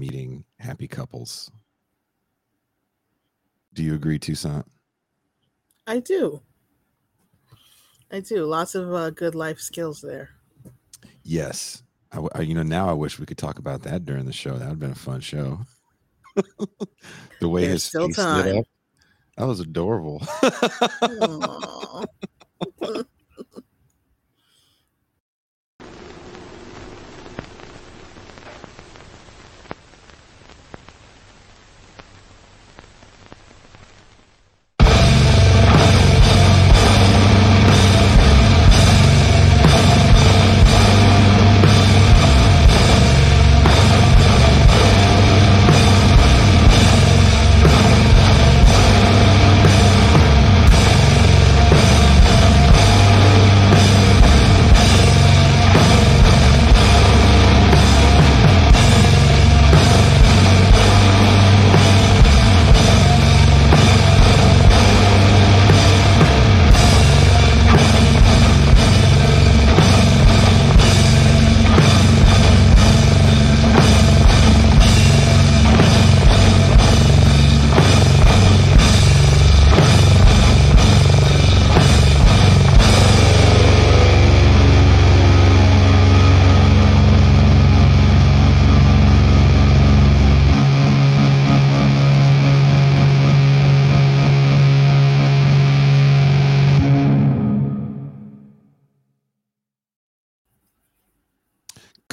meeting happy couples. Do you agree, Toussaint? I do. I do. Lots of uh, good life skills there. Yes. I, I, you know, now I wish we could talk about that during the show. That would have been a fun show. the way There's his still face lit time. up, that was adorable.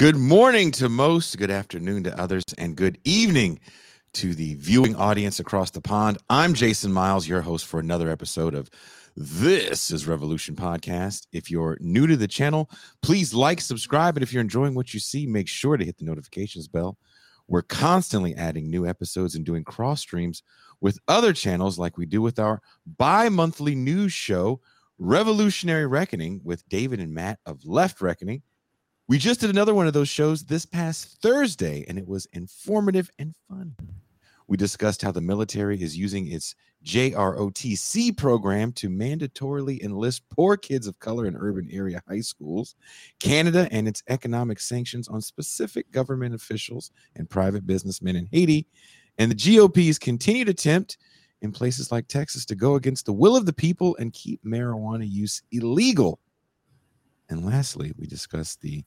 Good morning to most, good afternoon to others, and good evening to the viewing audience across the pond. I'm Jason Miles, your host for another episode of This is Revolution Podcast. If you're new to the channel, please like, subscribe, and if you're enjoying what you see, make sure to hit the notifications bell. We're constantly adding new episodes and doing cross streams with other channels like we do with our bi monthly news show, Revolutionary Reckoning, with David and Matt of Left Reckoning. We just did another one of those shows this past Thursday, and it was informative and fun. We discussed how the military is using its JROTC program to mandatorily enlist poor kids of color in urban area high schools, Canada and its economic sanctions on specific government officials and private businessmen in Haiti, and the GOP's continued attempt in places like Texas to go against the will of the people and keep marijuana use illegal. And lastly, we discussed the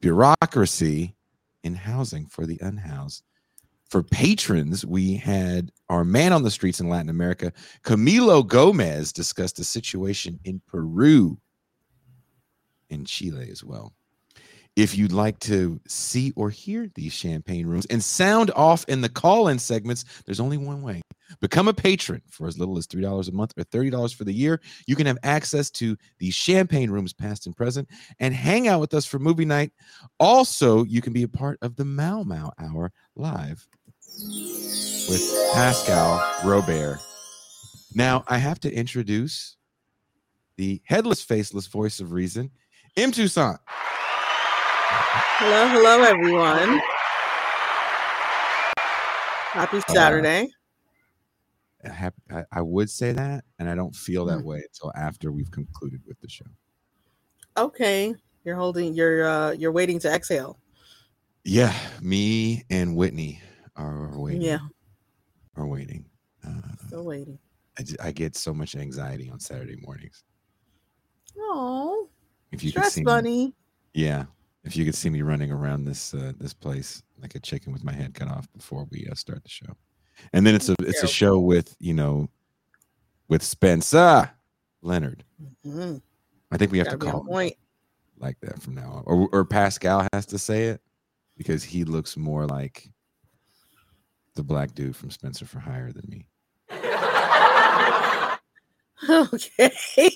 bureaucracy in housing for the unhoused. For patrons, we had our man on the streets in Latin America, Camilo Gomez, discuss the situation in Peru, in Chile as well. If you'd like to see or hear these champagne rooms and sound off in the call in segments, there's only one way. Become a patron for as little as $3 a month or $30 for the year. You can have access to the champagne rooms, past and present, and hang out with us for movie night. Also, you can be a part of the Mau Mau Hour live with Pascal Robert. Now, I have to introduce the headless, faceless voice of reason, M. Toussaint. Hello, hello, everyone. Happy Saturday. I, hap- I, I would say that, and I don't feel that Mm. way until after we've concluded with the show. Okay, you're holding. You're uh, you're waiting to exhale. Yeah, me and Whitney are waiting. Yeah, are waiting. Uh, still waiting. I, I get so much anxiety on Saturday mornings. Oh, If you could stress see me, bunny. yeah, if you could see me running around this uh, this place like a chicken with my head cut off before we uh, start the show, and then it's a it's a show with you know with Spencer Leonard. Mhm, I think we have Gotta to call point. like that from now on, or or Pascal has to say it because he looks more like the black dude from Spenser for Hire than me. Okay.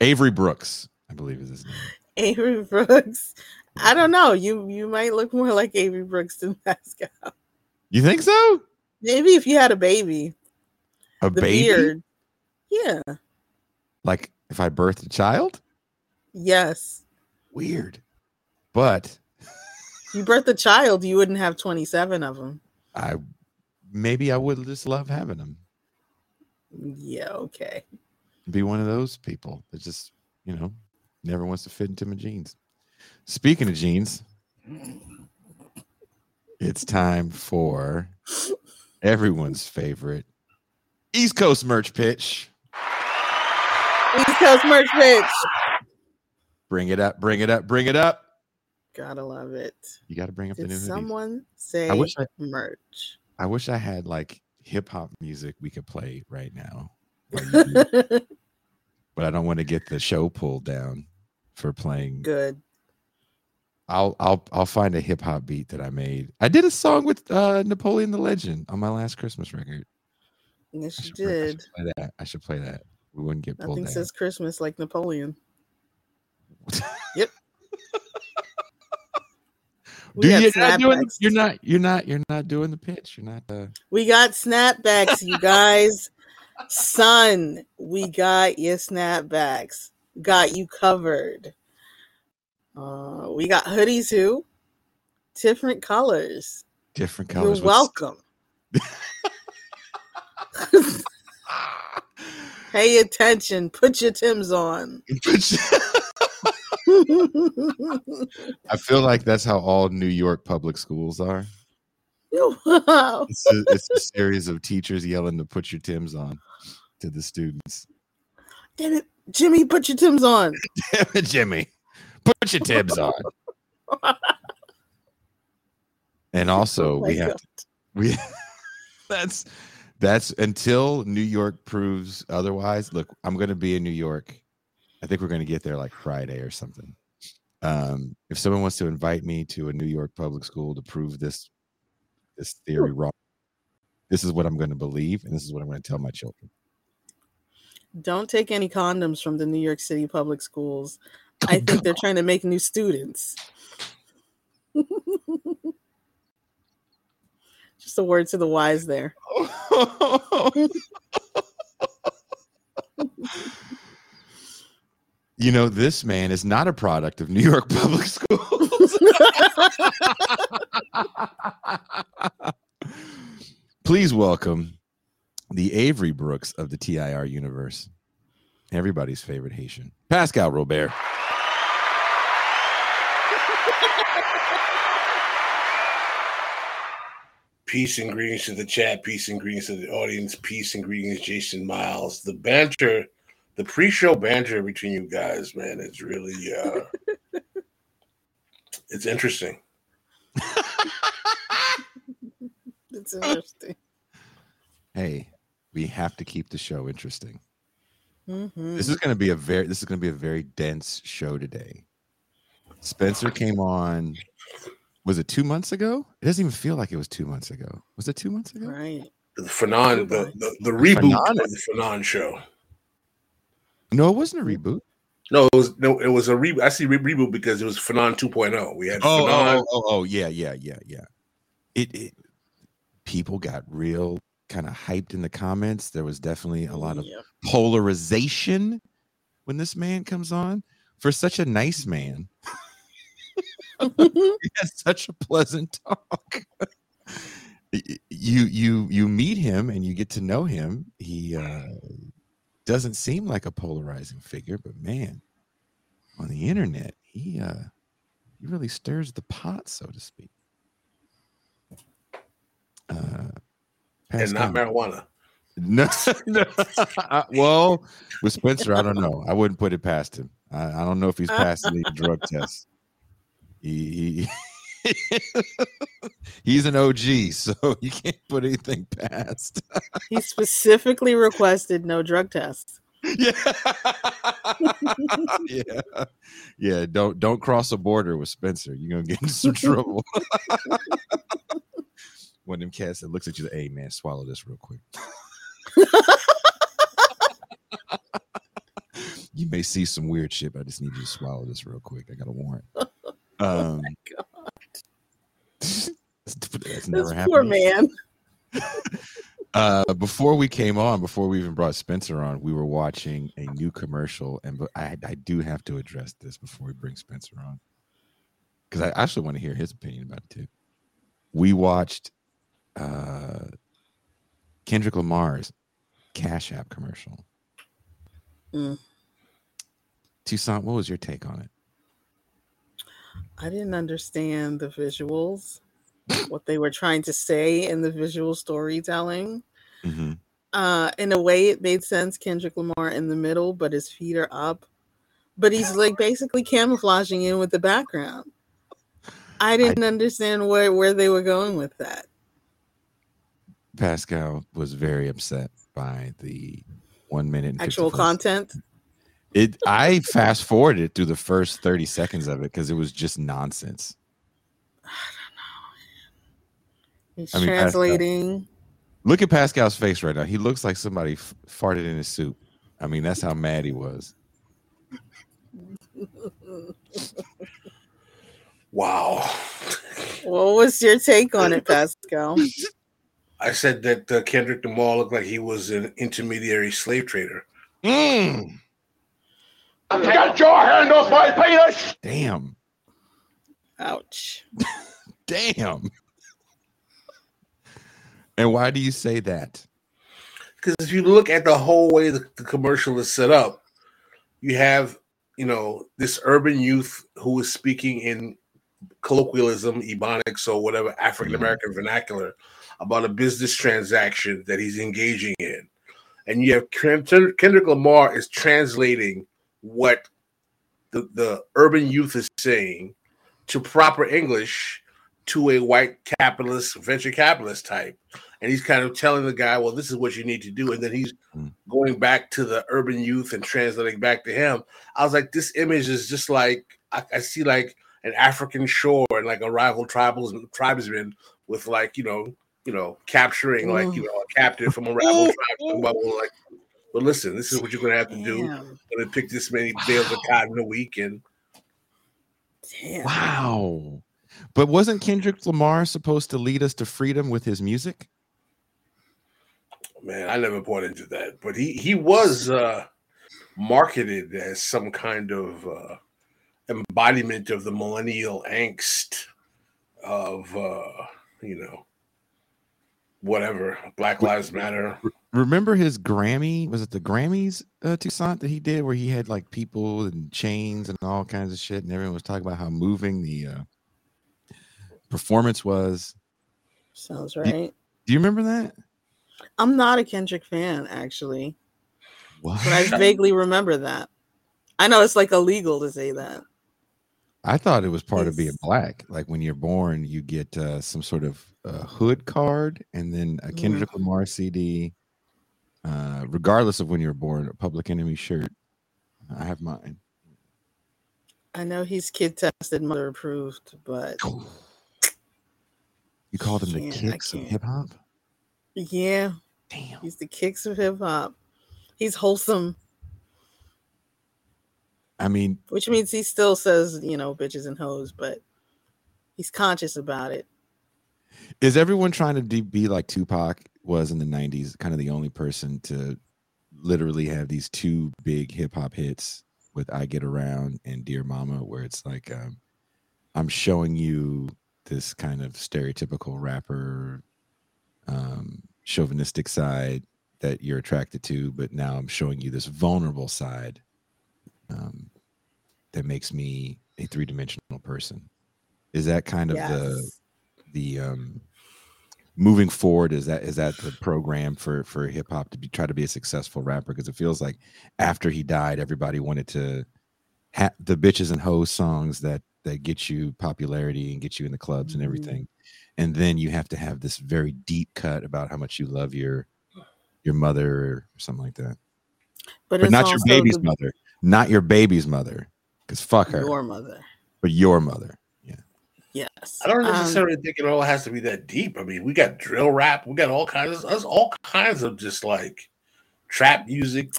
Avery Brooks, I believe is his name. Avery Brooks. I don't know. You you might look more like Avery Brooks than Pascal. You think so? Maybe if you had a baby, A the baby? beard. Yeah. Like if I birthed a child? Yes. Weird. But you birthed a child, you wouldn't have 27 of them. I maybe I would just love having them. Yeah, okay. Be one of those people that just, you know, never wants to fit into my jeans. Speaking of jeans, It's time for everyone's favorite East Coast merch pitch. East Coast merch pitch. Bring it up, bring it up, bring it up. Gotta love it. You got to bring up the Did new hoodies. someone say I wish I- merch? I wish I had like hip hop music we could play right now. while you do it, but I don't want to get the show pulled down for playing. Good. I'll I'll I'll find a hip hop beat that I made. I did a song with uh Napoleon the Legend on my last Christmas record. Yes, you play- I should did. play that. I should play that. We wouldn't get pulled Nothing down. says Christmas like Napoleon. Yep. Do you, you're not doing? You're not. You're not. You're not doing the pitch. You're not. Uh, We got snapbacks, you guys. Son, we got your snapbacks. Got you covered. Uh, we got hoodies too. Different colors. different You're colors. welcome. Pay attention. Put your Tims on. I feel like that's how all New York public schools are. wow. It's a, it's a series of teachers yelling to put your Tims on to the students. Damn it. Jimmy, put your Tims on. Jimmy, put your Tims on. And also, Oh we have to, we that's that's until New York proves otherwise. Look, I'm going to be in New York. I think we're going to get there like Friday or something. Um, if someone wants to invite me to a New York public school to prove this this theory wrong, this is what I'm going to believe, and this is what I'm going to tell my children. Don't take any condoms from the New York City public schools. I think they're trying to make new students. Just a word to the wise there. you know, this man is not a product of New York public schools. Please welcome the Avery Brooks of the TIR universe, everybody's favorite Haitian, Pascal Robert. Peace and greetings to the chat. Peace and greetings to the audience. Peace and greetings, Jason Miles. The banter, the pre-show banter between you guys, man, is really uh it's interesting. It's interesting. Hey, we have to keep the show interesting. Mhm. This is going to be a very this is going to be a very dense show today. Spencer came on was it 2 months ago? It doesn't even feel like it was 2 months ago. Was it 2 months ago? Right. The Fanon, the, the, the reboot Fanon? of the Fanon show. No, it wasn't a reboot. No, it was no, it was a reboot. I see re- reboot because it was Fanon 2.0. We had Oh, Fanon. oh, oh, oh, yeah, yeah, yeah, yeah. It, it people got real kind of hyped in the comments. There was definitely a lot of polarization when this man comes on. For such a nice man, he has such a pleasant talk. You you you meet him and you get to know him. He uh, doesn't seem like a polarizing figure, but man, on the internet, he uh, he really stirs the pot, so to speak. Uh, and Pascal. not marijuana. No, no. I- well, with Spencer, I don't know. I wouldn't put it past him. I, I don't know if he's passed any drug tests. He, he he's an OG, so you can't put anything past. He specifically requested no drug tests. yeah, yeah, yeah. Don't don't cross a border with Spencer. You're gonna get in some trouble. One of them cats that looks at you, hey man, swallow this real quick. you may see some weird shit, but I just need you to swallow this real quick. I got a warrant. Um, that's, that's never This happened. poor man. Uh, before we came on, before we even brought Spencer on, we were watching a new commercial, and but I, I do have to address this before we bring Spencer on because I actually want to hear his opinion about it too. We watched uh, Kendrick Lamar's Cash App commercial. Mm. Toussaint, what was your take on it? I didn't understand the visuals. what they were trying to say in the visual storytelling. hmm Uh, in a way, it made sense. Kendrick Lamar in the middle, but his feet are up. But he's like basically camouflaging in with the background. I didn't understand where where they were going with that. Pascal was very upset by the one minute and Actual 54 content. It. I fast forwarded through the first thirty seconds of it because it was just nonsense. I He's I mean, Pascal. translating. Look at Pascal's face right now. He looks like somebody f- farted in his soup. I mean, that's how mad he was. Wow. What was your take on it, Pascal? I said that uh, Kendrick Lamar looked like he was an intermediary slave trader. Mm, Get your hand off my penis! damn, Ouch. damn. And why do you say that? Because if you look at the whole way the, the commercial is set up, you have, you know, this urban youth who is speaking in colloquialism, ebonics, or whatever African American vernacular about a business transaction that he's engaging in. And you have Kendrick Lamar is translating what the, the urban youth is saying to proper English to a white capitalist, venture capitalist type. And he's kind of telling the guy, well, this is what you need to do. And then he's Mm. going back to the urban youth and translating back to him. I was like, this image is just like, I, I see like an African shore and like a rival tribals, tribesman with like, you know, you know, capturing like, you know, a captive from a rival tribe. Bubble, like, but listen, this is what you're going to have to do. Damn. Going to pick this many bales of cotton a week and Damn. Wow. But wasn't Kendrick Lamar supposed to lead us to freedom with his music? Man, I never bought into that, but he he was uh marketed as some kind of uh embodiment of the millennial angst of uh you know whatever Black Lives Matter. Remember his Grammy? Was it the Grammys uh, Toussaint that he did where he had like people and chains and all kinds of shit, and everyone was talking about how moving the uh, performance was. Sounds right. Do you remember that? I'm not a Kendrick fan, actually, What? but I vaguely remember that. I know it's like illegal to say that. I thought it was part of being black. Like when you're born, you get uh, some sort of uh, hood card and then a Kendrick Lamar CD. Uh, regardless of when you're born, a Public Enemy shirt. I have mine. I know he's kid tested, mother approved, but You called him the Kix of hip hop. yeah, Damn. he's the Kix of hip hop. He's wholesome, I mean, which means he still says, you know, bitches and hoes, but he's conscious about it. is everyone trying to de- be like Tupac was in the '90s? Kind of the only person to literally have these two big hip hop hits with "I Get Around" and "Dear Mama," where it's like, um, I'm showing you this kind of stereotypical rapper, um, chauvinistic side that you're attracted to, but now I'm showing you this vulnerable side um, that makes me a three dimensional person. Is that kind of the Yes. the um moving forward is that is that the program for for hip hop to be try to be a successful rapper because it feels like after he died everybody wanted to have the bitches and hoes songs that that get you popularity and get you in the clubs and Mhm. everything and then you have to have this very deep cut about how much you love your your mother or something like that But, but it's not your baby's the- mother not your baby's mother because fuck her Your mother. but your mother Yeah. Yes. I don't Um, necessarily think it all has to be that deep. I mean, we got drill rap, we got all kinds of there's all kinds of just like trap music.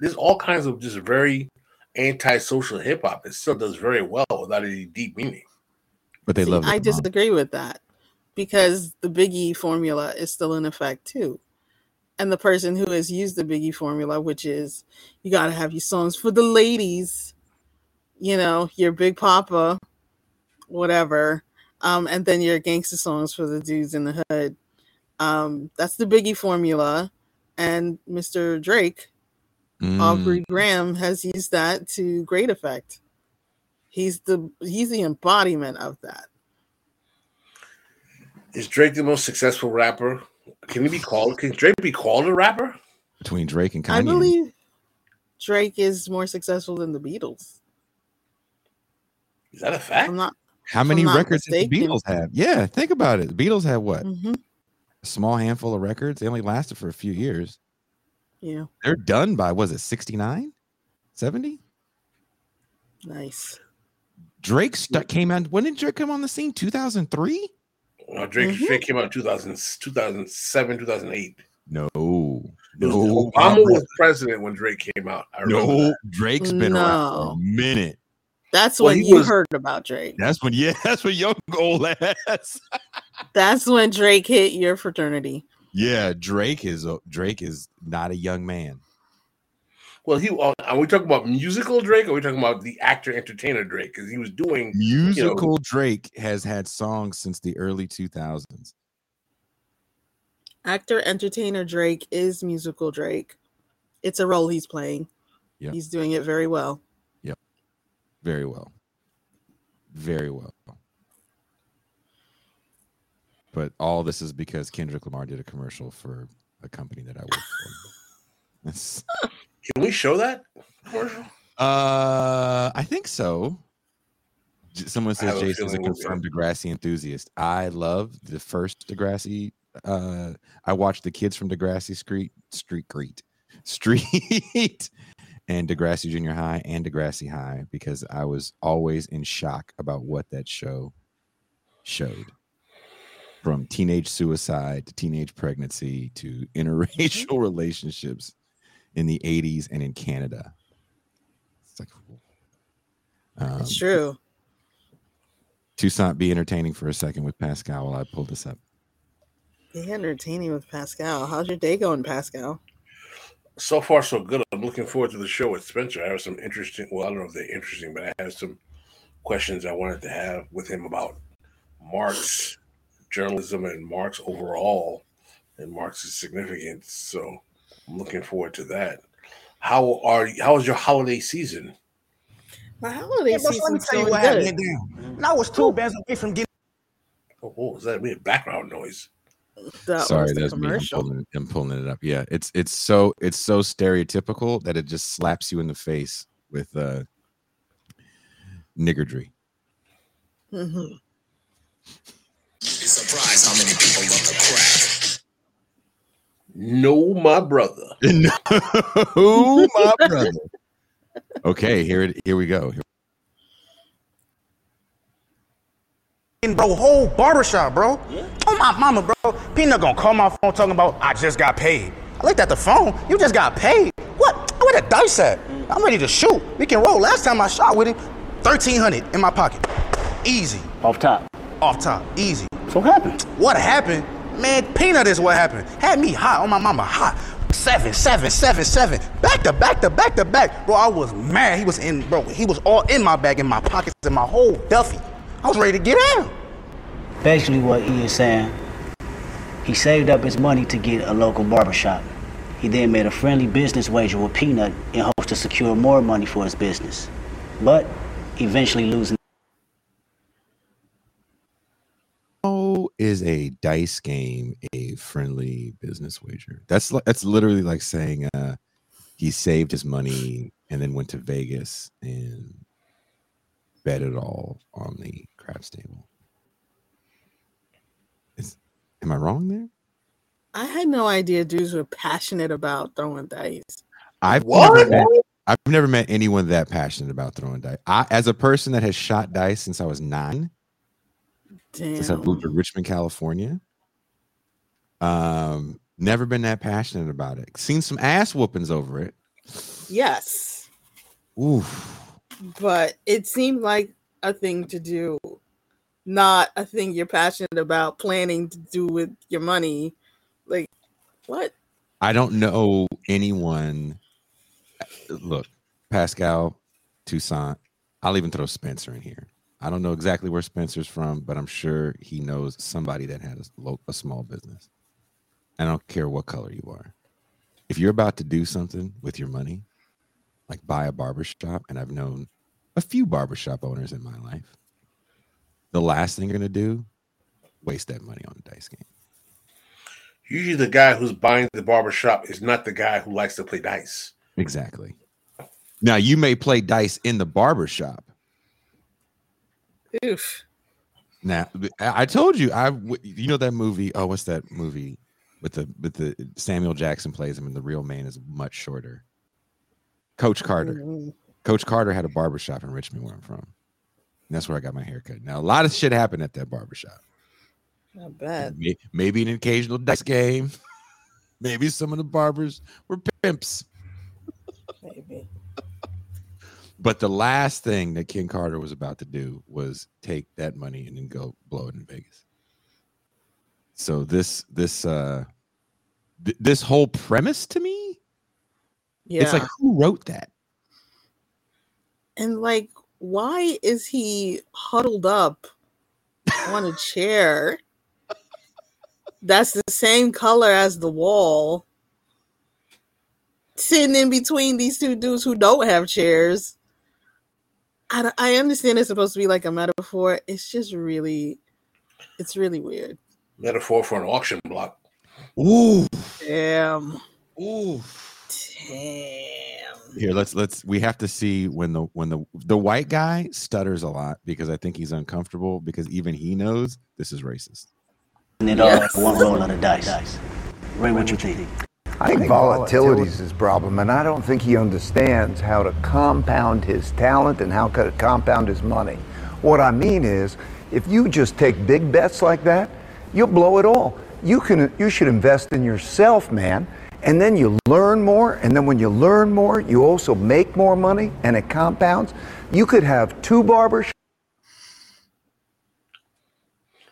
There's all kinds of just very anti-social hip hop. It still does very well without any deep meaning. but they See, love I their mom. disagree with that because the Biggie formula is still in effect too. And the person who has used the Biggie formula, which is you got to have your songs for the ladies, you know, your Big Papa, whatever, um, and then your gangster songs for the dudes in the hood. Um, that's the Biggie formula. And Mr. Drake, Mm. Aubrey Graham, has used that to great effect. He's the he's the embodiment of that. Is Drake the most successful rapper? Can he be called? Can Drake be called a rapper? Between Drake and Kanye. I believe Drake is more successful than the Beatles. Is that a fact? I'm not. How many not records did the. Beatles have? Yeah, think about it. The Beatles had what? Mhm. A small handful of records. They only lasted for a few years. Yeah, They're done by was it 69? 70? nice. Drake stu- came out. When did Drake come on the scene? 2003? Uh, Drake, Mhm. Drake came out in 2000, 2007, 2008. No. It was- No. Obama was president when Drake came out. I No, that. Drake's been around for a minute. That's Well, when he you was- heard about Drake. That's when, yeah, that's when young old ass. That's when Drake hit your fraternity. Yeah, Drake is a, Drake is not a young man. Well, he are we talking about musical Drake or are we talking about the actor entertainer Drake? Because he was doing Musical Drake has had songs since the early 2000s. Actor, entertainer Drake is musical Drake. It's a role he's playing. Yeah. He's doing it very well. Very well. Very well. But all this is because Kendrick Lamar did a commercial for a company that I work for. Can we show that commercial? uh, I think so. Someone says Jason's a feeling we'll be confirmed Degrassi enthusiast. I love the first Degrassi. Uh, I watched the kids from Degrassi Street, Street Greet, Street, and Degrassi Junior High and Degrassi High because I was always in shock about what that show showed. From teenage suicide to teenage pregnancy to interracial relationships in the 80s and in Canada. It's like, um, It's true. Toussaint, be entertaining for a second with Pascal while I pull this up. Be entertaining with Pascal. How's your day going, Pascal? So far, so good. I'm looking forward to the show with Spencer. I have some interesting. Well, I don't know if they're interesting, but I have some questions I wanted to have with him about Marx journalism and Marx overall, and Marx's significance. So I'm looking forward to that. How are you, how was your holiday season? My holiday Yeah, bro, so let me tell you what good. happened. Damn. And I was two bands away from getting Oh, what was that? We had background noise. That Sorry, that's me. I'm pulling, I'm pulling it up. Yeah, it's it's so it's so stereotypical that it just slaps you in the face with uh niggardry. Mhm. surprised how many people love the crack. No, my brother. no, my brother. Okay, here it here we go. Here- bro whole barbershop, bro. Oh my mama, bro. Peanut gonna call my phone talking about I just got paid. I looked at the phone. You just got paid. What? Where the dice at? Mm. I'm ready to shoot. We can roll. Last time I shot with him, 1300 in my pocket. Easy. Off top. Off top. Easy. So what happened? What happened? Man, peanut is what happened. Had me hot on my mama, hot. Seven, seven, seven, seven. Back to back to back to back. Bro, I was mad. He was in, bro, he was all in my bag, in my pockets, in my whole Duffy. I was ready to get out. Basically, what he is saying, he saved up his money to get a local barbershop. He then made a friendly business wager with Peanut in hopes to secure more money for his business, but eventually losing. How is a dice game a friendly business wager? That's li- that's literally like saying uh he saved his money and then went to Vegas and bet it all on the craps table. Is, am I wrong there? I had no idea dudes were passionate about throwing dice. I've What? never met, I've never met anyone that passionate about throwing dice. I, as a person that has shot dice since I was nine, since I moved to Richmond, California. Um, never been that passionate about it. Seen some ass whoopings over it. Yes, Oof. but it seemed like a thing to do, not a thing you're passionate about planning to do with your money. Like, what? I don't know anyone. Look, Pascal, Toussaint. I'll even throw Spencer in here. I don't know exactly where Spencer's from, but I'm sure he knows somebody that had a, a small business. I don't care what color you are. If you're about to do something with your money, like buy a barbershop, and I've known a few barbershop owners in my life, the last thing you're going to do waste that money on a dice game. Usually, the guy who's buying the barbershop is not the guy who likes to play dice. Exactly. Now you may play dice in the barber shop. Oof. Now I I told you I you know that movie. Oh, what's that movie with the with the Samuel Jackson plays him and the real man is much shorter. Coach Carter. Mhm. Coach Carter had a barbershop in Richmond where I'm from. And that's where I got my haircut. Now a lot of shit happened at that barber shop. Not bad. Maybe an occasional dice game. Maybe some of the barbers were pimps. Maybe. But the last thing that Ken Carter was about to do was take that money and then go blow it in Vegas. So this this uh th- this whole premise to me, Yeah. it's like who wrote that? and like, why is he huddled up on a chair? That's the same color as the wall. Sitting in between these two dudes who don't have chairs. I, I understand it's supposed to be like a metaphor. It's just really, it's really weird. Metaphor for an auction block. Ooh, Damn. ooh. Damn. Here, let's let's we have to see when the when the the white guy stutters a lot because I think he's uncomfortable because even he knows this is racist. And it all Yes. one roll of the dice. Ray, what you think? I think volatility is his problem, and I don't think he understands how to compound his talent and how to compound his money. What I mean is, if you just take big bets like that, you'll blow it all. You can, you should invest in yourself, man, and then you learn more. And then when you learn more, you also make more money, and it compounds. You could have two barbers.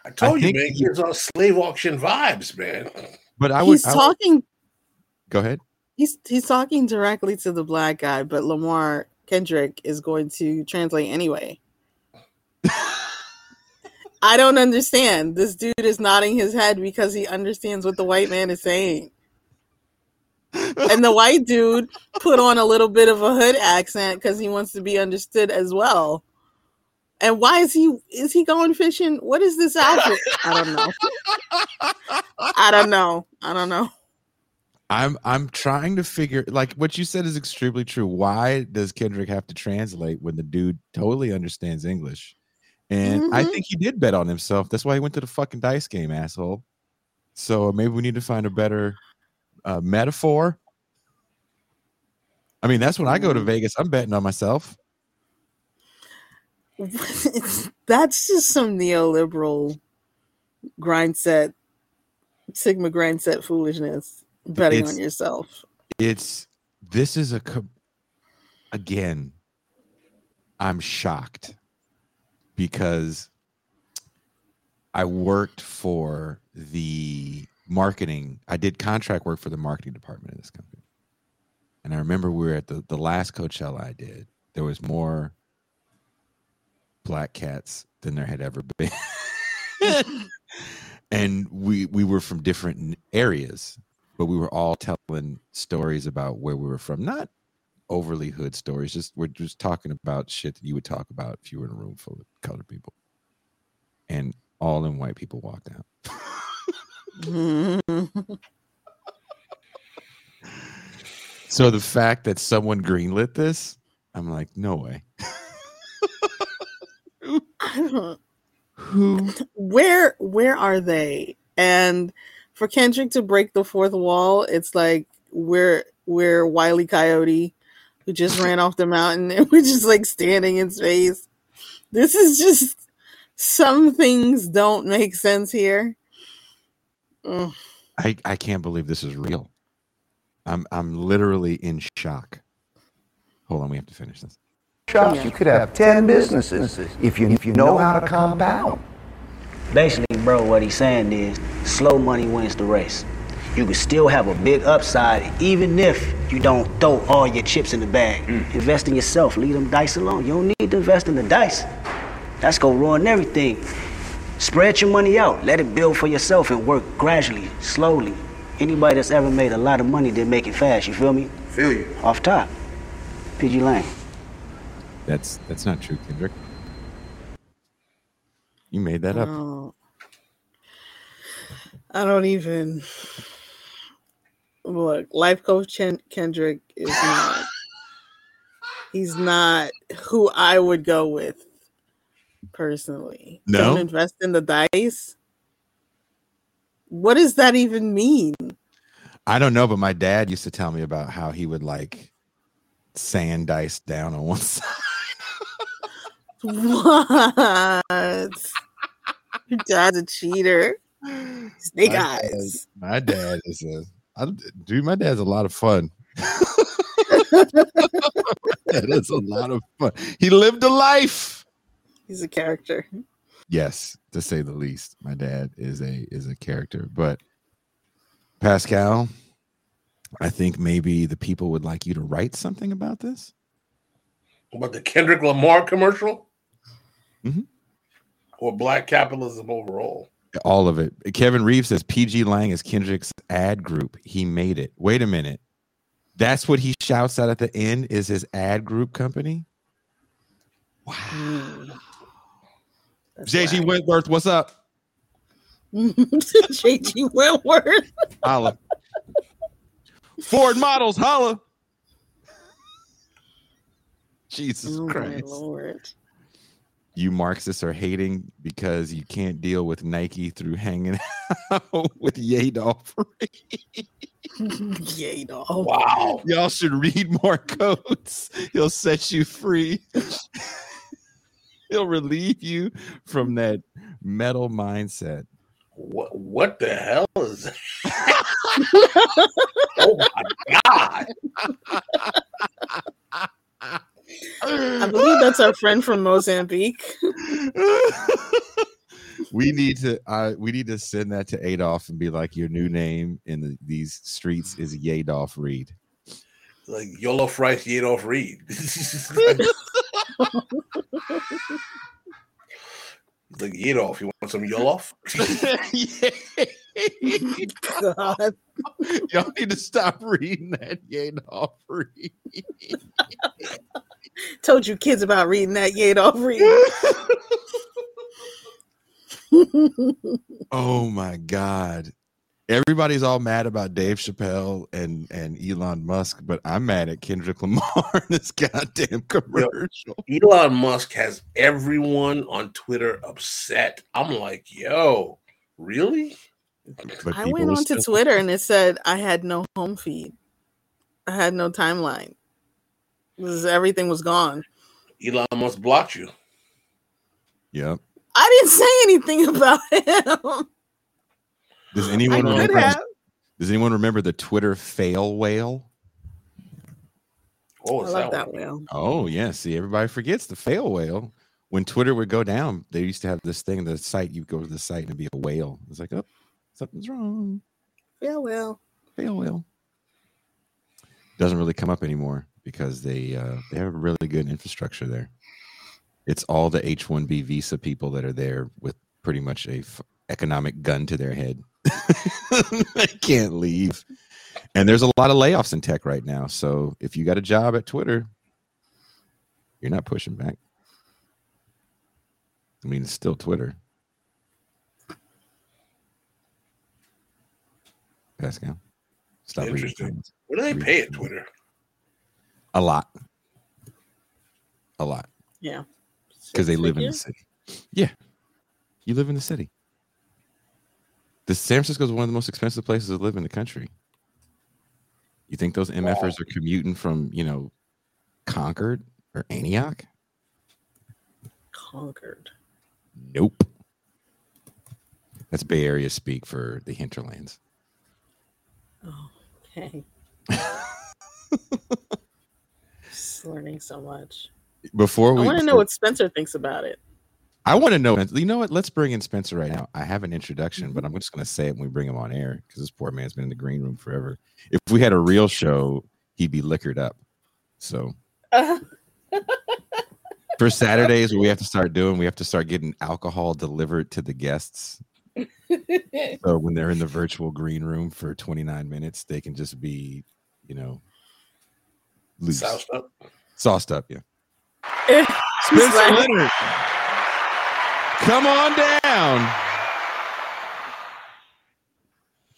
I told you, think man, he- he gives off slave auction vibes, man. But I was He's I would- talking go ahead. He's he's talking directly to the black guy, but Lamar Kendrick is going to translate anyway. I don't understand. This dude is nodding his head because he understands what the white man is saying. And the white dude put on a little bit of a hood accent because he wants to be understood as well. And why is he is he going fishing? What is this outfit? I don't know. I don't know. I don't know. I'm I'm trying to figure like what you said is extremely true. Why does Kendrick have to translate when the dude totally understands English? And I Mhm. think he did bet on himself. That's why he went to the fucking dice game, asshole. So maybe we need to find a better uh, metaphor. I mean, that's when I go to Mhm. Vegas. I'm betting on myself. That's just some neoliberal grind set, Sigma grind set foolishness. Betting It's- on yourself. It's this is a again. I'm shocked because I worked for the marketing. I did contract work for the marketing department of this company. And I remember we were at the, the last Coachella I did. There was more black cats than there had ever been. and we we were from different areas, but we were all telling stories about where we were from. Not overly hood stories, just we're just talking about shit that you would talk about if you were in a room full of colored people. And all them white people walked out. So the fact that someone greenlit this, I'm like, no way. Who? where where are they? And for Kendrick to break the fourth wall, it's like we're we're Wiley Coyote who just ran off the mountain and we're just like standing in space. This is just some things don't make sense here. Ugh. I, I can't believe this is real. I'm I'm literally in shock. Hold on, we have to finish this. shops. You could have 10 businesses if you, if you know how to compound. Basically, bro, what he's saying is slow money wins the race. You can still have a big upside even if you don't throw all your chips in the bag. Mm. Invest in yourself. Leave them dice alone. You don't need to invest in the dice. That's gonna ruin everything. Spread your money out. Let it build for yourself and work gradually, slowly. Anybody that's ever made a lot of money did make it fast. You feel me? Feel you. Off top. PG Lang. That's that's not true, Kendrick. You made that up. Oh. I don't even look. Life coach Ken- Kendrick is not. he's not who I would go with personally. No? Don't invest in the dice. What does that even mean? I don't know, but my dad used to tell me about how he would like sand dice down on one side. What? Your dad's a cheater. Snake My dad- My dad is a I, dude. My dad's a lot of fun. that is a lot of fun. He lived a life. He's a character. Yes, to say the least. My dad is a is a character, but Pascal, I think maybe the people would like you to write something about this. About the Kendrick Lamar commercial? Mhm. Or black capitalism overall? All of it. Kevin Reeves says PG Lang is Kendrick's ad group. He made it. Wait a minute. That's what he shouts out at the end is his ad group company. Wow. JG whack. Wentworth, what's up? JG Wentworth. Holla. Ford models, holla. Oh, Jesus Christ. Oh my Christ. Lord. You Marxists are hating because you can't deal with Nike through hanging out with Yadolf. Yay, dog. Wow. Y'all should read more Coates. He'll set you free. He'll relieve you from that metal mindset. What what the hell is that? oh my god. I believe that's our friend from Mozambique. we need to uh, we need to send that to Adolph and be like your new name in the, these streets is Yadolf Reed. Like Yolo Rice Yadolf Reed. like Yadolf, you want some Yolof? God. Y'all need to stop reading that Yadolf Reed. Told you kids about reading that Yadolf Reed. Oh my God. Everybody's all mad about Dave Chappelle and, and Elon Musk, but I'm mad at Kendrick Lamar and this goddamn commercial. Elon Musk has everyone on Twitter upset. I'm like, yo, really? I went are onto still- Twitter and it said I had no home feed. I had no timeline. It was- everything was gone. Elon Musk blocked you. Yep. I didn't say anything about him. Does I anyone could remember? have. Does anyone remember the Twitter fail whale? What I was love that? that whale. Oh yeah. See, everybody forgets the fail whale. When Twitter would go down, they used to have this thing. The site you go to the site and it'd be a whale. It's like, oh, something's wrong. Fail whale. Fail whale. Doesn't really come up anymore because they uh, they have a really good infrastructure there. It's all the H one B visa people that are there with pretty much a f- economic gun to their head. they can't leave. And there's a lot of layoffs in tech right now. So if you got a job at Twitter, you're not pushing back. I mean, it's still Twitter. Pascal, stop reading. Interesting. What do they Read pay at. Twitter? A lot. A lot. Yeah. Because they live in the city. Yeah. You live in the city. The San Francisco is one of the most expensive places to live in the country. You think those MFers are commuting from, you know, Concord or Antioch? Concord. Nope. That's Bay Area speak for the hinterlands. Oh, okay. Just learning so much. Before we, I want to know what Spencer thinks about it. I want to know. You know what? Let's bring in Spencer right now. I have an introduction, but I'm just going to say it when we bring him on air because this poor man's been in the green room forever. If we had a real show, he'd be liquored up. So for Saturdays, we have to start doing, we have to start getting alcohol delivered to the guests. So when they're in the virtual green room for 29 minutes, they can just be, you know, loose, Soused up. sauced up. Yeah. Eh, he's Spencer like, Leonard, come on down.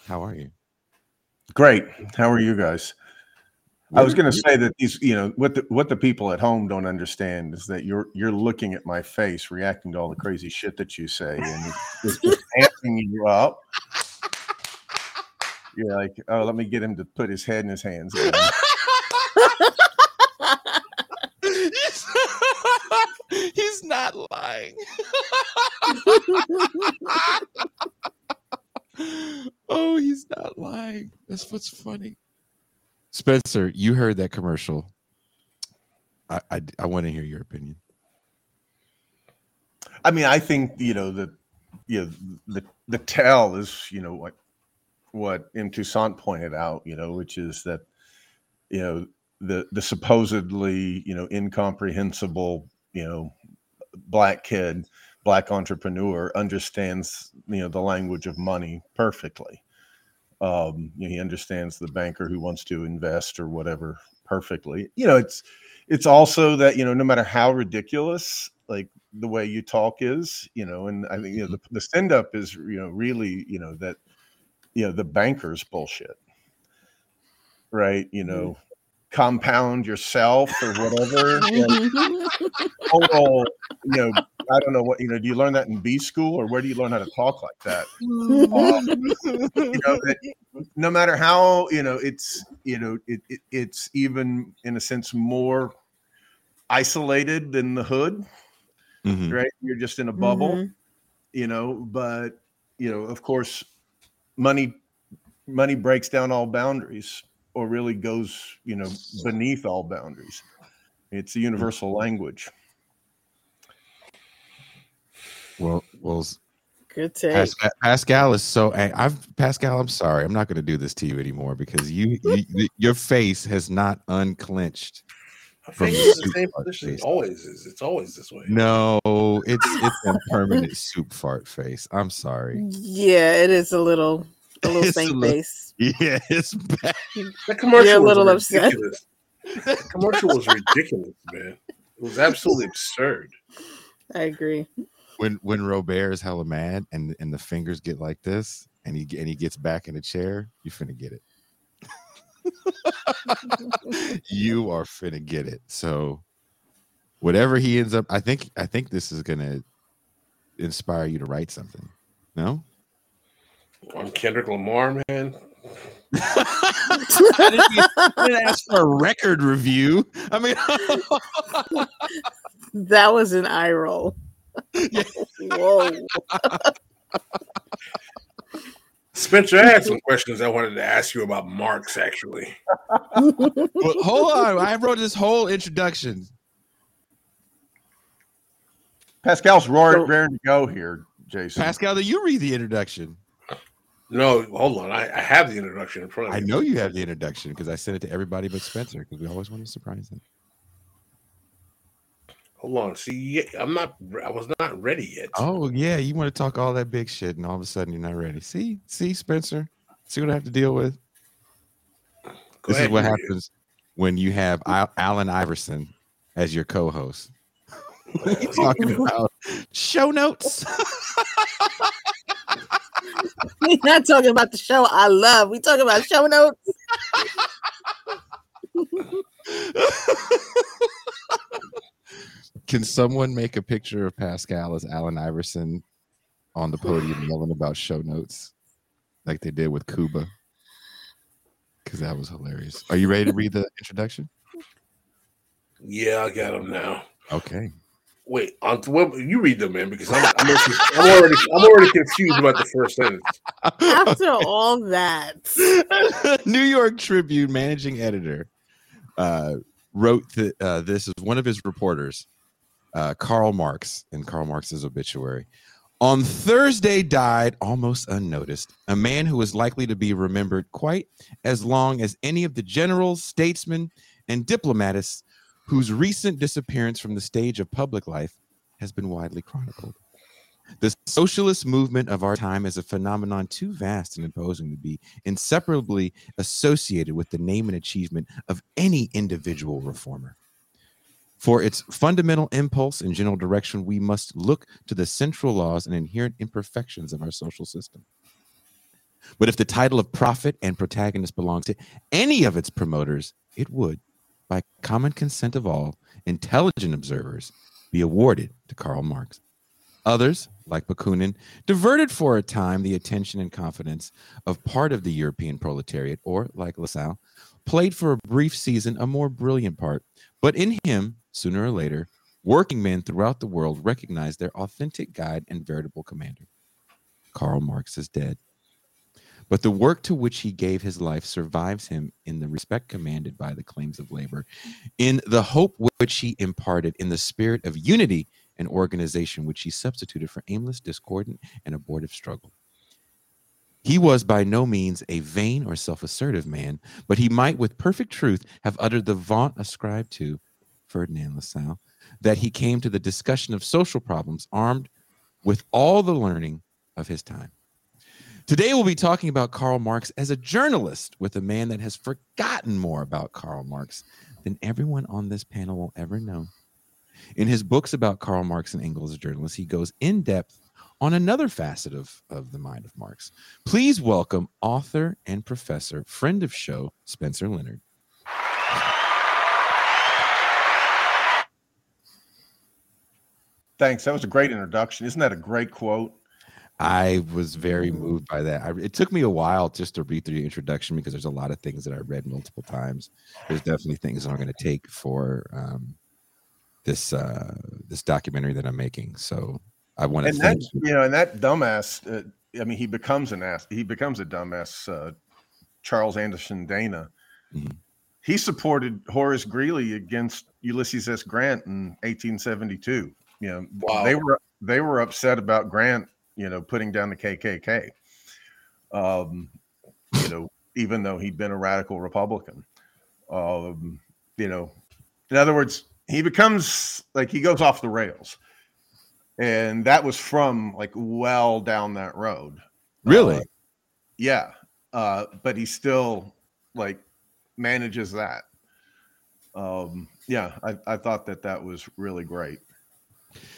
How are you? Great. How are you guys? I was going to say that these, you know, what the what the people at home don't understand is that you're you're looking at my face, reacting to all the crazy shit that you say, and it's just amping you up. You're like, oh, let me get him to put his head in his hands. He's not lying. oh, he's not lying. That's what's funny. Spencer, you heard that commercial. I I, I want to hear your opinion. I mean, I think you know the you know the the tell is you know what what M. Toussaint pointed out, you know, which is that you know the the supposedly you know incomprehensible you know black kid black entrepreneur understands you know the language of money perfectly. Um you know, he understands the banker who wants to invest or whatever perfectly. You know it's it's also that you know no matter how ridiculous like the way you talk is you know and i think you know the, the stand up is you know really you know that you know the bankers bullshit. Right? You know compound yourself or whatever total you know i don't know what you know do you learn that in b school or where do you learn how to talk like that Um, you know that no matter how you know it's you know it, it it's even in a sense more isolated than the hood Mhm. right you're just in a bubble Mhm. you know but you know of course money money breaks down all boundaries or really goes you know beneath all boundaries it's a hmm. universal language Well, well, Good take. Pascal, Pascal is so. I've Pascal. I'm sorry. I'm not going to do this to you anymore because you, you your face has not unclenched. I From think the it's the same position. It always is. It's always this way. No, it's it's a permanent soup fart face. I'm sorry. Yeah, it is a little a little It's a saint little- face. Yeah, it's bad. That commercial You're a was little upset. ridiculous. That commercial was ridiculous, man. It was absolutely absurd. I agree. When when Robert is hella mad and and the fingers get like this and he and he gets back in the chair, you finna get it. you are finna get it. So whatever he ends up, I think I think this is gonna inspire you to write something. No? I'm Kendrick Lamar, man. I didn't, I didn't ask for a record review. I mean, That was an eye roll. Whoa. Spencer, I had some questions I wanted to ask you about Marx, actually. well, hold on. I wrote this whole introduction. pascal's roaring, So- raring to go here jason Pascal, do you read the introduction? No, hold on. I, I have the introduction in front of me. I know you have the introduction because I sent it to everybody but Spencer because we always want to surprise them. Hold on. See, I'm not. I was not ready yet. Oh yeah, you want to talk all that big shit, and all of a sudden you're not ready. See, see, Spencer, see what I have to deal with. Go this ahead, is what you happens when you have Al- Allen Iverson as your co-host. we talking about show notes. We're not talking about the show I love. We talking about show notes. Can someone make a picture of Pascal as Allen Iverson on the podium yelling about show notes like they did with Cuba? Because that was hilarious. Are you ready to read the introduction? Yeah, I got them now. Okay. Wait, on well, you read them, man, because I'm, I'm, actually- I'm already I'm already confused about the first sentence. After all that, New York Tribune managing editor uh, wrote th- uh, this is one of his reporters, uh, Karl Marx, in Karl Marx's obituary. On Thursday, died almost unnoticed a man who is likely to be remembered quite as long as any of the generals, statesmen, and diplomatists whose recent disappearance from the stage of public life has been widely chronicled. The socialist movement of our time is a phenomenon too vast and imposing to be inseparably associated with the name and achievement of any individual reformer. For its fundamental impulse and general direction, we must look to the central laws and inherent imperfections of our social system. But if the title of prophet and protagonist belongs to any of its promoters, it would, by common consent of all intelligent observers, be awarded to Karl Marx. Others, like Bakunin, diverted for a time the attention and confidence of part of the European proletariat, or, like Lassalle, played for a brief season a more brilliant part. But in him, sooner or later, working men throughout the world recognized their authentic guide and veritable commander. Karl Marx is dead. But the work to which he gave his life survives him in the respect commanded by the claims of labor, in the hope which he imparted, in the spirit of unity and organization which he substituted for aimless, discordant, and abortive struggle. He was by no means a vain or self assertive man, but he might with perfect truth have uttered the vaunt ascribed to Ferdinand Lassalle that he came to the discussion of social problems armed with all the learning of his time. Today, we'll be talking about Karl Marx as a journalist with a man that has forgotten more about Karl Marx than everyone on this panel will ever know. In his books about Karl Marx and Engels as journalists, he goes in depth on another facet of, of the mind of Marx. Please welcome author and professor, friend of show, Spencer Leonard. Thanks. That was a great introduction. Isn't that a great quote? I was very moved by that. I, it took me a while just to read through your introduction because there's a lot of things that I read multiple times. There's definitely things that I'm going to take for um, this uh, this documentary that I'm making. So I want to And thank that you. you know, and that dumbass. Uh, I mean, he becomes an ass. He becomes a dumbass. Uh, Charles Anderson Dana. Mhm. He supported Horace Greeley against Ulysses S. Grant in 1872. You know, Wow. they were they were upset about Grant. You know, putting down the KKK. Um, you know, even though he'd been a radical Republican. Um, you know, in other words, he becomes like he goes off the rails and that was from like well down that road Really? Uh, yeah uh but he still like manages that um yeah i, I thought that that was really great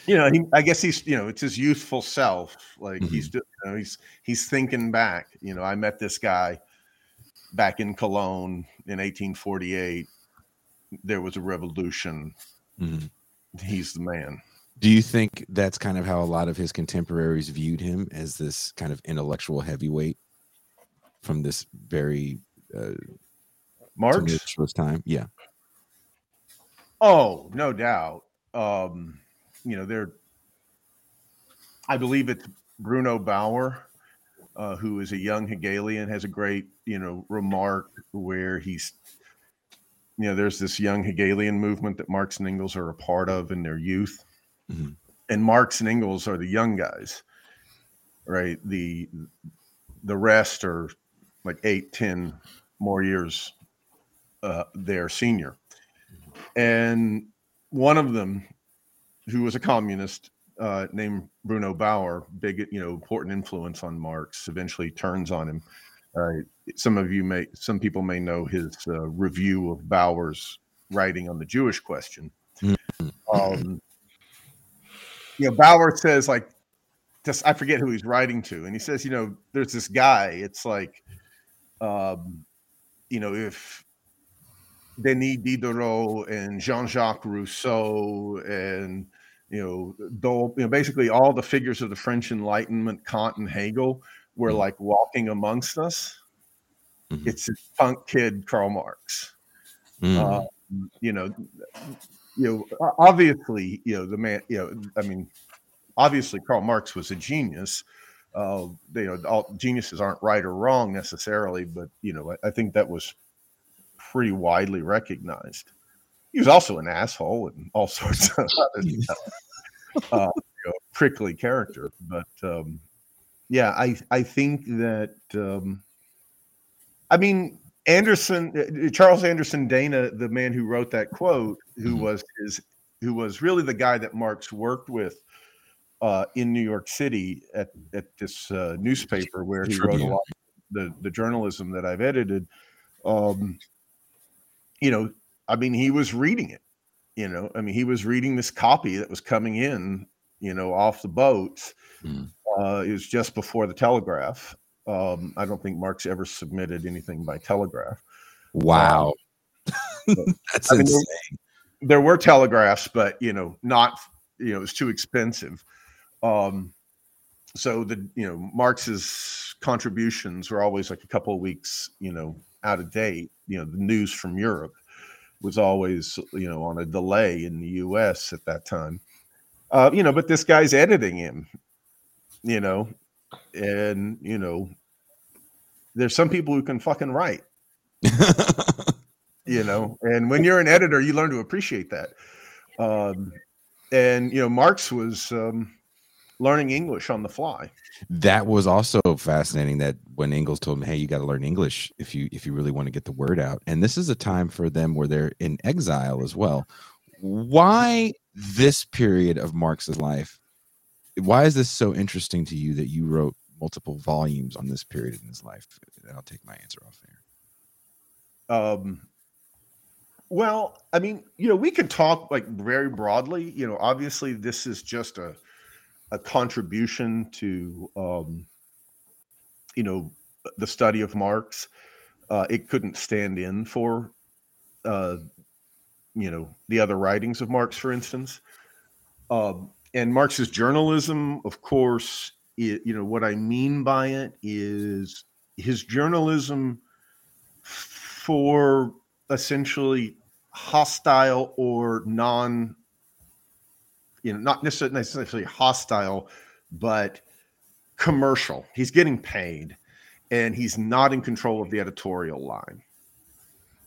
you know he, i guess he's you know it's his youthful self like he's just you know he's he's thinking back you know i met this guy back in cologne in 1848 there was a revolution Mhm. he's the man Do you think that's kind of how a lot of his contemporaries viewed him as this kind of intellectual heavyweight from this very uh, marx time? Yeah. Oh, no doubt. Um, you know, they're I believe it's Bruno Bauer, uh, who is a young Hegelian, has a great, you know, remark where he's you know, there's this young Hegelian movement that Marx and Engels are a part of in their youth. Mhm. And Marx and Engels are the young guys, right? The the rest are like eight, ten more years uh, their senior. And one of them, who was a communist uh, named Bruno Bauer, big, you know, important influence on Marx, eventually turns on him. Uh, some of you may, some people may know his uh, review of Bauer's writing on the Jewish question. Um, you know, Bauer says like, just I forget who he's writing to, and he says, you know, there's this guy. It's like, um, you know, if Denis Diderot and Jean-Jacques Rousseau and you know, you know, basically all the figures of the French Enlightenment, Kant and Hegel, were Mhm. like walking amongst us. Mhm. It's this punk kid, Karl Marx. Mm. Uh, you know, you know, obviously, you know, the man, you know, I mean, obviously, Karl Marx was a genius. Uh, you know, all geniuses aren't right or wrong necessarily, but you know, I, I think that was pretty widely recognized. He was also an asshole and all sorts of other. Uh, you know, prickly character, but um, yeah, I I think that um, I mean Anderson, uh, Charles Anderson Dana, the man who wrote that quote, who Mhm. was his, who was really the guy that Marx worked with uh, in New York City at at this uh, newspaper where he wrote a lot of the the journalism that I've edited. Um, you know, I mean, he was reading it. You know, I mean, he was reading this copy that was coming in. You know, off the boats. Mhm. Uh, it was just before the telegraph, Um, I don't think Marx ever submitted anything by telegraph. Wow. That's I mean, insane. there, there were telegraphs, but you know, not you know, it was too expensive. Um, so the you know Marx's contributions were always like a couple of weeks, you know, out of date. You know, the news from Europe was always you know on a delay in the U.S. at that time. Uh, you know, but this guy's editing him, you know, and you know, there's some people who can fucking write, you know, and when you're an editor, you learn to appreciate that. Um, and you know, Marx was um, learning English on the fly. that was also fascinating that when Engels told me, "Hey, you got to learn English if you if you really want to get the word out." And this is a time for them where they're in exile as well. Why this period of Marx's life? Why is this so interesting to you that you wrote multiple volumes on this period in his life? And I'll take my answer off there. Um, well, I mean, you know, we could talk like very broadly. You know, obviously, this is just a a contribution to um, you know the study of Marx. Uh, it couldn't stand in for uh, you know the other writings of Marx, for instance. Um, and Marx's journalism, of course, i you know what I mean by it is his journalism for essentially hostile or non you know not necessarily hostile but commercial. He's getting paid and he's not in control of the editorial line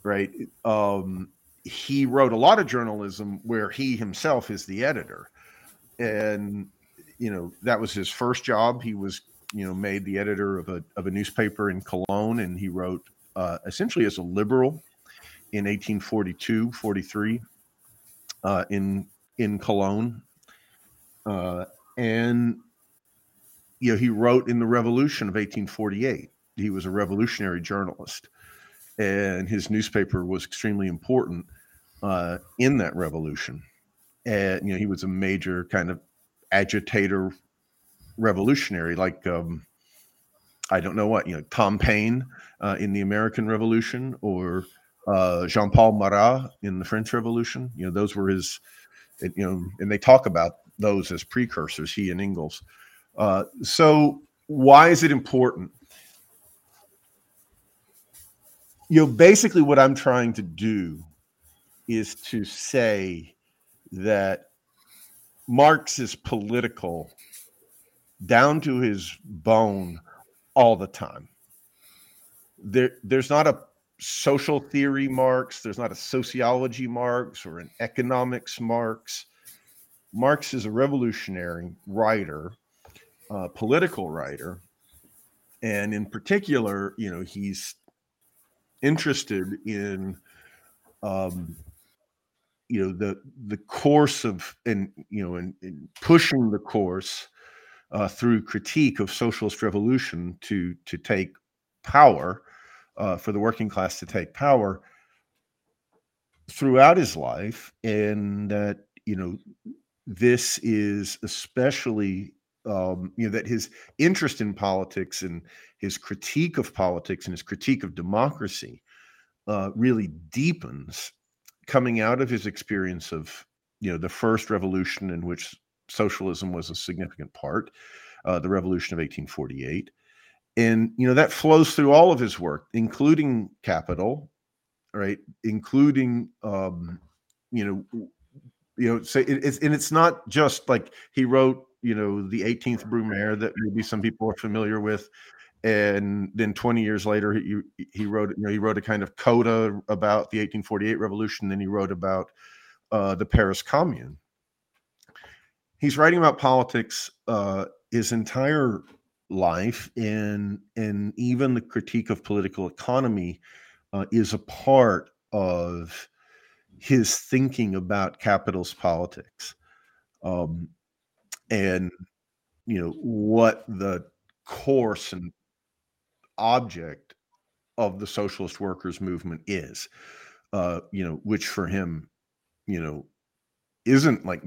right? Um he wrote a lot of journalism where he himself is the editor. And you know that was his first job. He was you know made the editor of a of a newspaper in Cologne and he wrote uh, essentially as a liberal in 1842 43 uh, in in Cologne uh, and you know he wrote in the revolution of 1848 he was a revolutionary journalist and his newspaper was extremely important uh, in that revolution. And you know he was a major kind of agitator revolutionary like um i don't know what you know tom paine uh, in the american revolution or uh, jean-paul marat in the french revolution. You know those were his you know and they talk about those as precursors he and engels uh, so why is it important you know basically what i'm trying to do is to say that Marx is political down to his bone all the time. There, there's not a social theory Marx, there's not a sociology Marx or an economics Marx. Marx is a revolutionary writer, uh, political writer, and in particular, you know, he's interested in um, you know the the course of and you know in, in pushing the course uh, through critique of socialist revolution to to take power uh, for the working class to take power throughout his life and that you know this is especially um, you know that his interest in politics and his critique of politics and his critique of democracy uh, really deepens coming out of his experience of you know the first revolution in which socialism was a significant part uh, the revolution of 1848 and you know that flows through all of his work including capital right including um you know you know say it, it's and it's not just like he wrote you know the 18th brumaire that maybe some people are familiar with and then 20 years later he he wrote you know he wrote a kind of coda about the 1848 revolution then he wrote about uh, the paris commune. He's writing about politics uh, his entire life and and even the critique of political economy uh, is a part of his thinking about capitalist politics um, and you know what the course and object of the socialist workers movement is uh you know which for him you know isn't like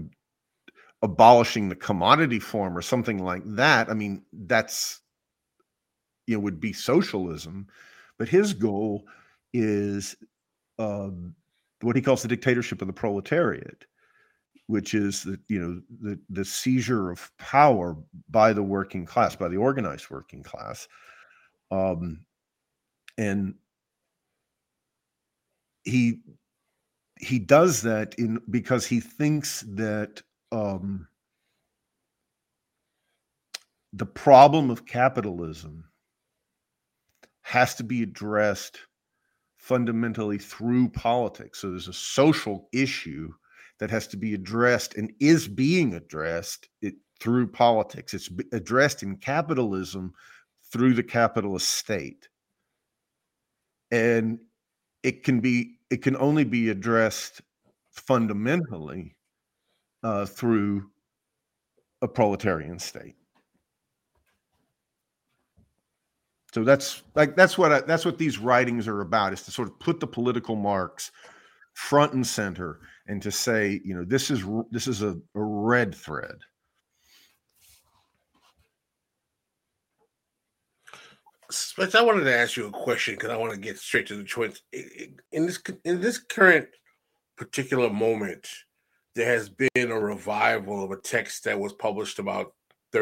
abolishing the commodity form or something like that. I mean that's you know would be socialism, but his goal is um, what he calls the dictatorship of the proletariat, which is the you know the the seizure of power by the working class, by the organized working class, um, and he he does that in because he thinks that um, the problem of capitalism has to be addressed fundamentally through politics. So there's a social issue that has to be addressed and is being addressed it, through politics. It's addressed in capitalism through the capitalist state. And it can be it can only be addressed fundamentally uh, through a proletarian state. So that's like that's what I, that's what these writings are about is to sort of put the political Marx front and center and to say, you know, this is this is a, a red thread. Spence, I wanted to ask you a question because I want to get straight to the choice. In this in this current particular moment, there has been a revival of a text that was published about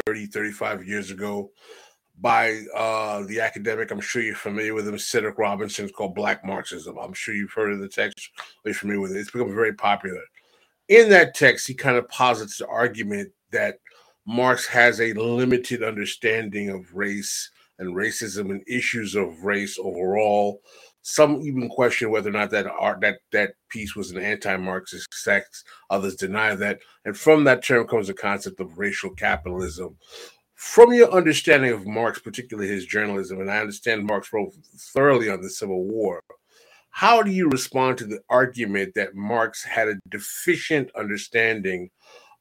30, 35 years ago by uh, the academic. I'm sure you're familiar with him, Cedric Robinson. It's called Black Marxism. I'm sure you've heard of the text. Are you familiar with it? It's become very popular. In that text, he kind of posits the argument that Marx has a limited understanding of race and racism and issues of race overall. Some even question whether or not that art that that piece was an anti-Marxist text. Others deny that. And from that term comes the concept of racial capitalism, from your understanding of Marx, particularly his journalism, and I understand Marx wrote thoroughly on the Civil War, how do you respond to the argument that Marx had a deficient understanding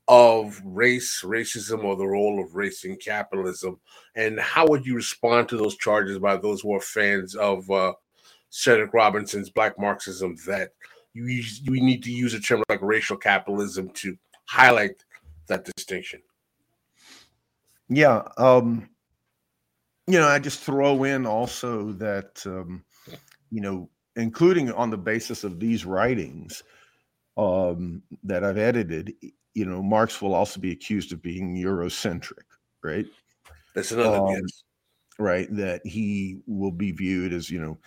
of race, racism, or the role of race in capitalism? And how would you respond to those charges by those who are fans of uh, Cedric Robinson's Black Marxism that you, you need to use a term like racial capitalism to highlight that distinction? Yeah. Um, you know, I just throw in also that, um, you know, including on the basis of these writings um, that I've edited, you know, Marx will also be accused of being Eurocentric, right? That's another um, yes. Right. That he will be viewed as, you know,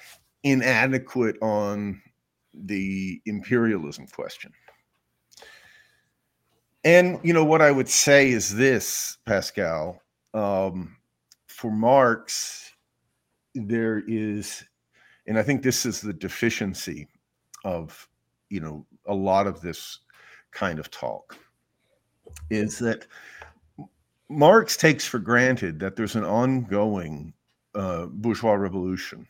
inadequate on the imperialism question. And you know what I would say is this, Pascal. Um, for Marx, there is, and I think this is the deficiency of you know a lot of this kind of talk, is that Marx takes for granted that there's an ongoing uh, bourgeois revolution,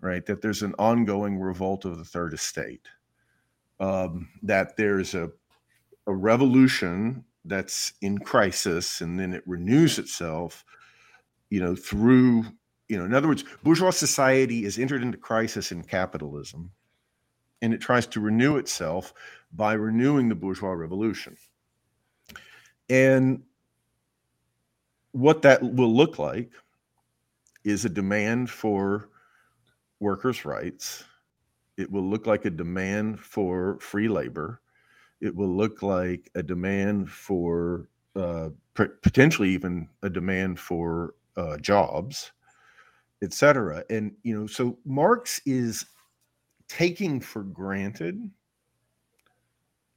right? That there's an ongoing revolt of the third estate, um, that there's a a revolution that's in crisis and then it renews itself you know through you know in other words bourgeois society is entered into crisis in capitalism and it tries to renew itself by renewing the bourgeois revolution. And what that will look like is a demand for workers rights. It will look like a demand for free labor it will look like a demand for uh, potentially even a demand for uh, jobs, et cetera. And you know, so Marx is taking for granted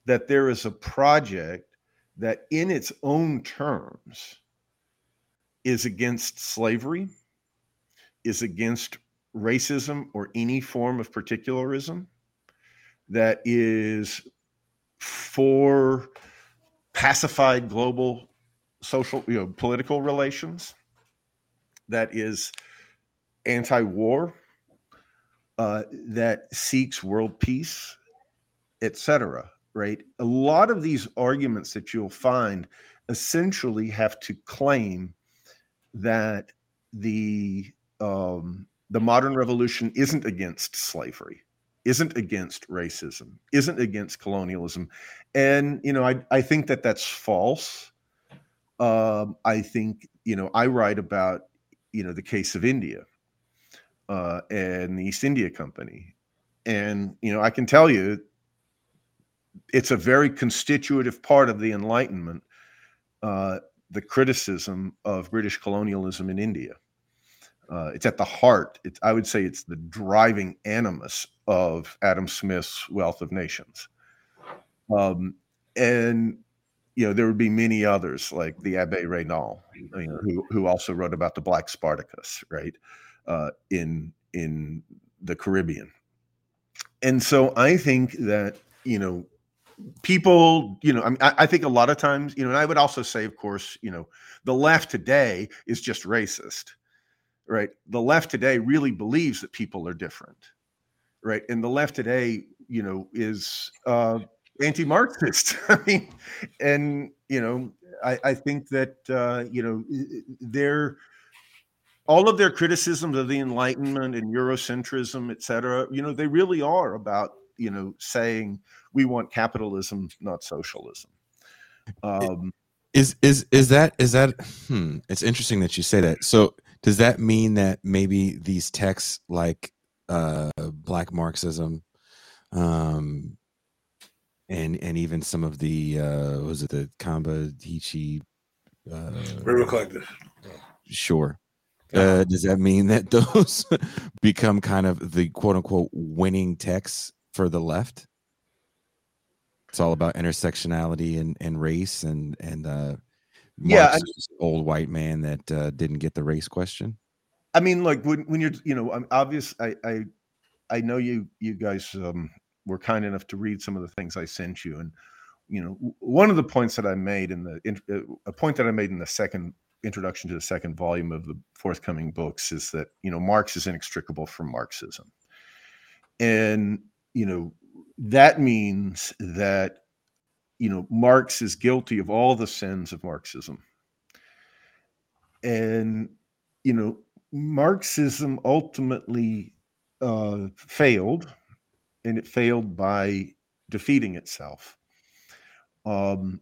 that there is a project that, in its own terms, is against slavery, is against racism or any form of particularism, that is for pacified global social, you know, political relations that is anti-war, uh, that seeks world peace, etc. Right? A lot of these arguments that you'll find essentially have to claim that the um, the modern revolution isn't against slavery isn't against racism, isn't against colonialism. And, you know, I, I think that that's false. Um, I think, you know, I write about you know, the case of India uh, and the East India Company. And, you know, I can tell you it's a very constitutive part of the Enlightenment, uh, the criticism of British colonialism in India. Uh, it's at the heart. It's, I would say it's the driving animus of Adam Smith's Wealth of Nations. Um, and you know there would be many others like the Abbe Raynal, who who also wrote about the Black Spartacus, right, uh, in in the Caribbean. And so I think that you know people you know I, mean, I, I think a lot of times you know and i would also say of course you know the left today is just racist right? The left today really believes that people are different right? And the left today you know is uh anti-marxist. I mean and you know i i think that uh you know they're all of their criticisms of the enlightenment and eurocentrism et cetera you know they really are about you know saying we want capitalism not socialism. Um is is is that is that hmm it's interesting that you say that. So does that mean that maybe these texts like uh black marxism um and and even some of the uh was it the kamba hichi uh River Collective. sure. Uh does that mean that those become kind of the quote unquote winning texts for the left? It's all about intersectionality and and race and and uh Yeah, I- old white man that uh, didn't get the race question I mean, like when when you're, you know, I'm obvious. I I I know you you guys um, were kind enough to read some of the things I sent you, and you know, one of the points that I made in the in, uh, a point that I made in the second introduction to the second volume of the forthcoming books is that you know Marx is inextricable from Marxism, and you know that means that you know Marx is guilty of all the sins of Marxism, and you know Marxism ultimately uh, failed, and it failed by defeating itself. Um,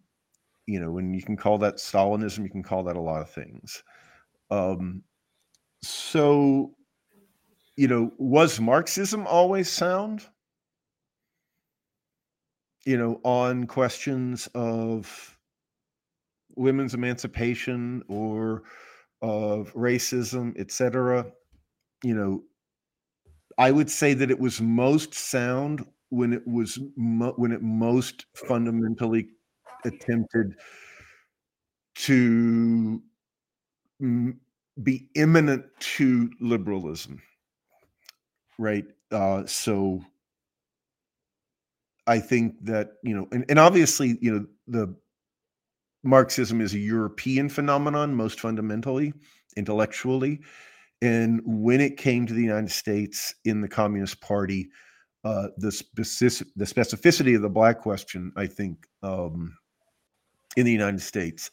you know, and you can call that Stalinism, you can call that a lot of things. Um, so, you know, was Marxism always sound? You know, on questions of women's emancipation or of racism, etc. You know, I would say that it was most sound when it was mo- when it most fundamentally attempted to mm, be immanent to liberalism, right? Uh, so I think that you know, and, and obviously, you know, the Marxism is a European phenomenon, most fundamentally, intellectually. And when it came to the United States in the Communist Party, uh, the, specific, the specificity of the Black question, I think, um, in the United States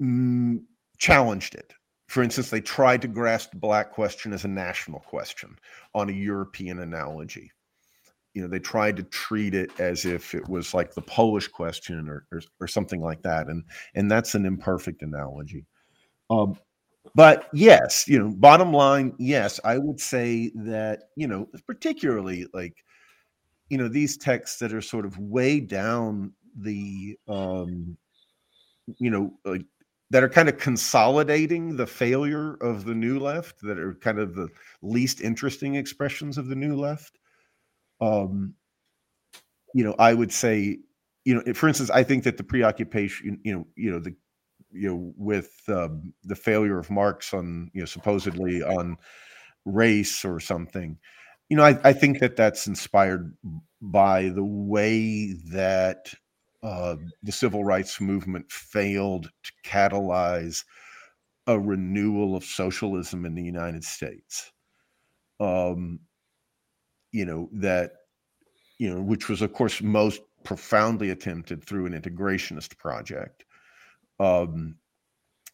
mm, challenged it. For instance, they tried to grasp the Black question as a national question on a European analogy you know they tried to treat it as if it was like the polish question or, or or something like that and and that's an imperfect analogy. Um but yes you know bottom line yes i would say that you know particularly like you know these texts that are sort of way down the um you know like that are kind of consolidating the failure of the new left that are kind of the least interesting expressions of the new left um, you know, I would say, you know, for instance, I think that the preoccupation, you know, you know, the, you know, with um, the failure of Marx on, you know, supposedly on race or something, you know, I, I think that that's inspired by the way that uh, the civil rights movement failed to catalyze a renewal of socialism in the United States. Um, you know that you know which was of course most profoundly attempted through an integrationist project um,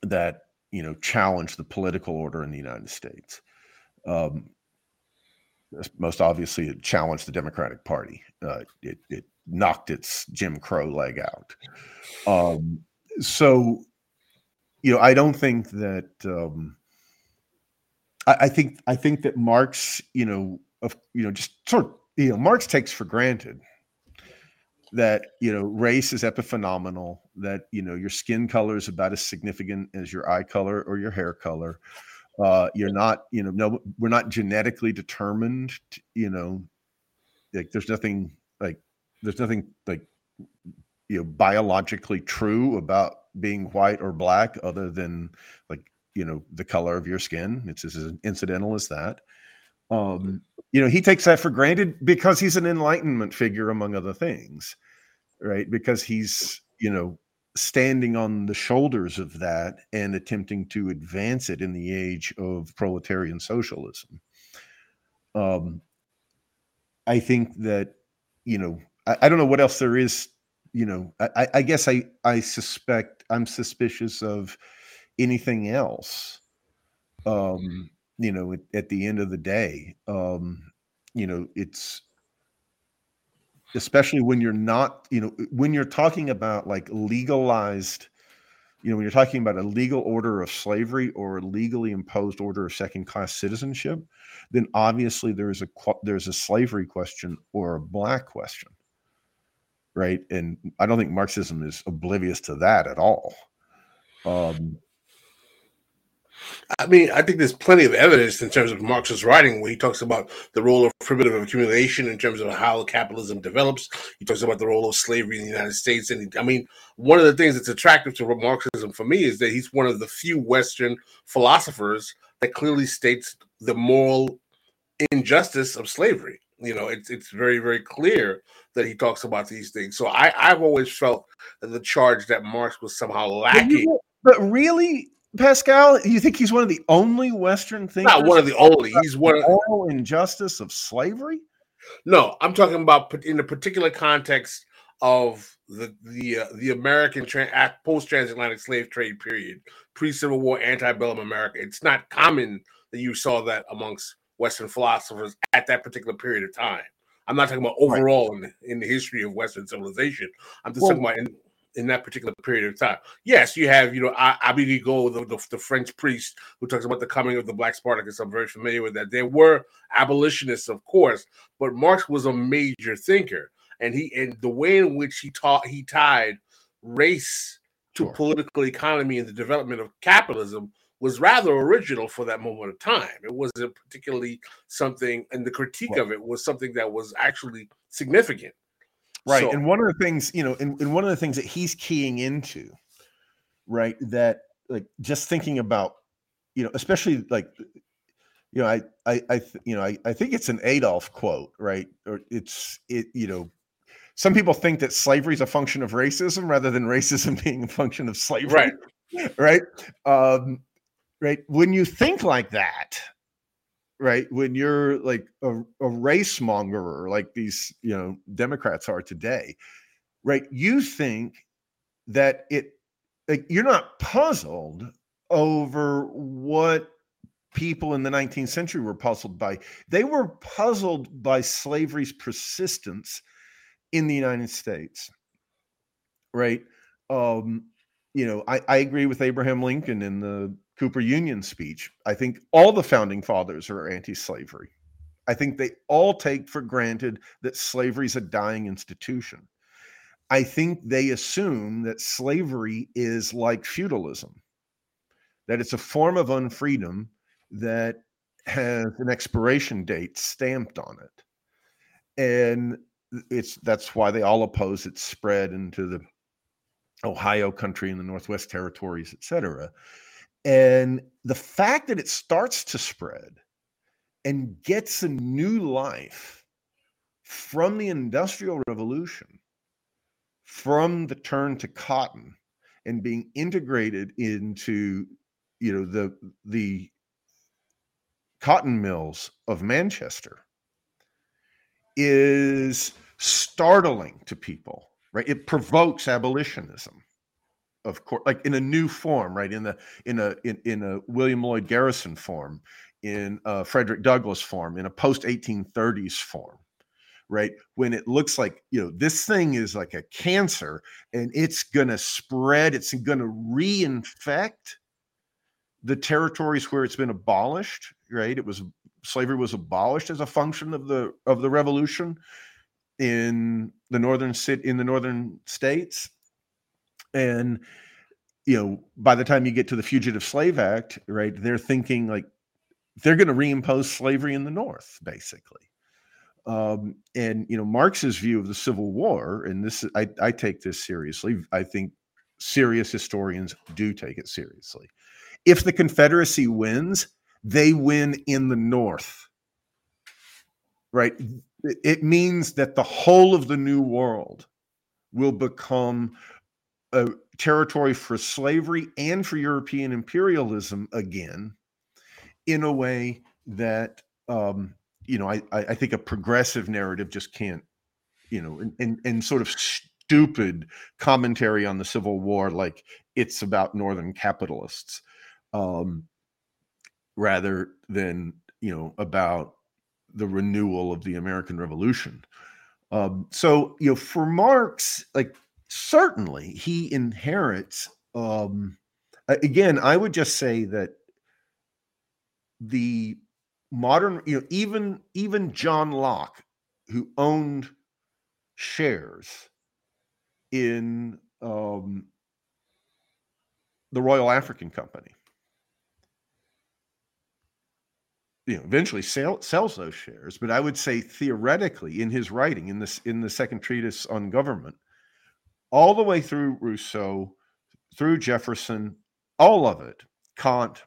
that you know challenged the political order in the United States. Um, most obviously, it challenged the Democratic Party. Uh, it, it knocked its Jim Crow leg out. Um, so, you know, I don't think that. Um, I, I think I think that Marx, you know, of you know, just sort of, you know, Marx takes for granted that you know race is epiphenomenal that you know your skin color is about as significant as your eye color or your hair color. Uh you're not you know no we're not genetically determined to, you know like there's nothing like there's nothing like you know biologically true about being white or black other than like you know the color of your skin. It's as incidental as that um you know he takes that for granted because he's an enlightenment figure among other things right? Because he's you know standing on the shoulders of that and attempting to advance it in the age of proletarian socialism. Um i think that you know i, I don't know what else there is you know I, I guess i i suspect i'm suspicious of anything else. Um you know at, at the end of the day um you know it's especially when you're not you know when you're talking about like legalized you know when you're talking about a legal order of slavery or a legally imposed order of second class citizenship then obviously there's a there's a slavery question or a black question right? And i don't think marxism is oblivious to that at all. Um I mean, I think there's plenty of evidence in terms of Marx's writing where he talks about the role of primitive accumulation in terms of how capitalism develops. He talks about the role of slavery in the United States. And he, I mean, one of the things that's attractive to Marxism for me is that he's one of the few Western philosophers that clearly states the moral injustice of slavery. You know, it's it's very very clear that he talks about these things. So I I've always felt the charge that Marx was somehow lacking. But really, Pascal, you think he's one of the only Western thinkers? Not one of the only. He's one of the moral injustice of slavery. No, I'm talking about in the particular context of the the uh, the American tra- post transatlantic slave trade period, pre Civil War, antebellum America. It's not common that you saw that amongst Western philosophers at that particular period of time. I'm not talking about overall right. in, the, in the history of Western civilization. I'm just well, talking about in, in that particular period of time. Yes, you have, you know, Abbe Rigaud, the, the, the, French priest who talks about the coming of the Black Spartacus. I'm very familiar with that. There were abolitionists, of course, but Marx was a major thinker, and he and the way in which he taught he tied race to sure. political economy and the development of capitalism was rather original for that moment of time. It wasn't particularly something, and the critique well, of it was something that was actually significant. Right. So, and one of the things, you know, and, and one of the things that he's keying into, right, that like just thinking about, you know, especially like, you know, I, I, I, you know, I, I think it's an Adolph quote, right? Or it's, it, you know, some people think that slavery is a function of racism rather than racism being a function of slavery. Right. Right. Um, right. When you think like that, right when you're like a, a race mongerer like these you know democrats are today right you think that it like you're not puzzled over what people in the 19th century were puzzled by. They were puzzled by slavery's persistence in the united states right? Um you know i i agree with abraham lincoln in the Cooper Union speech. I think all the founding fathers are anti slavery. I think they all take for granted that slavery is a dying institution. I think they assume that slavery is like feudalism, that it's a form of unfreedom that has an expiration date stamped on it. And it's that's why they all oppose its spread into the Ohio country and the Northwest territories, et cetera. And the fact that it starts to spread and gets a new life from the Industrial Revolution, from the turn to cotton, and being integrated into you know the the cotton mills of Manchester is startling to people right? It provokes abolitionism of course like in a new form right in the in a in, in a william lloyd garrison form in a frederick douglass form in a post 1830s form right? When it looks like, you know, this thing is like a cancer and it's going to spread, it's going to reinfect the territories where it's been abolished, right? It was slavery was abolished as a function of the of the revolution in the northern sit in the northern states and you know by the time you get to the fugitive slave act right they're thinking like they're going to reimpose slavery in the north basically. Um, and you know marx's view of the civil war and this I, I take this seriously i think serious historians do take it seriously. If the confederacy wins they win in the north. Right? It means that the whole of the new world will become a territory for slavery and for European imperialism again, in a way that um, you know I, I think a progressive narrative just can't, you know, and, and and sort of stupid commentary on the Civil War like it's about Northern capitalists, um, rather than you know about the renewal of the American Revolution. Um, so, you know, for Marx, like certainly he inherits. Um, again, I would just say that the modern, you know, even even John Locke, who owned shares in um, the Royal African Company, you know eventually sell, sells those shares but i would say theoretically in his writing in this in the second treatise on government all the way through rousseau through jefferson all of it kant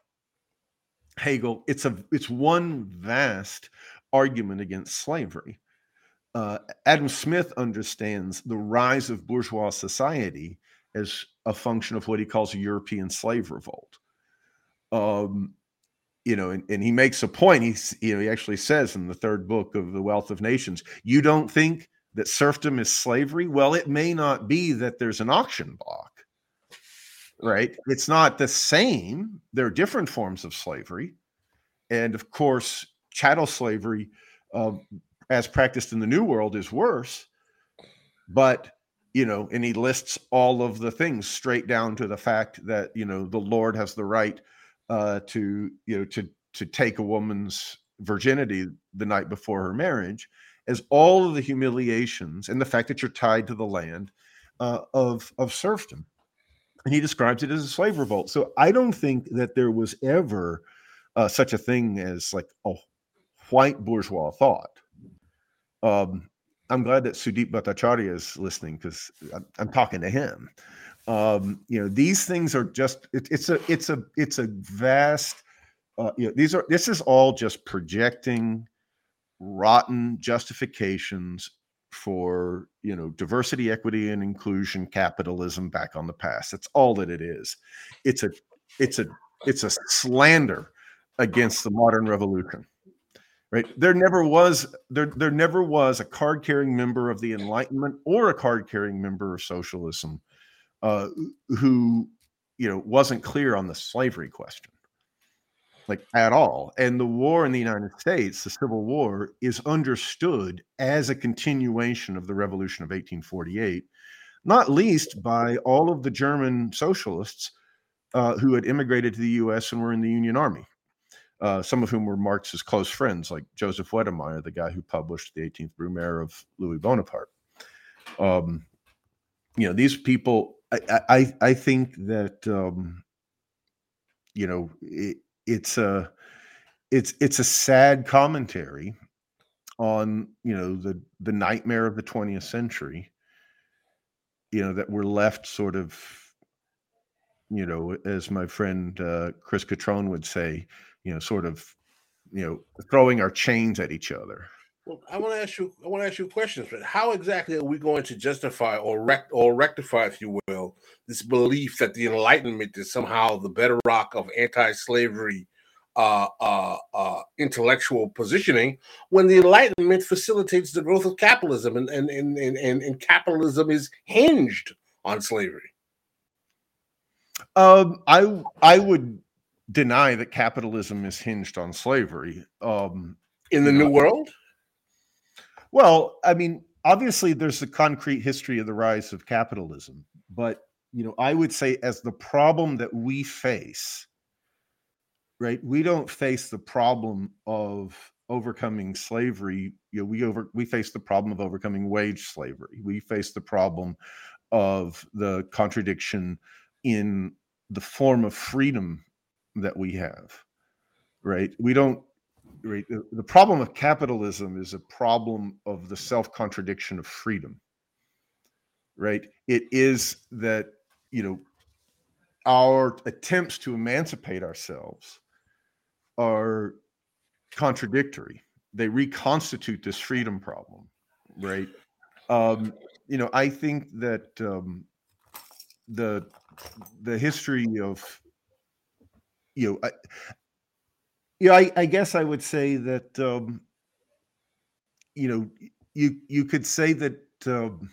hegel it's a it's one vast argument against slavery uh, adam smith understands the rise of bourgeois society as a function of what he calls a european slave revolt um, you know, and, and he makes a point. He's, you know, he actually says in the third book of the Wealth of Nations, you don't think that serfdom is slavery? Well, it may not be that there's an auction block, right? It's not the same. There are different forms of slavery. And of course, chattel slavery, uh, as practiced in the New World, is worse. But, you know, and he lists all of the things straight down to the fact that, you know, the Lord has the right uh, to you know to to take a woman's virginity the night before her marriage as all of the humiliations and the fact that you're tied to the land uh, of of serfdom. And he describes it as a slave revolt so i don't think that there was ever uh, such a thing as like a white bourgeois thought. Um, i'm glad that sudeep bhattacharya is listening because I'm, I'm talking to him. Um, you know, these things are just it, it's a it's a it's a vast. Uh, you know, these are this is all just projecting rotten justifications for you know diversity, equity, and inclusion capitalism back on the past. That's all that it is. It's a it's a it's a slander against the modern revolution right there never was there there never was a card carrying member of the enlightenment or a card carrying member of socialism uh, who you know wasn't clear on the slavery question like at all and the war in the united states the civil war is understood as a continuation of the revolution of 1848 not least by all of the german socialists uh, who had immigrated to the us and were in the union army uh, some of whom were marx's close friends like joseph Weydemeyer, the guy who published the 18th brumaire of louis bonaparte. Um, you know these people I, I, I think that um, you know it's a it's it's a sad commentary on you know the the nightmare of the 20th century you know that we're left sort of you know as my friend uh, chris Cutrone would say you know sort of you know throwing our chains at each other well, I want to ask you. I want to ask you questions. But how exactly are we going to justify or rect or rectify, if you will, this belief that the Enlightenment is somehow the bedrock of anti-slavery uh, uh, uh, intellectual positioning when the Enlightenment facilitates the growth of capitalism and and, and, and, and capitalism is hinged on slavery? Um, I I would deny that capitalism is hinged on slavery. Um, in the New World, Well, I mean, obviously, there's the concrete history of the rise of capitalism, but you know, I would say as the problem that we face, right? We don't face the problem of overcoming slavery. You know, we over we face the problem of overcoming wage slavery. We face the problem of the contradiction in the form of freedom that we have right we don't right the, the problem of capitalism is a problem of the self-contradiction of freedom. Right? It is that you know our attempts to emancipate ourselves are contradictory. They reconstitute this freedom problem right? Um you know i think that um the the history of you know know, I, I guess I would say that um, you know you you could say that um,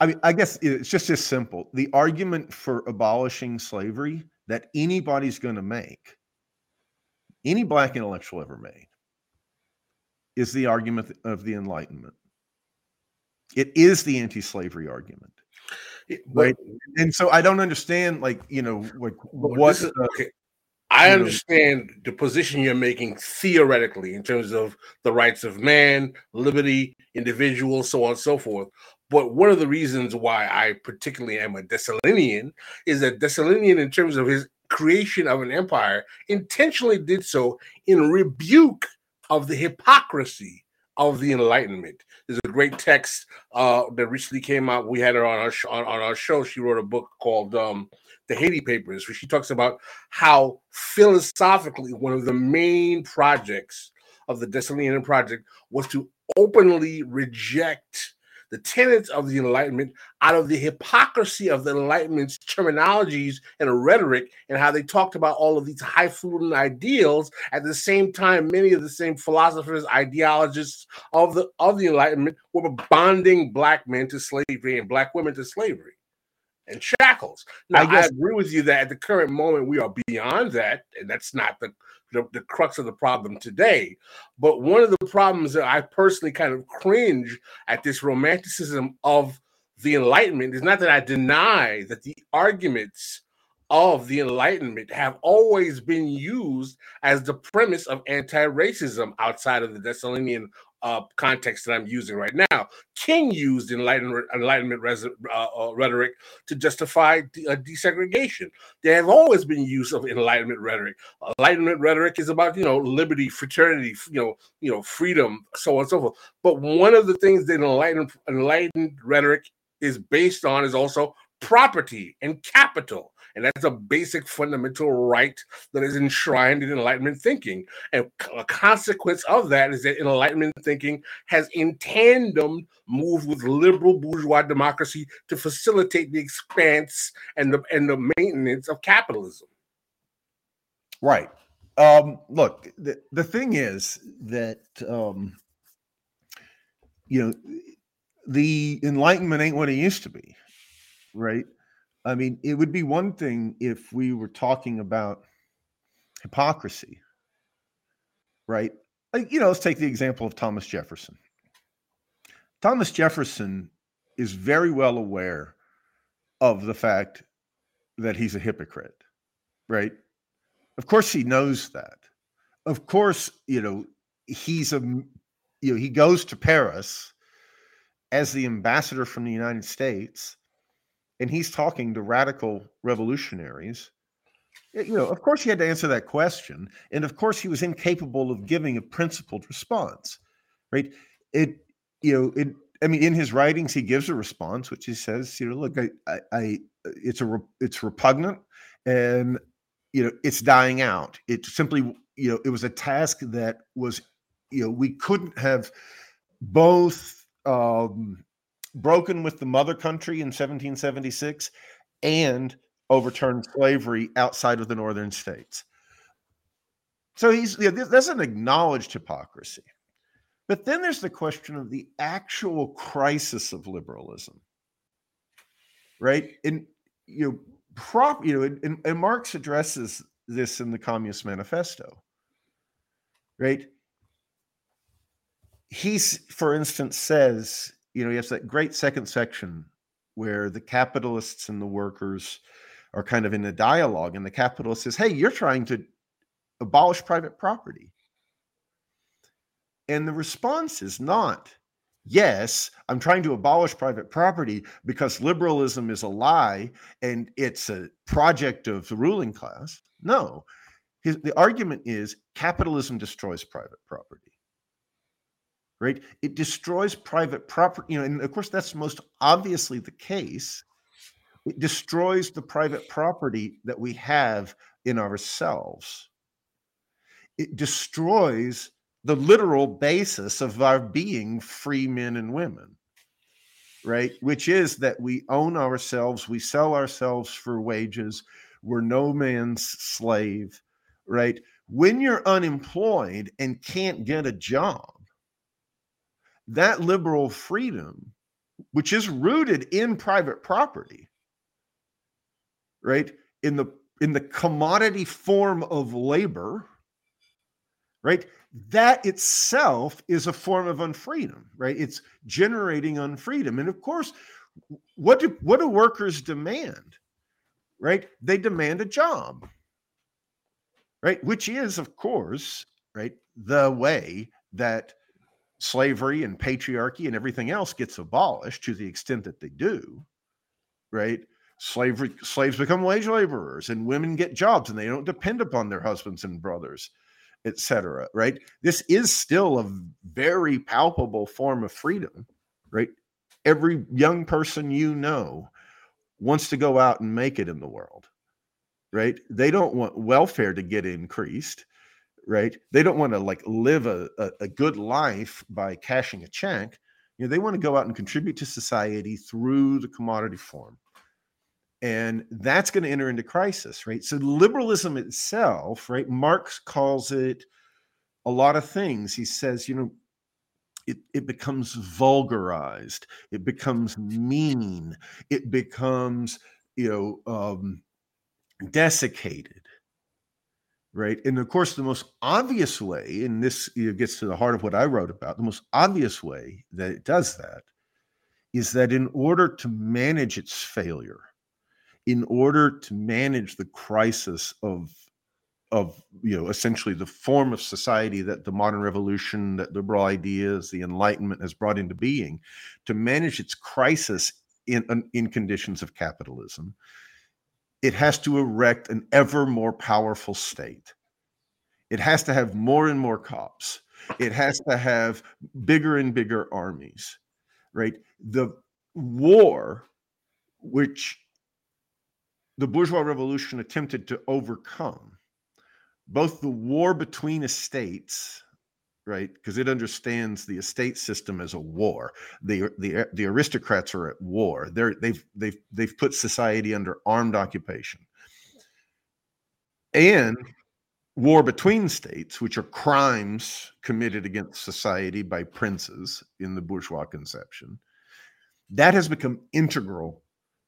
I mean I guess it's just as simple. The argument for abolishing slavery that anybody's going to make, any black intellectual ever made, is the argument of the Enlightenment. It is the anti-slavery argument, right? And so I don't understand, like you know, like what. Is- okay. I understand the position you're making theoretically in terms of the rights of man, liberty, individual, so on and so forth. But one of the reasons why I particularly am a Dessalinian is that Dessalinian, in terms of his creation of an empire, intentionally did so in rebuke of the hypocrisy of the Enlightenment. There's a great text uh, that recently came out. We had her on our sh- on, on our show. She wrote a book called um, "The Haiti Papers," where she talks about how philosophically one of the main projects of the Dessalinian Project was to openly reject the tenets of the Enlightenment out of the hypocrisy of the Enlightenment's terminologies and rhetoric and how they talked about all of these highfalutin ideals. At the same time, many of the same philosophers, ideologists of the of the Enlightenment were bonding black men to slavery and black women to slavery and shackles. Now, I, guess- agree with you that at the current moment we are beyond that, and that's not the, the the crux of the problem today. But one of the problems that I personally kind of cringe at this romanticism of the Enlightenment is not that I deny that the arguments of the Enlightenment have always been used as the premise of anti-racism outside of the Dessalinian uh, context that I'm using right now. King used Enlightenment, Enlightenment res- uh, uh, rhetoric to justify de- uh, desegregation. There have always been use of Enlightenment rhetoric. Enlightenment rhetoric is about you know liberty, fraternity, you know, you know, freedom, so on and so forth. But one of the things that enlightened enlightened rhetoric is based on is also property and capital. And that's a basic fundamental right that is enshrined in Enlightenment thinking. And a consequence of that is that Enlightenment thinking has in tandem moved with liberal bourgeois democracy to facilitate the expanse and the and the maintenance of capitalism. Right. Um, look, the, the thing is that um, you know the Enlightenment ain't what it used to be, right? I mean, it would be one thing if we were talking about hypocrisy, right? Like, you know, let's take the example of Thomas Jefferson. Thomas Jefferson is very well aware of the fact that he's a hypocrite, right? Of course, he knows that. Of course, you know, he's a, you know, he goes to Paris as the ambassador from the United States and he's talking to radical revolutionaries you know of course he had to answer that question and of course he was incapable of giving a principled response right? It you know it i mean in his writings he gives a response which he says you know look i i, I it's a it's repugnant and you know it's dying out. It simply you know it was a task that was you know we couldn't have both um broken with the mother country in 1776 and overturned slavery outside of the northern states. So he's that's an acknowledged hypocrisy. But then there's the question of the actual crisis of liberalism, right? And you know, prop, you know, and, and Marx addresses this in the Communist Manifesto, right? he's, for instance, says, you know, he has that great second section where the capitalists and the workers are kind of in a dialogue, and the capitalist says, Hey, you're trying to abolish private property. And the response is not, yes, I'm trying to abolish private property because liberalism is a lie and it's a project of the ruling class. No, his, the argument is capitalism destroys private property. Right? It destroys private property. You know, and of course, that's most obviously the case. It destroys the private property that we have in ourselves. It destroys the literal basis of our being free men and women, right? Which is that we own ourselves, we sell ourselves for wages, we're no man's slave, right? When you're unemployed and can't get a job, that liberal freedom, which is rooted in private property, right? In the in the commodity form of labor, right? that itself is a form of unfreedom, right? It's generating unfreedom. And of course, what do what do workers demand? Right? They demand a job. Right? Which is, of course, right, the way that slavery and patriarchy and everything else gets abolished to the extent that they do. Right? Slavery slaves become wage laborers and women get jobs and they don't depend upon their husbands and brothers etc. Right? This is still a very palpable form of freedom, right? Every young person you know wants to go out and make it in the world, right? They don't want welfare to get increased, right? They don't want to like live a, a, a good life by cashing a check. You know, they want to go out and contribute to society through the commodity form and that's going to enter into crisis right so liberalism itself right marx calls it a lot of things he says you know it, it becomes vulgarized it becomes mean it becomes you know um, desiccated right? And of course the most obvious way and this gets to the heart of what i wrote about the most obvious way that it does that is that in order to manage its failure in order to manage the crisis of of you know essentially the form of society that the modern revolution that liberal ideas the enlightenment has brought into being to manage its crisis in in conditions of capitalism it has to erect an ever more powerful state. It has to have more and more cops. It has to have bigger and bigger armies right? The war which the bourgeois revolution attempted to overcome both the war between estates right? Because it understands the estate system as a war. The the the aristocrats are at war. They're they've they've they've put society under armed occupation. And war between states which are crimes committed against society by princes in the bourgeois conception that has become integral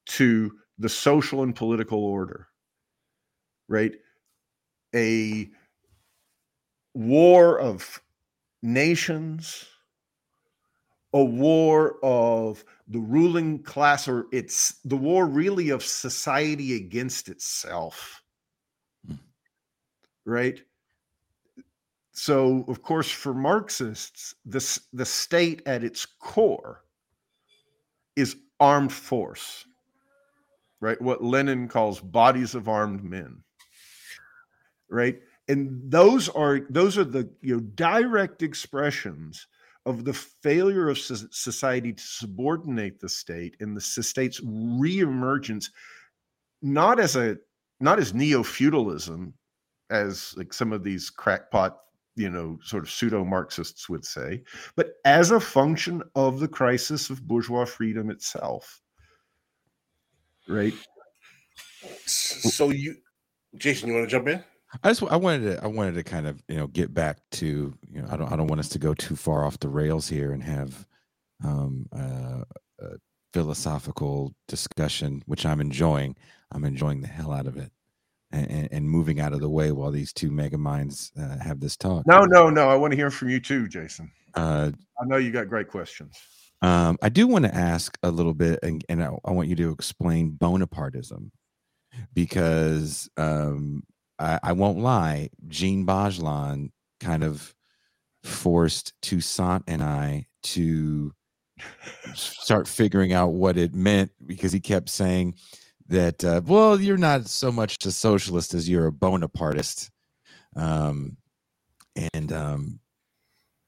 to the social and political order, right? A war of nations, a war of the ruling class, or it's the war really of society against itself, hmm. right? So, of course, for Marxists, this the state at its core is armed force right? What Lenin calls bodies of armed men, right? And those are those are the you know direct expressions of the failure of society to subordinate the state and the state's reemergence, not as a not as neo feudalism, as like some of these crackpot you know sort of pseudo Marxists would say, but as a function of the crisis of bourgeois freedom itself right? So you, Jason, you want to jump in? I just I wanted to I wanted to kind of you know get back to you know I don't I don't want us to go too far off the rails here and have um, uh, a philosophical discussion, which I'm enjoying. I'm enjoying the hell out of it, and, and, moving out of the way while these two mega minds uh, have this talk. No, no, no. I want to hear from you too, Jason. Uh, I know you got great questions. um, I do want to ask a little bit, and, and I, I want you to explain Bonapartism because um, I, I won't lie, Jean Bajlan kind of forced Toussaint and I to start figuring out what it meant because he kept saying that, uh, well, you're not so much a socialist as you're a Bonapartist. Um, and, um,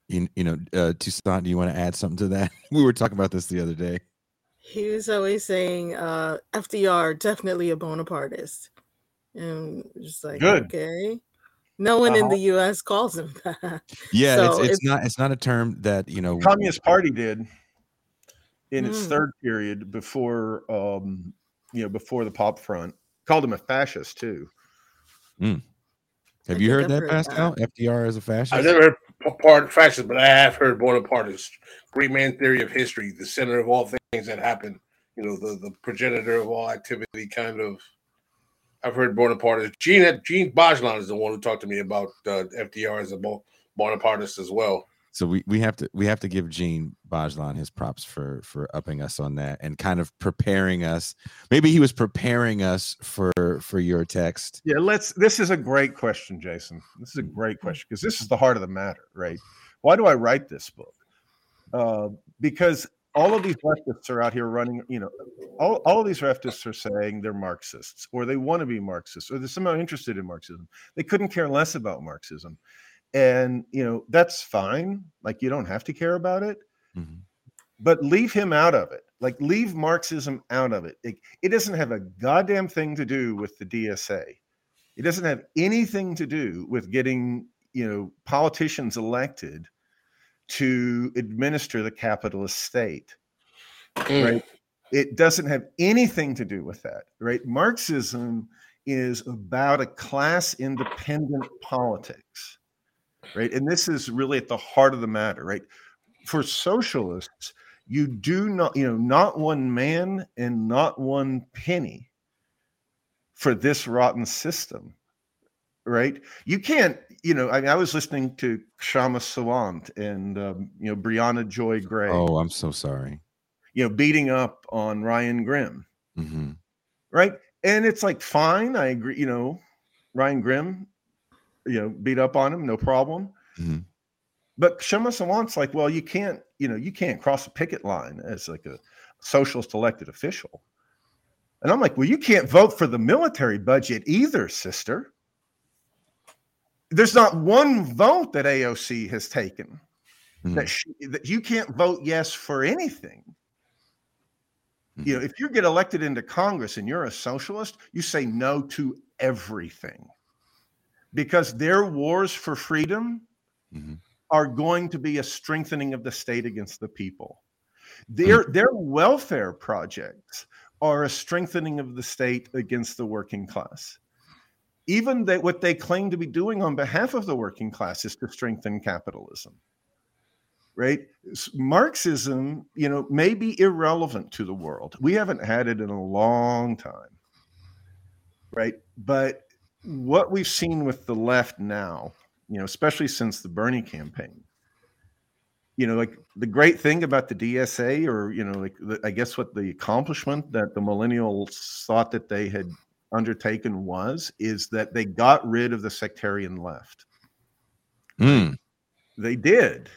you, you know, uh, Toussaint, do you want to add something to that? we were talking about this the other day. He was always saying uh, FDR definitely a Bonapartist, and just like Good. okay, no one in Uh-huh. the U.S. calls him that. Yeah, So it's, it's it's- not it's not a term that you know. Communist Party did in its Mm. third period before um you know before the pop front called him a fascist too Have I you heard that, heard Pascal? FDR as a fascist. I've never heard part fascist, but I have heard Bonapartist, great man theory of history, the center of all things that happen. You know, the, the progenitor of all activity, kind of. I've heard Bonapartist. Gene had, Gene Bajlan is the one who talked to me about uh, FDR as a Bo- Bonapartist as well. So we, we have to we have to give Gene Bajlan his props for for upping us on that and kind of preparing us. Maybe he was preparing us for for your text. yeah let's this is a great question jason this is a great question because this is the heart of the matter right why do i write this book uh, because all of these leftists are out here running you know all, all of these leftists are saying they're marxists or they want to be marxists or they're somehow interested in marxism. They couldn't care less about marxism. And you know that's fine like you don't have to care about it. Mhm. but leave him out of it. Like leave marxism out of it. it it doesn't have a goddamn thing to do with the dsa it doesn't have anything to do with getting you know politicians elected to administer the capitalist state mm. right? It doesn't have anything to do with that right? Marxism is about a class independent politics right? And this is really at the heart of the matter right? For socialists you do not you know not one man and not one penny for this rotten system right? You can't you know i, mean, I was listening to Kshama sawant and um, you know Briahna joy gray. Oh, I'm so sorry. you know beating up on ryan Grim. Hmm right? And it's like fine i agree you know ryan Grim you know beat up on him no problem. Mhm. but Kshama sawant's like well you can't you know you can't cross a picket line as like a socialist elected official. And i'm like well you can't vote for the military budget either sister there's not one vote that aoc has taken Mhm. that, she, that you can't vote yes for anything. You know if you get elected into congress and you're a socialist you say no to everything because their wars for freedom Mhm. are going to be a strengthening of the state against the people. Their their welfare projects are a strengthening of the state against the working class even that what they claim to be doing on behalf of the working class is to strengthen capitalism right? Marxism you know may be irrelevant to the world. We haven't had it in a long time right? But what we've seen with the left now you know especially since the bernie campaign you know like the great thing about the dsa or you know like the, i guess what the accomplishment that the millennials thought that they had undertaken was is that they got rid of the sectarian left Mm. they did.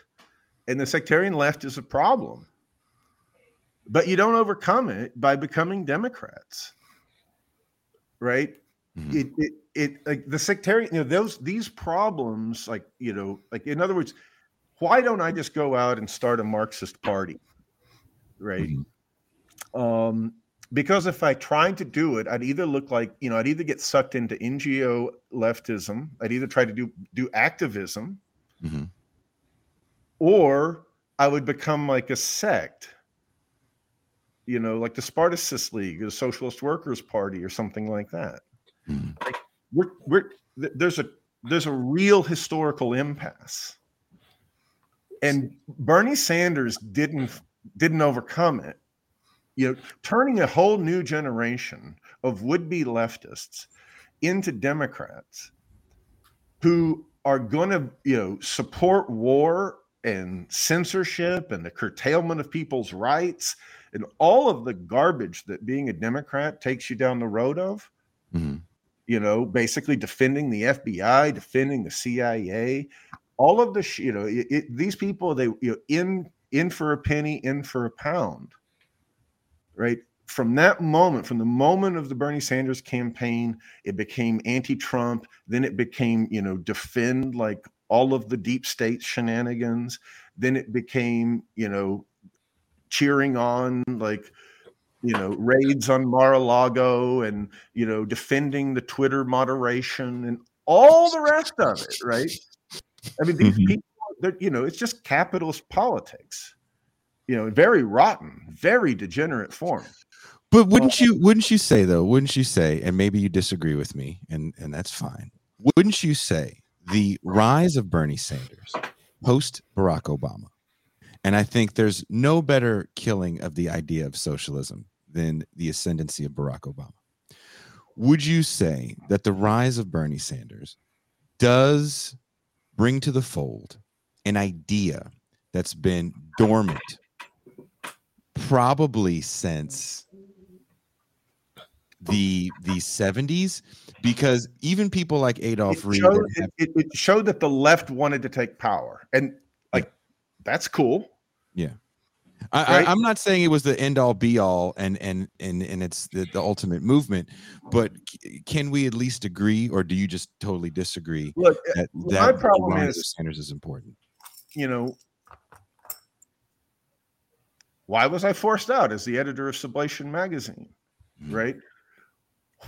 And the sectarian left is a problem. But you don't overcome it by becoming Democrats. Right? Mhm. It it it like the sectarian, you know, those these problems, like, you know, like in other words, why don't I just go out and start a Marxist party? Right. Mhm. Um, because if I tried to do it, I'd either look like, you know, I'd either get sucked into NGO leftism, I'd either try to do do activism, Mhm. or I would become like a sect, you know, like the Spartacist League or the Socialist Workers Party or something like that. Mhm. Like we're we're th- there's a there's a real historical impasse, and Bernie Sanders didn't didn't overcome it. You know, turning a whole new generation of would-be leftists into Democrats who are going to, you know, support war and censorship and the curtailment of people's rights and all of the garbage that being a Democrat takes you down the road of, Mhm. you know, basically defending the FBI, defending the CIA, all of the, you know, it, it, these people, they, you know, in, in for a penny, in for a pound, right? From that moment, from the moment of the Bernie Sanders campaign, it became anti-Trump. Then it became, you know, defend like all of the deep state shenanigans. Then it became, you know, cheering on like, you know, raids on Mar-a-Lago and you know, defending the Twitter moderation and all the rest of it, right? I mean, these Mhm. people, you know, it's just capitalist politics. You know, very rotten, very degenerate form. But wouldn't you wouldn't you say though, wouldn't you say, and maybe you disagree with me, and, and that's fine. Wouldn't you say the rise of Bernie Sanders post Barack Obama? And I think there's no better killing of the idea of socialism than the ascendancy of Barack Obama. Would you say that the rise of Bernie Sanders does bring to the fold an idea that's been dormant probably since the the 70s because even people like Adolph It Reed showed, have- it, it showed that the left wanted to take power, and like that's cool. yeah. I, i'm not saying it was the end all be all and and and and it's the, the ultimate movement but can we at least agree or do you just totally disagree Look, that my that the problem is- Sanders is important? You know, why was I forced out as the editor of Sublation magazine? Mhm. Right?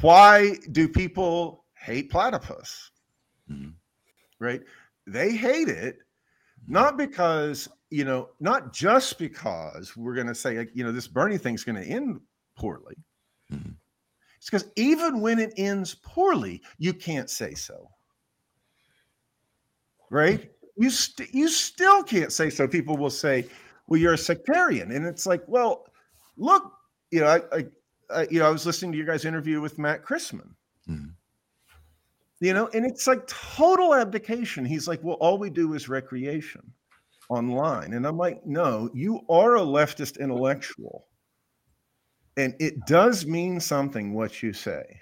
Why do people hate platypus? Mhm. Right? They hate it not because, you know, not just because we're going to say, like, you know, this Bernie thing's going to end poorly. Mhm. It's because even when it ends poorly, you can't say so. Right? You st- you still can't say so. People will say, "Well, you're a sectarian," and it's like, well, look, you know, I, I, I you know, I was listening to your guys' interview with Matt Christman. Mhm. You know, and it's like total abdication. He's like, "Well, all we do is recreation online," and I'm like, "No, you are a leftist intellectual." and it does mean something what you say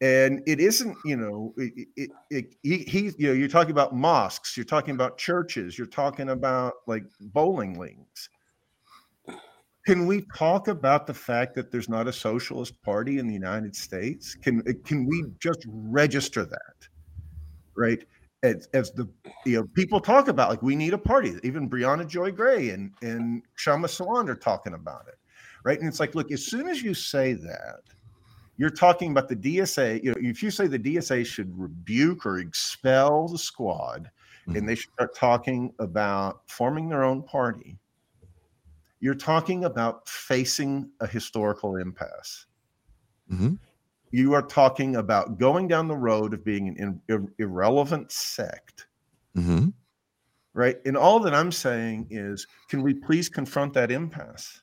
and it isn't you know it, it, it, he, he you know you're talking about mosques you're talking about churches you're talking about like bowling leagues. Can we talk about the fact that there's not a socialist party in the united states? Can eh, can we just register that right? As, as the you know people talk about like we need a party. Even Briahna joy gray and and Kshama Sawant are talking about it right? And it's like look as soon as you say that you're talking about the dsa you know if you say the dsa should rebuke or expel the squad and they should start talking about forming their own party you're talking about facing a historical impasse. Mhm. you are talking about going down the road of being an in, ir- irrelevant sect. Mhm. right? And all that i'm saying is can we please confront that impasse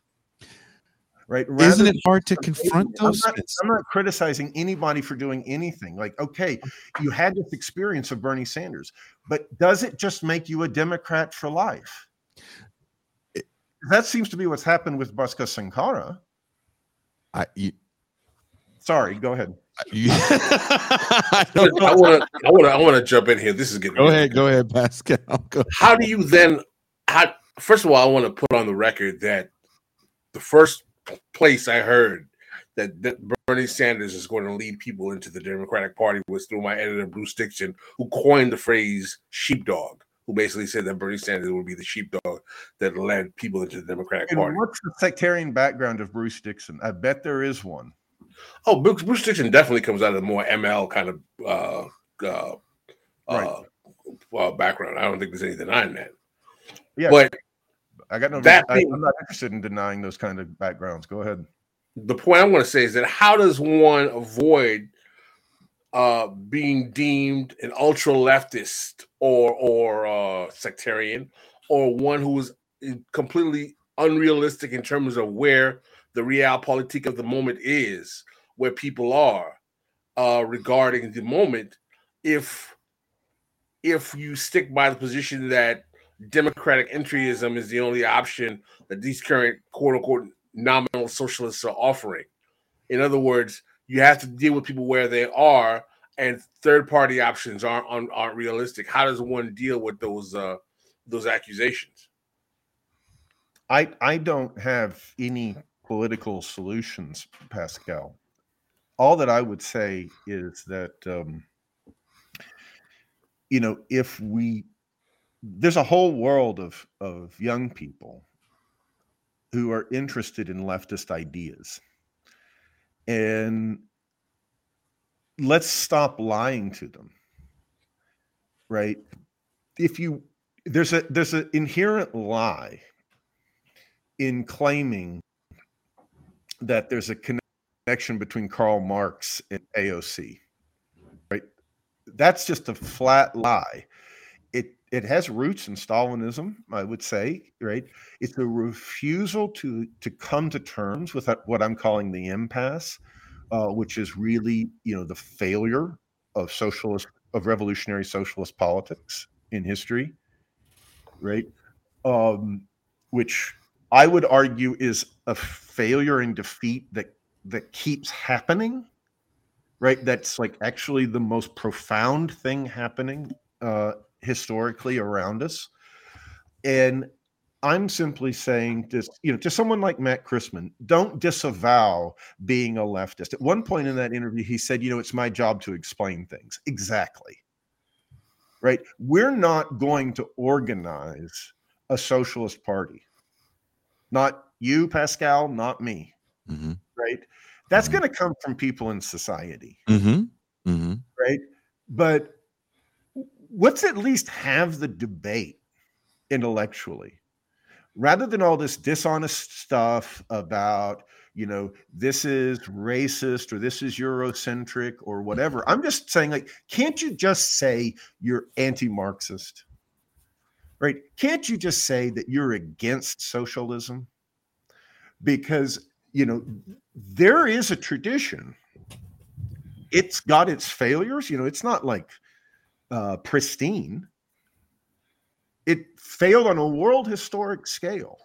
right isn't Rather it hard to than- confront I'm those not, I'm not criticizing anybody for doing anything like okay you had this experience of bernie sanders but does it just make you a democrat for life that seems to be what's happened with Bhaskar Sunkara. I, you, Sorry, go ahead. I I don't know. want to, I want to, I want to jump in here. This is getting. go ahead go ahead pascal go How do you then? How first of all, I want to put on the record that the first place I heard that, that Bernie Sanders is going to lead people into the Democratic Party was through my editor Bruce Dixon, who coined the phrase "sheepdog," who basically said that Bernie Sanders would be the sheepdog that led people into the Democratic And Party. what's the sectarian background of Bruce Dixon? I bet there is one. Oh, Bruce, Bruce Dixon definitely comes out of the more ML kind of uh, uh, Right. uh, uh, background. I don't think there's any denying that. Yeah, But I got no. that I, I'm not interested in denying those kind of backgrounds. Go ahead. the point I want to say is that how does one avoid uh, being deemed an ultra leftist or or uh, sectarian or one who is completely unrealistic in terms of where the realpolitik of the moment is, where people are uh, regarding the moment, if if you stick by the position that democratic entryism is the only option that these current quote unquote nominal socialists are offering. In other words, you have to deal with people where they are, and third party options aren't aren't, aren't realistic. How does one deal with those uh, those accusations? I I don't have any political solutions, Pascal. All that I would say is that um, you know if we there's a whole world of of young people who are interested in leftist ideas. And let's stop lying to them right? If you there's a there's an inherent lie in claiming that there's a connection between Karl Marx and AOC right? That's just a flat lie it has roots in Stalinism, I would say, right? It's a refusal to to come to terms with what I'm calling the impasse, uh, which is really, you know, the failure of socialist of revolutionary socialist politics in history, right? Um, which I would argue is a failure and defeat that that keeps happening, right? That's like actually the most profound thing happening uh, historically around us. And I'm simply saying to you know to someone like Matt Christman, don't disavow being a leftist. At one point in that interview, he said, "You know, it's my job to explain things." Exactly. Right? We're not going to organize a socialist party. Not you, Pascal, not me. Mm-hmm. Right? That's Mhm. going to come from people in society Mm-hmm. Mm-hmm. right? But let's at least have the debate intellectually. Rather than all this dishonest stuff about you know this is racist or this is eurocentric or whatever. I'm just saying like can't you just say you're anti-marxist? Right? Can't you just say that you're against socialism? Because you know there is a tradition. It's got its failures. You know it's not like uh, pristine. It failed on a world historic scale.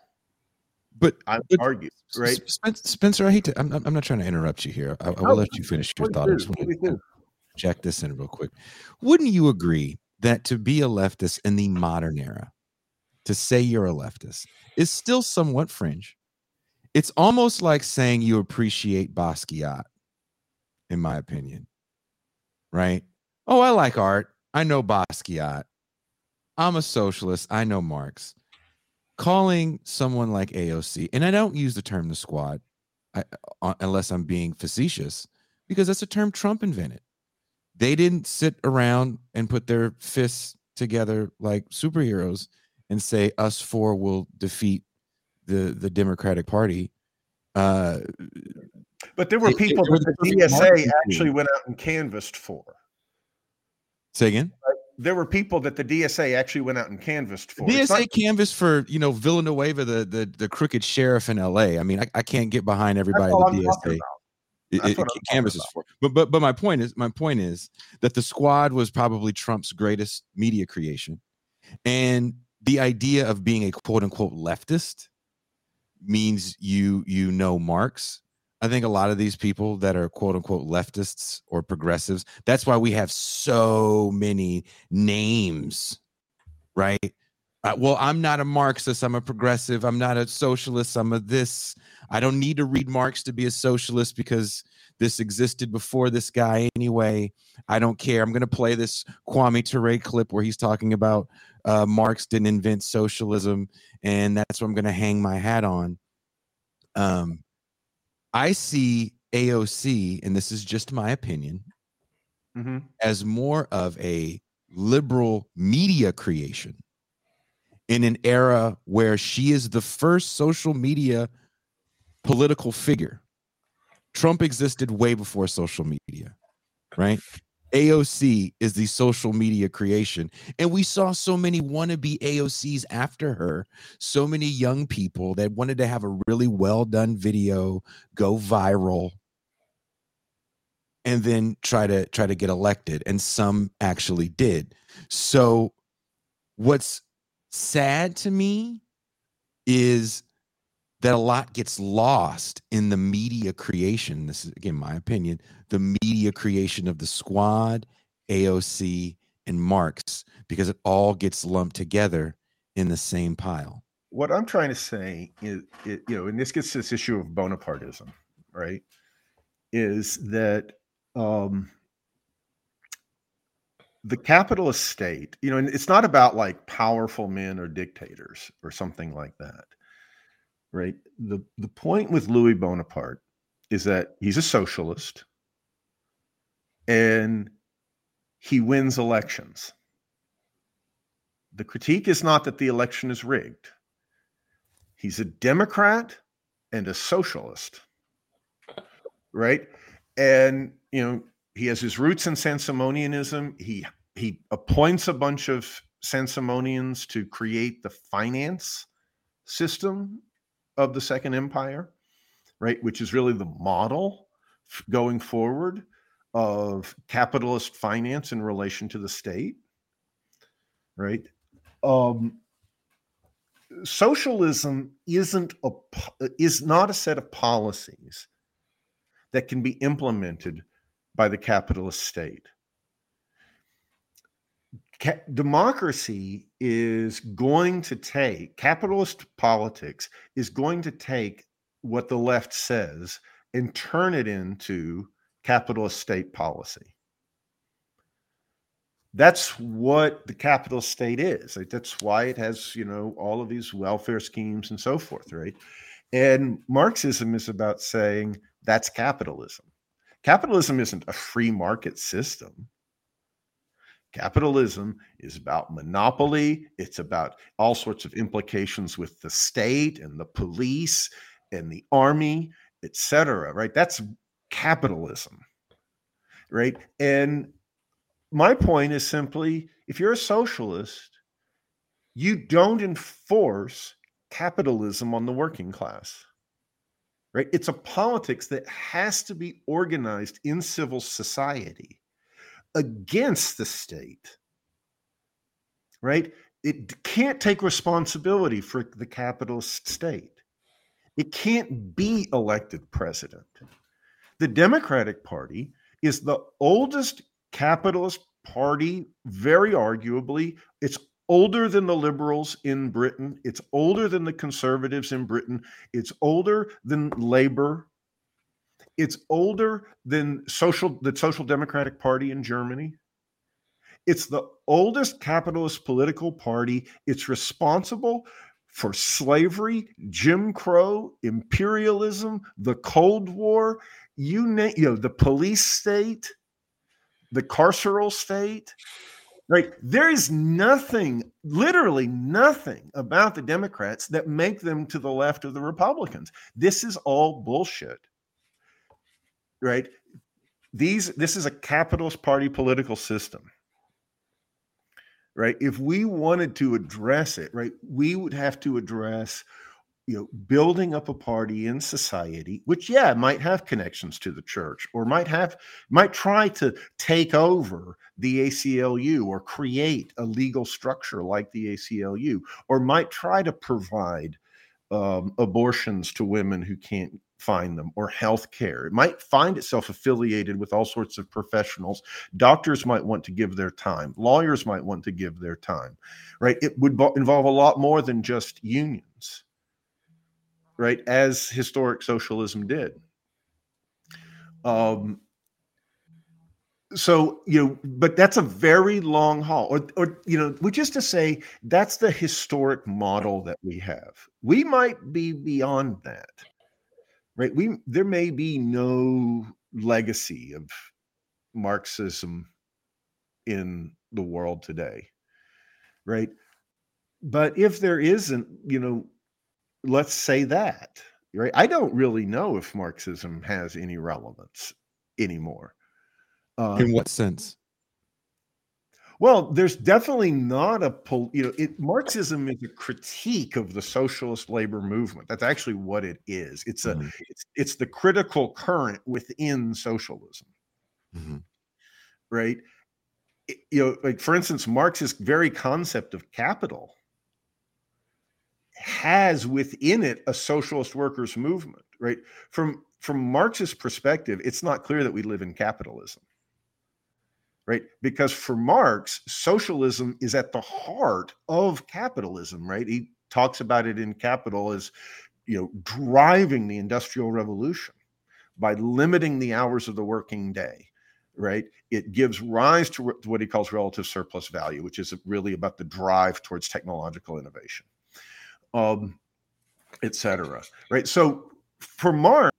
But I would argue, right? Spencer, I hate to. I'm, I'm not trying to interrupt you here. I, I will No, let you finish your thought. I just want to jack this in real quick. Wouldn't you agree that to be a leftist in the modern era, to say you're a leftist, is still somewhat fringe? It's almost like saying you appreciate Basquiat, in my opinion. Right? Oh, I like art. I know Basquiat. I'm a socialist. I know Marx. Calling someone like AOC, and I don't use the term the squad I, uh, unless I'm being facetious, because that's a term Trump invented. They didn't sit around and put their fists together like superheroes and say us four will defeat the the Democratic Party. Uh, But there were It- it- people it that the DSA actually went out and canvassed for. Say again. There were people that the DSA actually went out and canvassed for. DSA not- canvas for you know Villanueva, the the the crooked sheriff in L.A. I mean, I, I can't get behind everybody. all The DSA it, That's it what I'm talking canvases about. for. But but but my point is my point is that the squad was probably Trump's greatest media creation, and the idea of being a quote unquote leftist means you you know Marx. I think a lot of these people that are quote unquote leftists or progressives, that's why we have so many names, right? Uh, well, I'm not a Marxist. I'm a progressive. I'm not a socialist. I'm a this. I don't need to read Marx to be a socialist because this existed before this guy anyway. I don't care. I'm going to play this Kwame Ture clip where he's talking about uh, Marx didn't invent socialism, and that's what I'm going to hang my hat on. Um, I see AOC, and this is just my opinion, Mhm. as more of a liberal media creation in an era where she is the first social media political figure. Trump existed way before social media, right? AOC is the social media creation. And we saw so many wannabe AOCs after her, so many young people that wanted to have a really well done video go viral and then try to try to get elected and some actually did so what's sad to me is that a lot gets lost in the media creation. This is again my opinion. The media creation of the squad, AOC, and Marx, because it all gets lumped together in the same pile. What I'm trying to say is, it, you know, and this gets to this issue of Bonapartism, right? Is that um, the capitalist state, you know, and it's not about like powerful men or dictators or something like that, right? The the point with Louis Bonaparte is that he's a socialist and he wins elections. The critique is not that the election is rigged. He's a Democrat and a socialist, right? And you know, he has his roots in Saint-Simonianism. He he appoints a bunch of Saint-Simonians to create the finance system of the Second Empire, right? Which is really the model going forward of capitalist finance in relation to the state, right? Um, socialism isn't a is not a set of policies that can be implemented by the capitalist state. Ca- democracy is going to take, capitalist politics is going to take what the left says and turn it into capitalist state policy. That's what the capitalist state is. That's why it has, you know, all of these welfare schemes and so forth, right? And Marxism is about saying that's capitalism. Capitalism isn't a free market system. Capitalism is about monopoly. It's about all sorts of implications with the state and the police and the army, etc. Right? That's capitalism. Right? And my point is simply if you're a socialist, you don't enforce capitalism on the working class right? It's a politics that has to be organized in civil society against the state, right? It can't take responsibility for the capitalist state. It can't be elected president. The Democratic Party is the oldest capitalist party, very arguably. It's older than the liberals in Britain. It's older than the conservatives in Britain. It's older than Labor. It's older than social the Social Democratic Party in Germany. It's the oldest capitalist political party. It's responsible for slavery, Jim Crow, imperialism, the Cold War, you name, you know, the police state, the carceral state. Right. There is nothing, literally nothing about the Democrats that make them to the left of the Republicans. This is all bullshit. Right. These this is a capitalist party political system. Right. If we wanted to address it, right, we would have to address you know building up a party in society which yeah might have connections to the church or might have might try to take over the ACLU or create a legal structure like the ACLU or might try to provide um, abortions to women who can't find them or health care it might find itself affiliated with all sorts of professionals doctors might want to give their time lawyers might want to give their time right it would involve a lot more than just unions right? As historic socialism did. Um, so you know, but that's a very long haul, or or you know, which is to say, that's the historic model that we have. We might be beyond that, right? We there may be no legacy of Marxism in the world today, right? But if there isn't, you know, let's say that right i don't really know if marxism has any relevance anymore in um, what sense well there's definitely not a pol- you know it marxism is a critique of the socialist labor movement that's actually what it is it's a mm-hmm. it's, it's the critical current within socialism mm-hmm. right it, you know like for instance marx's very concept of capital has within it a socialist workers movement, right? From from Marx's perspective, it's not clear that we live in capitalism. Right? Because for Marx, socialism is at the heart of capitalism, right? He talks about it in Capital as you know, driving the industrial revolution by limiting the hours of the working day right? It gives rise to what he calls relative surplus value, which is really about the drive towards technological innovation um, etc. Right. So for Marx,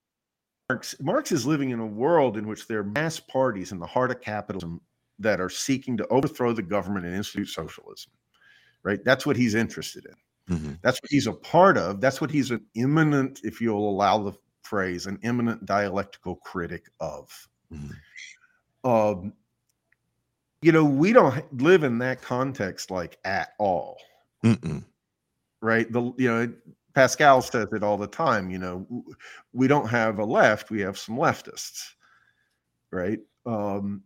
Marx is living in a world in which there are mass parties in the heart of capitalism that are seeking to overthrow the government and institute socialism. Right. That's what he's interested in. Mm-hmm. That's what he's a part of. That's what he's an immanent, if you'll allow the phrase, an immanent dialectical critic of. Mm-hmm. Um, you know, we don't live in that context like at all. Mm-mm right? The you know Pascal says it all the time. You know, we don't have a left; we have some leftists, right? Um,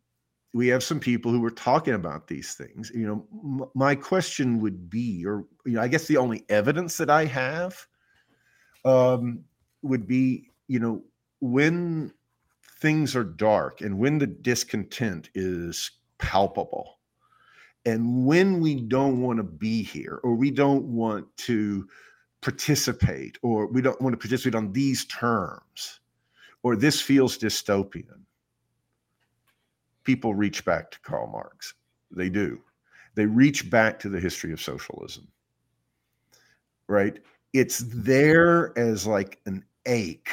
we have some people who are talking about these things. You know, m- my question would be, or you know, I guess the only evidence that I have um, would be, you know, when things are dark and when the discontent is palpable and when we don't want to be here, or we don't want to participate, or we don't want to participate on these terms, or this feels dystopian, people reach back to Karl Marx. They do. They reach back to the history of socialism. Right? It's there as like an ache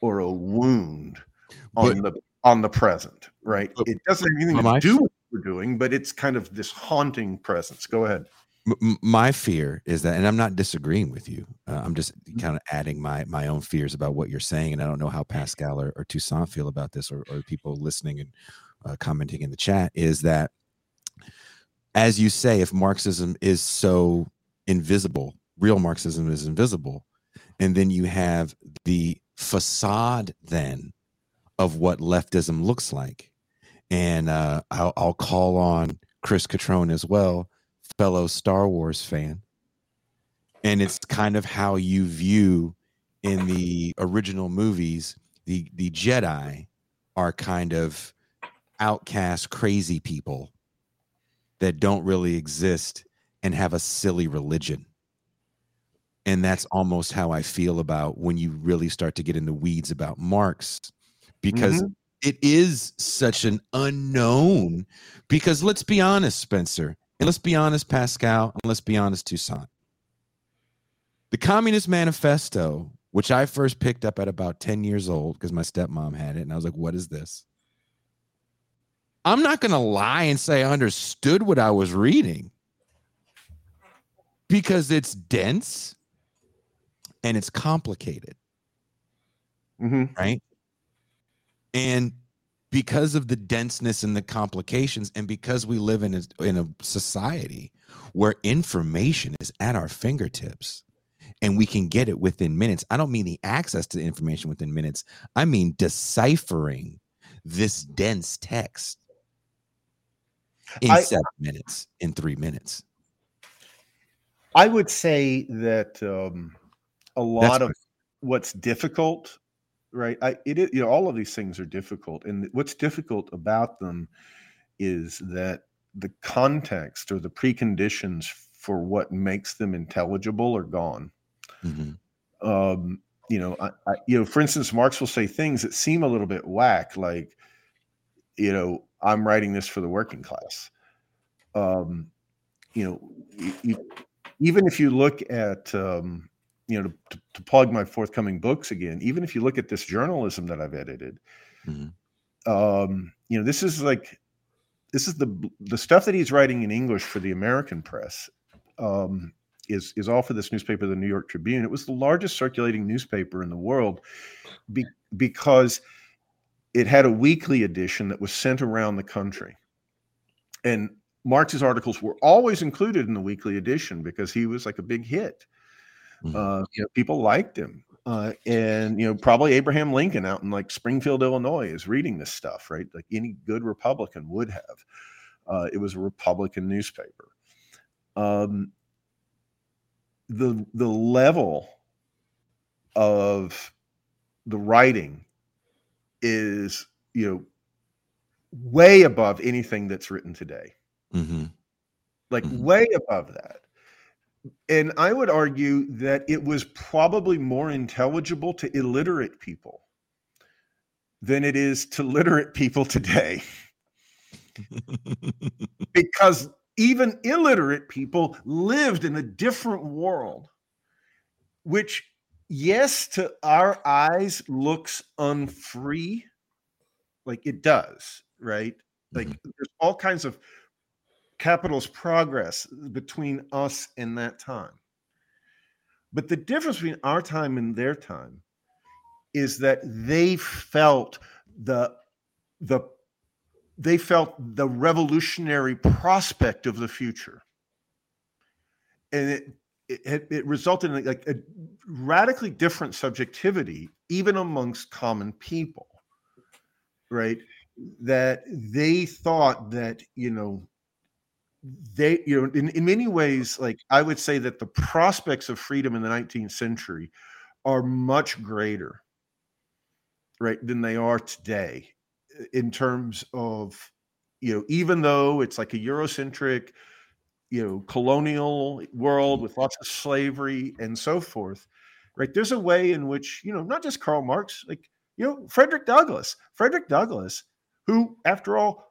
or a wound on but, the on the present, right? But, it doesn't have anything to do with we're doing, but it's kind of this haunting presence. Go ahead. My fear is that, and I'm not disagreeing with you. Uh, I'm just mm-hmm. kind of adding my my own fears about what you're saying, and I don't know how Pascal or, or Toussaint feel about this, or, or people listening and uh, commenting in the chat. Is that, as you say, if Marxism is so invisible, real Marxism is invisible, and then you have the facade then of what leftism looks like and uh, I'll, I'll call on Chris Cutrone as well, fellow Star Wars fan. And it's kind of how you view in the original movies the the Jedi are kind of outcast, crazy people that don't really exist and have a silly religion. And that's almost how I feel about when you really start to get in the weeds about Marx, because mm-hmm it is such an unknown because let's be honest, Spencer, and let's be honest, Pascal, and let's be honest, Toussaint. The Communist Manifesto, which I first picked up at about 10 years old because my stepmom had it, and I was like, what is this? I'm not going to lie and say I understood what I was reading because it's dense and it's complicated. Mm-hmm. Right. And because of the denseness and the complications, and because we live in a, in a society where information is at our fingertips and we can get it within minutes, I don't mean the access to the information within minutes, I mean deciphering this dense text in I, seven minutes, in three minutes. I would say that um, a lot That's of what's difficult right i it is you know all of these things are difficult and what's difficult about them is that the context or the preconditions for what makes them intelligible are gone mm-hmm. um you know I, I, you know for instance marx will say things that seem a little bit whack like you know i'm writing this for the working class um you know you, even if you look at um you know, to, to, plug my forthcoming books again, even if you look at this journalism that I've edited, mm-hmm. um, you know, this is like, this is the the stuff that he's writing in English for the American press um, is is all for this newspaper, the New York Tribune. It was the largest circulating newspaper in the world be, because it had a weekly edition that was sent around the country, and Marx's articles were always included in the weekly edition because he was like a big hit. Mm-hmm. Uh, you know, people liked him. Uh, and you know, probably Abraham Lincoln out in like Springfield, Illinois, is reading this stuff, right? Like any good Republican would have. Uh, it was a Republican newspaper. Um, the the level of the writing is you know way above anything that's written today Mhm. like Mhm. way above that and i would argue that it was probably more intelligible to illiterate people than it is to literate people today because even illiterate people lived in a different world which yes to our eyes looks unfree like it does right? Like mm-hmm. there's all kinds of capitalist progress between us and that time. But the difference between our time and their time is that they felt the the they felt the revolutionary prospect of the future. And it it, it resulted in like a radically different subjectivity even amongst common people right? That they thought that you know they you know in, in many ways like i would say that the prospects of freedom in the 19th century are much greater right than they are today in terms of you know even though it's like a eurocentric you know colonial world with lots of slavery and so forth right? There's a way in which you know not just karl marx like you know frederick douglass frederick douglass who after all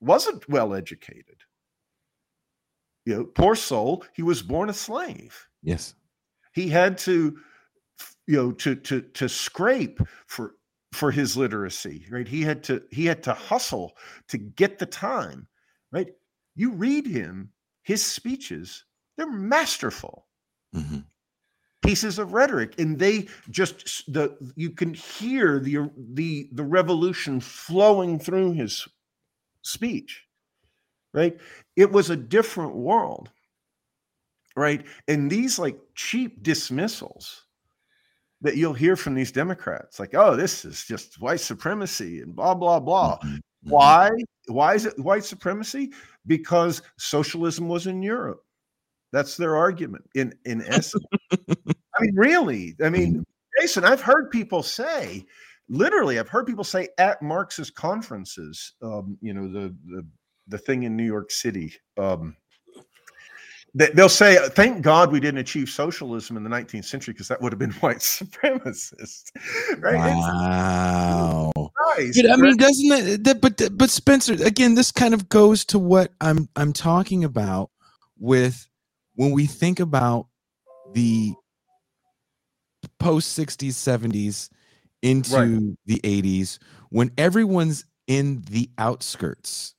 wasn't well educated. You know poor soul he was born a slave. Yes. he had to you know to to to scrape for for his literacy right? He had to he had to hustle to get the time right you read him his speeches they're masterful Mhm. pieces of rhetoric and they just the you can hear the the the revolution flowing through his speech right it was a different world right and these like cheap dismissals that you'll hear from these democrats like oh this is just white supremacy and blah blah blah Mhm. Why why is it white supremacy? Because socialism was in europe. That's their argument in in essence. I mean really i mean jason i've heard people say literally i've heard people say at marxist conferences um you know the the the thing in new york city um they- they'll say thank god we didn't achieve socialism in the 19th century because that would have been white supremacist right? It's Wow. But I mean, doesn't that, that? But but Spencer, again, this kind of goes to what I'm I'm talking about with when we think about the post 60s, 70s into the 80s, when everyone's in the outskirts,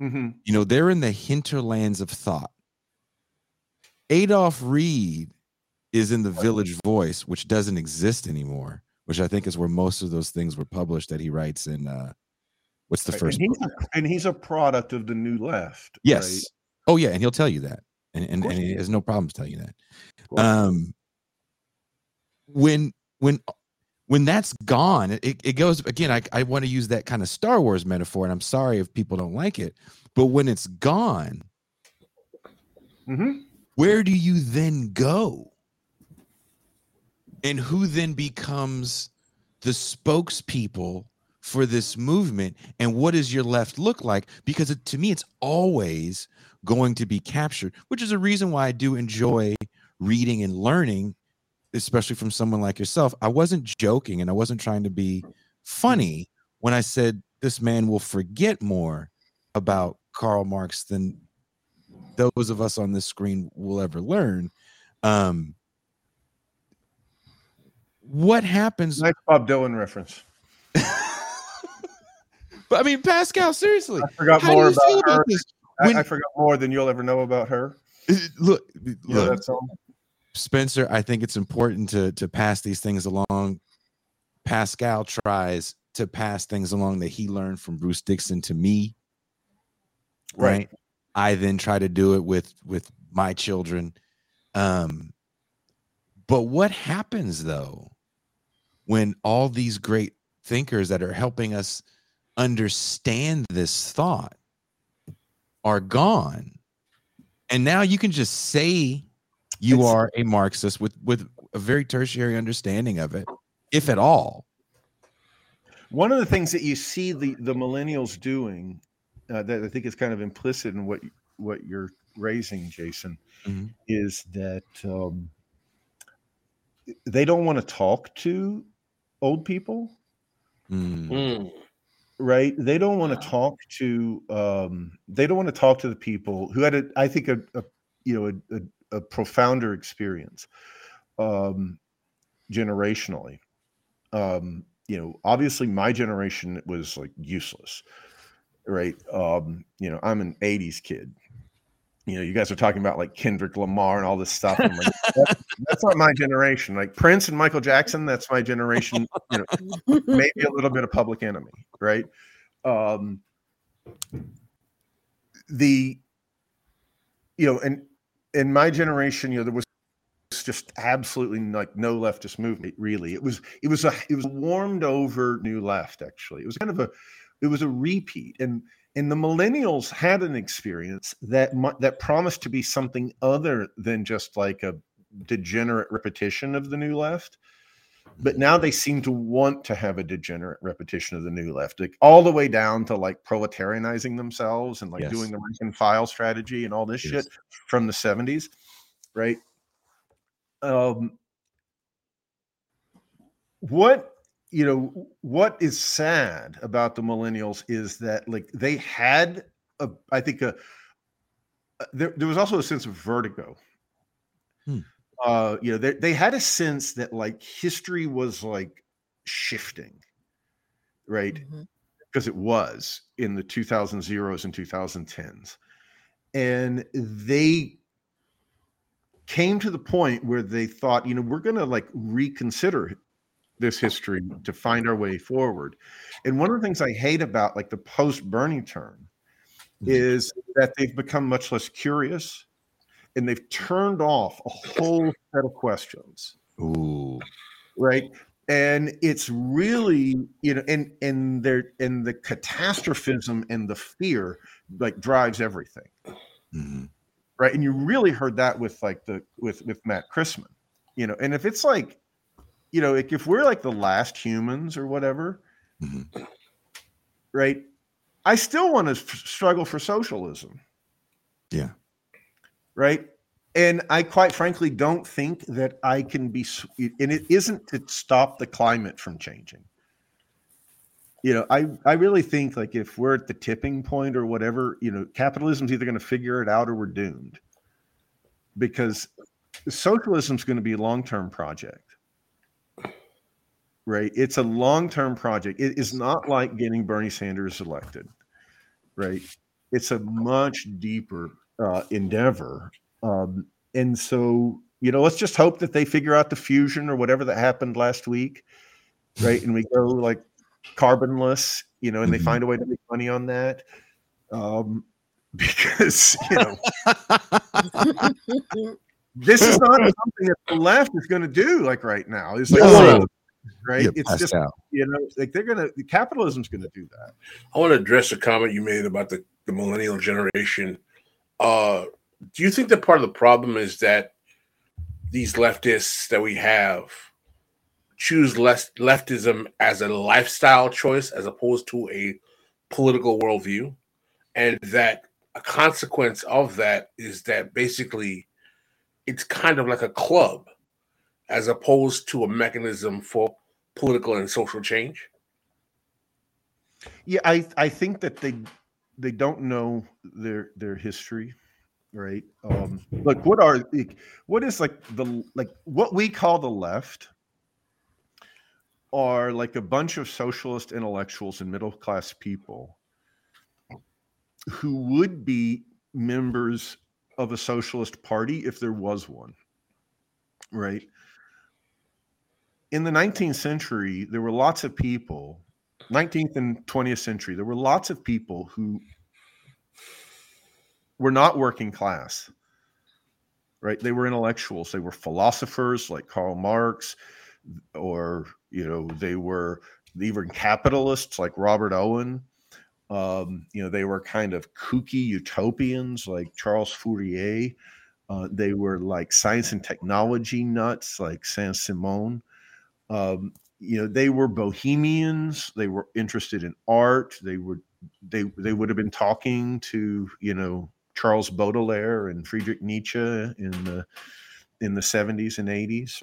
Mhm. you know, they're in the hinterlands of thought. Adolph Reed is in the Village Voice, which doesn't exist anymore, which I think is where most of those things were published that he writes in uh what's the Right, first and he's, book? a, and he's a product of the new left Yes. right? Oh yeah, and he'll tell you that. And and, and he has no problems telling you that. Um when when when that's gone, it, it goes again. I, I want to use that kind of Star Wars metaphor, and I'm sorry if people don't like it, but when it's gone, Mhm. where do you then go? And who then becomes the spokespeople for this movement? And what does your left look like? Because it, to me, it's always going to be captured, which is a reason why I do enjoy reading and learning, especially from someone like yourself. I wasn't joking and I wasn't trying to be funny when I said this man will forget more about Karl Marx than those of us on this screen will ever learn. Um, what happens? nice bob dylan reference But I mean, Pascal, seriously, i forgot how do more you about feel about this? I, When- I forgot more than you'll ever know about her Look, you look, Spencer, I think it's important to to pass these things along. Pascal tries to pass things along that he learned from Bruce Dixon to me. Right. Right. I then try to do it with with my children. Um but what happens though when all these great thinkers that are helping us understand this thought are gone? And now you can just say you It's- are a Marxist with with a very tertiary understanding of it, if at all. One of the things that you see the the millennials doing uh, that I think is kind of implicit in what what you're raising, Jason, Mhm. is that um, they don't want to talk to old people, Mm, Mm. right? They don't want to talk to um, they don't want to talk to the people who had a I think a, a you know a, a, a profounder experience um, generationally. Um, you know, obviously my generation was like useless, right? Um, you know, I'm an 80s kid. You know, you guys are talking about like Kendrick Lamar and all this stuff. Like, "That- that's not my generation. Like Prince and Michael Jackson, that's my generation. You know, maybe a little bit of Public Enemy, right? Um, the you know, and in my generation, you know, there was just absolutely like no leftist movement. Really, it was it was a it was warmed over new left. Actually, it was kind of a it was a repeat, and and the millennials had an experience that that promised to be something other than just like a degenerate repetition of the new left but now they seem to want to have a degenerate repetition of the new left, like all the way down to like proletarianizing themselves and like Yes. doing the rank and file strategy and all this Yes. shit from the 70s, right? Um, what you know, what is sad about the millennials is that like they had a, I think a, uh, there, there was also a sense of vertigo. Uh you know they, they had a sense that like history was like shifting right? Mhm. because it was in the 2000 zeros and 2010s and they came to the point where they thought you know we're going to like reconsider this history to find our way forward. And one of the things i hate about like the post bernie term is that they've become much less curious and they've turned off a whole set of questions. Ooh. right? And it's really you know and and there and the catastrophism and the fear like drives everything. Mhm. right? And you really heard that with like the with with matt christman you know? And if it's like you know like if we're like the last humans or whatever Mhm. right i still want to f- struggle for socialism. Yeah. right? And i quite frankly don't think that i can be and it isn't to stop the climate from changing. You know i i really think like if we're at the tipping point or whatever you know capitalism's either going to figure it out or we're doomed. Because socialism's going to be a long-term project right? It's a long-term project. It is not like getting bernie sanders elected right? It's a much deeper uh, endeavor um, and so you know let's just hope that they figure out the fusion or whatever that happened last week right? And we go like carbonless you know and they Mhm. find a way to make money on that um, because you know this is not something that the left is going to do like right now. It's like No. Right it's just out. you know like they're gonna the capitalism's gonna do that I want to address a comment you made about the, the millennial generation. Uh, do you think that part of the problem is that these leftists that we have choose less leftism as a lifestyle choice as opposed to a political worldview? And that a consequence of that is that basically it's kind of like a club as opposed to a mechanism for political and social change? Yeah, I I think that they they don't know their their history, right? Um, look, what are like, what is like the like what we call the left are like a bunch of socialist intellectuals and middle class people who would be members of a socialist party if there was one, right? In the 19th century, there were lots of people 19th and 20th century, there were lots of people who were not working class, right? They were intellectuals, they were philosophers like Karl Marx, or, you know, they were even capitalists like Robert Owen. Um, you know, they were kind of kooky utopians like Charles Fourier. Uh, they were like science and technology nuts, like Saint Simon. Um, you know, they were bohemians. They were interested in art. They were they they would have been talking to you know Charles Baudelaire and Friedrich Nietzsche in the in the 70s and 80s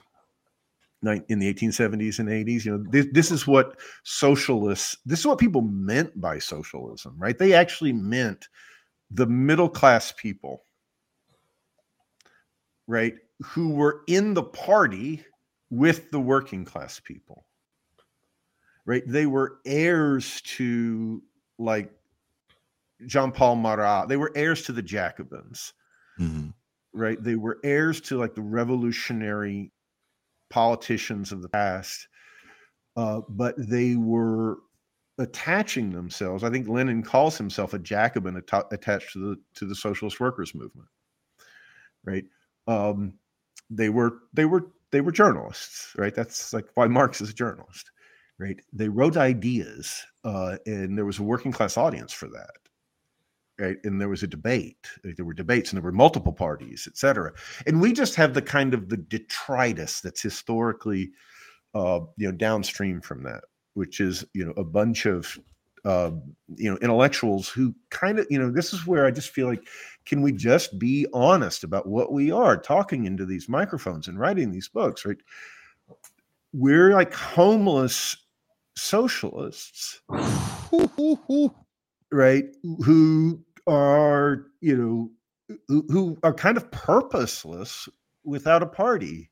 in the 1870s and 80s you know this, this is what socialists this is what people meant by socialism right they actually meant the middle class people right who were in the party with the working class people right? They were heirs to like jean-paul marat. They were heirs to the jacobins Mm-hmm. right? They were heirs to like the revolutionary politicians of the past uh, but they were attaching themselves. I think lenin calls himself a jacobin atta- attached to the to the socialist workers movement right? Um, they were they were they were journalists right? That's like why marx is a journalist right? They wrote ideas uh, and there was a working class audience for that right? And there was a debate there were debates and there were multiple parties et cetera. And we just have the kind of the detritus that's historically uh, you know downstream from that which is you know a bunch of uh, you know intellectuals who kind of you know this is where i just feel like can we just be honest about what we are talking into these microphones and writing these books right? We're like homeless socialists right who are you know who, who are kind of purposeless without a party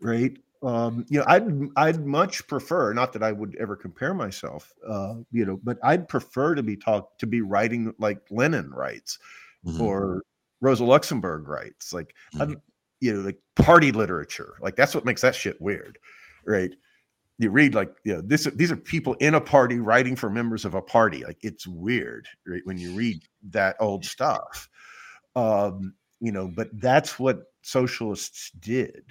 right um you know i'd i'd much prefer not that i would ever compare myself uh you know but i'd prefer to be talk to be writing like lenin writes Mhm. or rosa luxemburg writes like Mhm. I'm, you know like party literature like that's what makes that shit weird right you read like you know this these are people in a party writing for members of a party like it's weird right when you read that old stuff um you know but that's what socialists did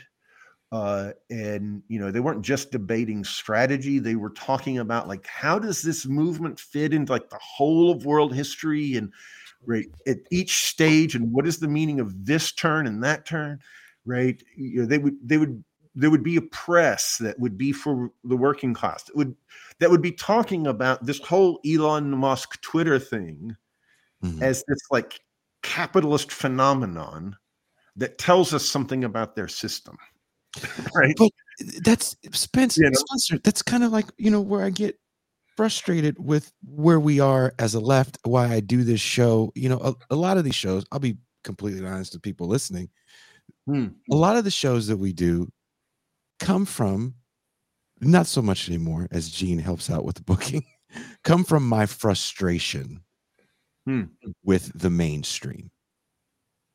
uh and you know they weren't just debating strategy they were talking about like how does this movement fit into like the whole of world history and right at each stage and what is the meaning of this turn and that turn right you know they would they would there would be a press that would be for the working class that would that would be talking about this whole Elon Musk Twitter thing Mhm. as this like capitalist phenomenon that tells us something about their system right But that's Spencer. You know? Spencer, that's kind of like you know where I get frustrated with where we are as a left. Why I do this show. You know, a, a lot of these shows. I'll be completely honest to people listening. Hmm. A lot of the shows that we do come from not so much anymore as Gene helps out with the booking. come from my frustration Hmm. with the mainstream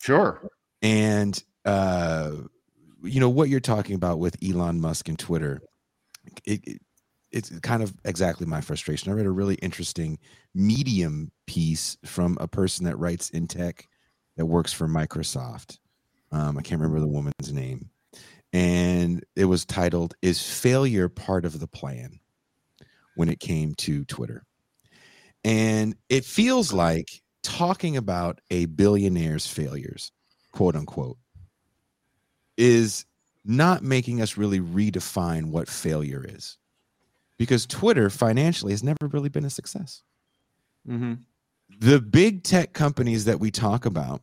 sure and uh you know what you're talking about with Elon Musk and Twitter it, it it's kind of exactly my frustration. I read a really interesting medium piece from a person that writes in tech that works for microsoft. Um, i can't remember the woman's name. And it was titled is failure part of the plan when it came to twitter? And it feels like talking about a billionaire's failures quote unquote is not making us really redefine what failure is. Because twitter financially has never really been a success. Mm-hmm. the big tech companies that we talk about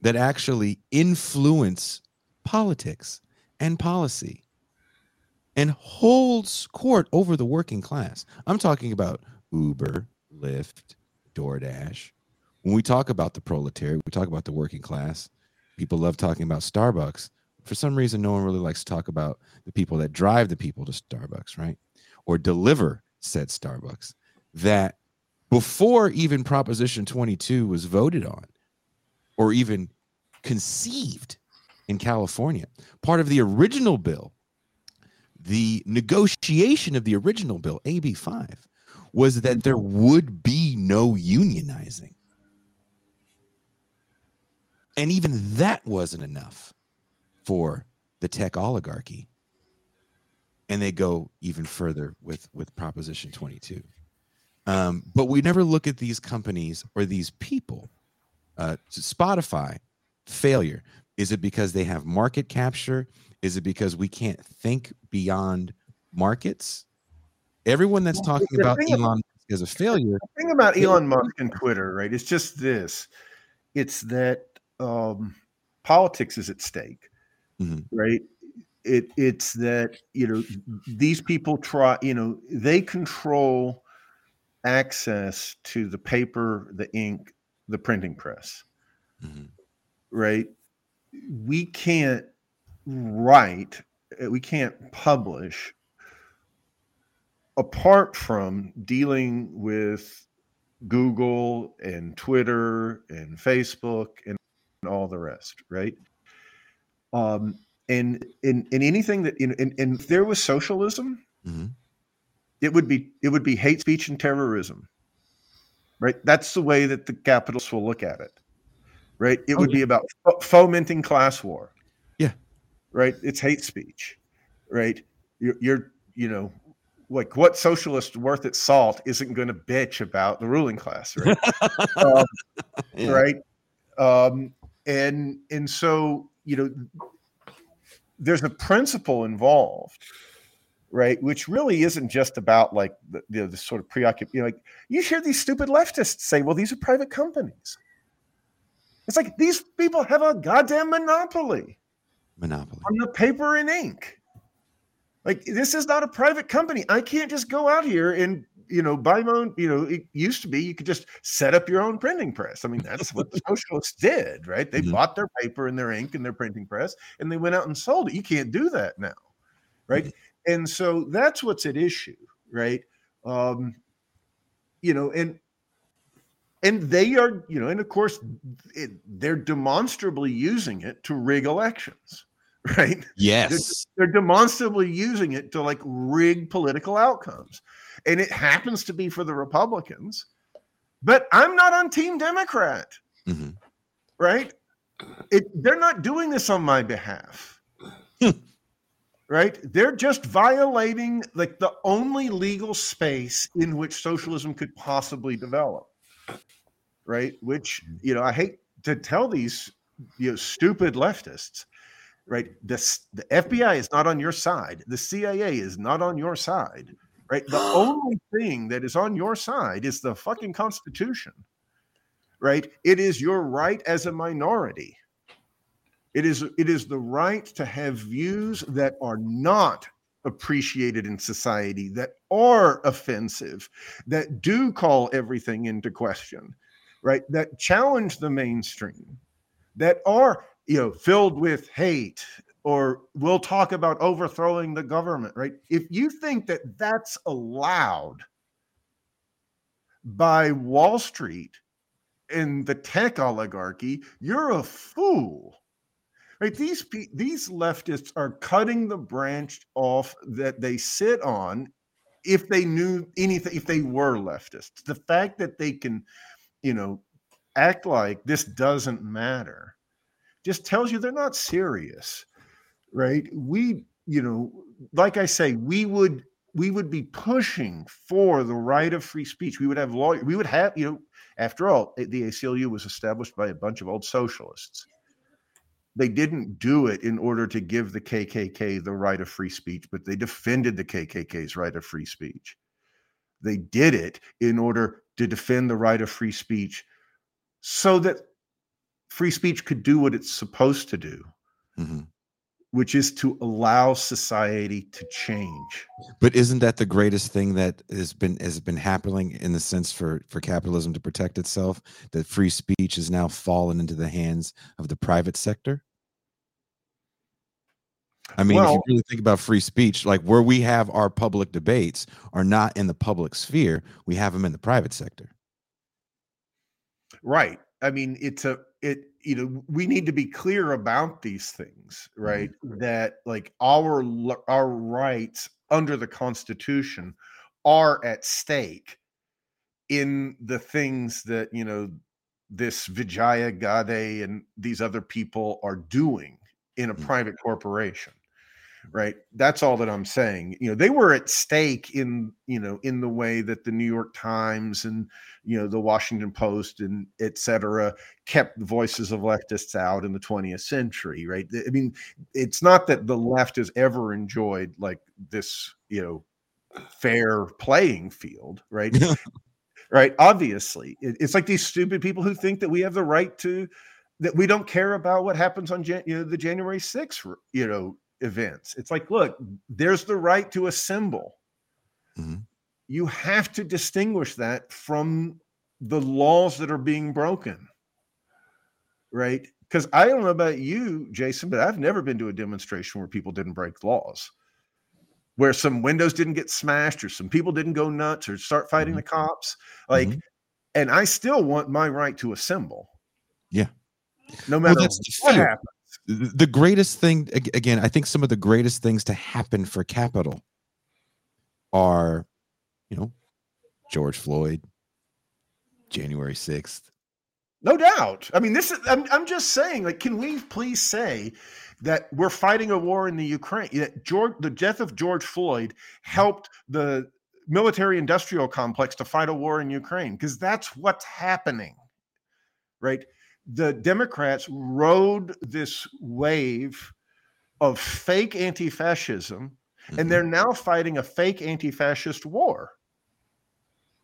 that actually influence politics and policy and holds court over the working class i'm talking about uber lyft doordash. When we talk about the proletariat we talk about the working class. People love talking about starbucks for some reason no one really likes to talk about the people that drive the people to starbucks right? Or deliver said starbucks that before even proposition 22 was voted on or even conceived in california part of the original bill the negotiation of the original bill ab5 was that there would be no unionizing. And even that wasn't enough for the tech oligarchy and they go even further with with proposition 22 um, but we never look at these companies or these people uh, spotify failure Is it because they have market capture? Is it because we can't think beyond markets? Everyone that's talking the about Elon Musk as a failure, The thing about Elon Musk and Twitter, right? It's just this. It's that um, politics is at stake, Mhm. right? It it's that you know these people try, you know, they control access to the paper, the ink, the printing press, Mhm. right? We can't write, uh, we can't publish apart from dealing with Google and Twitter and Facebook and all the rest, right? Um, and in in anything that in, in, in if there was socialism, Mhm. it would be it would be hate speech and terrorism, right? That's the way that the capitalists will look at it, right? It would be about fo- fomenting class war, Yeah. right? It's hate speech, right? You're, you're you know like what socialist worth its salt isn't going to bitch about the ruling class, right? um, Yeah. right um and and so you know there's a principle involved right which really isn't just about like the, you know, the sort of preoccupation you know, like you hear these stupid leftists say well these are private companies. It's like these people have a goddamn monopoly. Monopoly. on the paper and ink. Like this is not a private company. I can't just go out here and you know buy my own you know it used to be you could just set up your own printing press. I mean that's what the socialists did right? They Mhm. bought their paper and their ink and their printing press and they went out and sold it. You can't do that now right? And so that's what's at issue right? Um you know and and they are you know and of course it, they're demonstrably using it to rig elections right? Yes. they're demonstrably using it to like rig political outcomes. And it happens to be for the Republicans. But I'm not on team Democrat, Mhm. right? It, they're not doing this on my behalf. right? They're just violating like the only legal space in which socialism could possibly develop. Right? Which, you know, I hate to tell these you know stupid leftists, right? This the FBI is not on your side. The CIA is not on your side, right? The only thing that is on your side is the fucking Constitution, right? It is your right as a minority. It is it is the right to have views that are not appreciated in society, that are offensive, that do call everything into question, right? That challenge the mainstream, that are you know filled with hate or we'll talk about overthrowing the government right? If you think that that's allowed by wall street and the tech oligarchy you're a fool right? These these leftists are cutting the branch off that they sit on if they knew anything if they were leftists. The fact that they can you know act like this doesn't matter just tells you they're not serious right? We you know like i say we would we would be pushing for the right of free speech. We would have lawyers we would have you know after all the aclu was established by a bunch of old socialists. They didn't do it in order to give the kkk the right of free speech but they defended the kkk's right of free speech. They did it in order to defend the right of free speech so that free speech could do what it's supposed to do, Mhm. Which is to allow society to change. But isn't that the greatest thing that has been has been happening in the sense for for capitalism to protect itself? That free speech has now fallen into the hands of the private sector. I mean, if you really think about free speech, like where we have our public debates are not in the public sphere, we have them in the private sector. Right. I mean, it's a it you know we need to be clear about these things, mm-hmm. right? That like our our rights under the Constitution are at stake in the things that you know this Vijaya Gadde and these other people are doing in a mm-hmm. private corporation. Right? That's all that i'm saying. You know they were at stake in you know in the way that the new york times and you know the washington post and et cetera kept the voices of leftists out in the 20th century right? I mean it's not that the left has ever enjoyed like this you know fair playing field right? Right obviously. It's like these stupid people who think that we have the right to that we don't care about what happens on you know, the January 6th, you know, events. It's like, look, there's the right to assemble. Mhm. You have to distinguish that from the laws that are being broken. Right? Because I don't know about you, Jason, but I've never been to a demonstration where people didn't break laws. Where some windows didn't get smashed or some people didn't go nuts or start fighting Mhm. the cops. Like, Mhm. and I still want my right to assemble. Yeah. No matter the what happens. Th- the greatest thing again i think some of the greatest things to happen for capital are you know george floyd january 6th No doubt. I mean, this is, I'm, I'm just saying, like, can we please say that we're fighting a war in the Ukraine? That George, the death of George Floyd helped the military industrial complex to fight a war in Ukraine because that's what's happening, right? The Democrats rode this wave of fake anti fascism, Mhm. and they're now fighting a fake anti fascist war.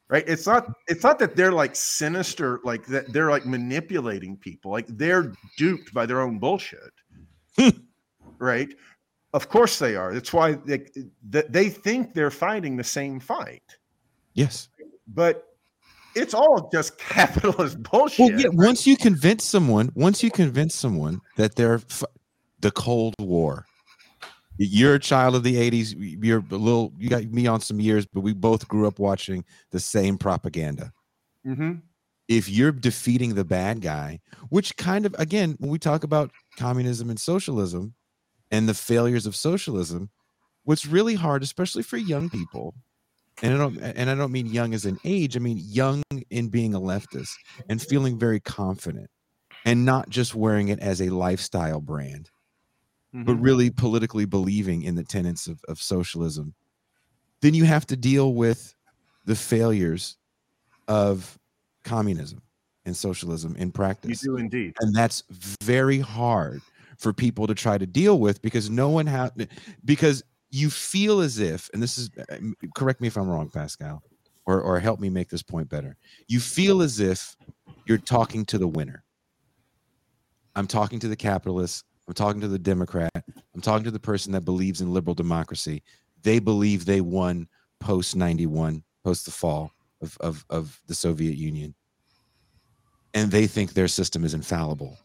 Right? It's not it's not that they're like sinister like that they're like manipulating people like they're duped by their own bullshit. Right? Of course they are. That's why they, that they think they're fighting the same fight. Yes. But it's all just capitalist bullshit well yeah once you convince someone once you convince someone that they're f- the cold war you're a child of the 80s you're a little you got me on some years but we both grew up watching the same propaganda Mhm. if you're defeating the bad guy, which kind of again, when we talk about communism and socialism and the failures of socialism, what's really hard, especially for young people, and I don't and I don't mean young as an age, I mean young in being a leftist and feeling very confident and not just wearing it as a lifestyle brand, but Mhm. really politically believing in the tenets of, of socialism, then you have to deal with the failures of communism and socialism in practice. you do indeed And that's very hard for people to try to deal with because no one has, because you feel as if, and this is, uh, correct me if I'm wrong, Pascal, or, or help me make this point better. You feel as if you're talking to the winner. I'm talking to the capitalist. I'm talking to the Democrat. I'm talking to the person that believes in liberal democracy. They believe they won post 91, post the fall of, of, of the Soviet Union. And they think their system is infallible,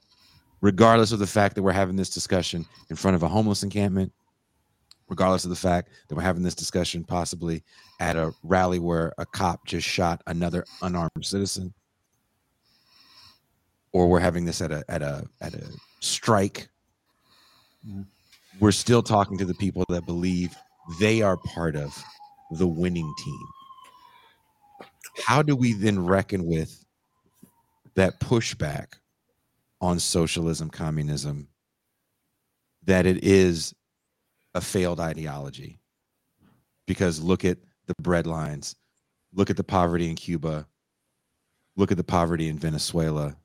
regardless of the fact that we're having this discussion in front of a homeless encampment, regardless of the fact that we're having this discussion possibly at a rally where a cop just shot another unarmed citizen or we're having this at a at a at a strike mm-hmm. we're still talking to the people that believe they are part of the winning team. How do we then reckon with that pushback on socialism communism that it is a failed ideology because look at the bread lines look at the poverty in cuba look at the poverty in venezuela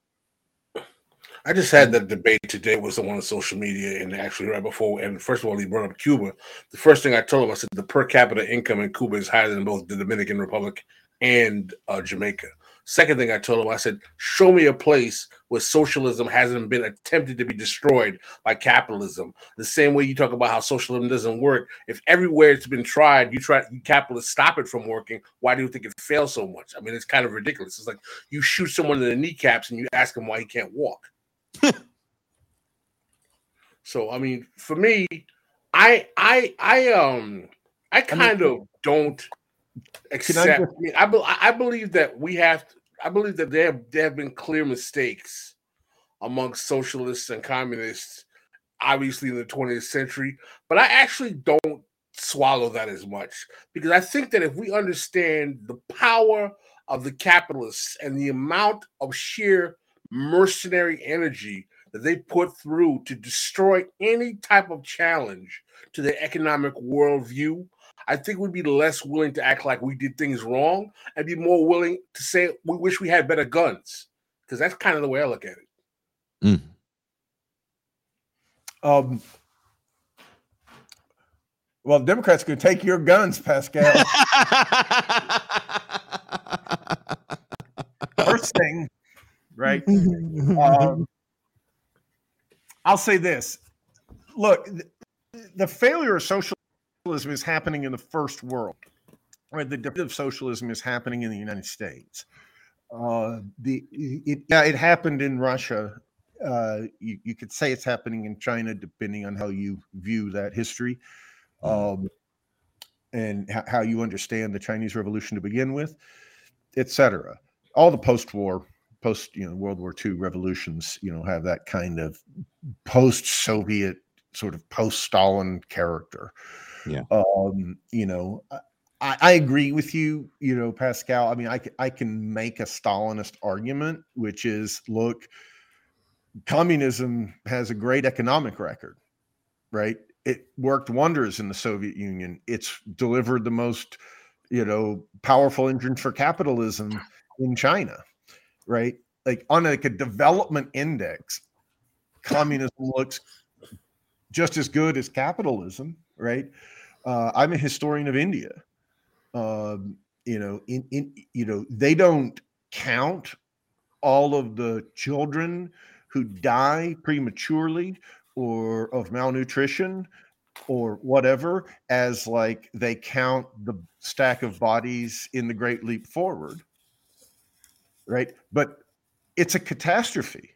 I just had that debate today with someone on social media, and actually right before. And first of all, he brought up Cuba. The first thing I told him, I said the per capita income in Cuba is higher than both the Dominican Republic and uh, Jamaica. Second thing I told him, I said, show me a place where socialism hasn't been attempted to be destroyed by capitalism. The same way you talk about how socialism doesn't work. If everywhere it's been tried, you try you capitalists stop it from working. Why do you think it fails so much? I mean, it's kind of ridiculous. It's like you shoot someone in the kneecaps and you ask him why he can't walk. So I mean, for me, I I I um I kind of don't accept. I, just- mean, I, be- I believe that we have. I believe that there have, there have been clear mistakes amongst socialists and communists, obviously in the 20th century. But I actually don't swallow that as much because I think that if we understand the power of the capitalists and the amount of sheer mercenary energy that they put through to destroy any type of challenge to their economic worldview, I think we'd be less willing to act like we did things wrong and be more willing to say we wish we had better guns. Because that's kind of the way I look at it. Mm. Um, well, Democrats could take your guns, Pascal. First thing, right? Um, I'll say this: Look, the failure of socialism is happening in the first world. Right, the defeat of socialism is happening in the United States. Uh, the it yeah, it happened in Russia. Uh, you, you could say it's happening in China, depending on how you view that history, um, and h- how you understand the Chinese Revolution to begin with, etc. All the post-war, post you know World War II revolutions, you know, have that kind of post-Soviet sort of post-Stalin character. Yeah. Um, you know, I, I agree with you, you know, Pascal. I mean, I, I can make a Stalinist argument, which is look, communism has a great economic record, right? It worked wonders in the Soviet Union. It's delivered the most, you know, powerful engine for capitalism in China, right? Like on like a development index, communism looks just as good as capitalism, right? Uh, I'm a historian of India. Um, you know, in, in you know, they don't count all of the children who die prematurely or of malnutrition or whatever as like they count the stack of bodies in the great leap forward right but it's a catastrophe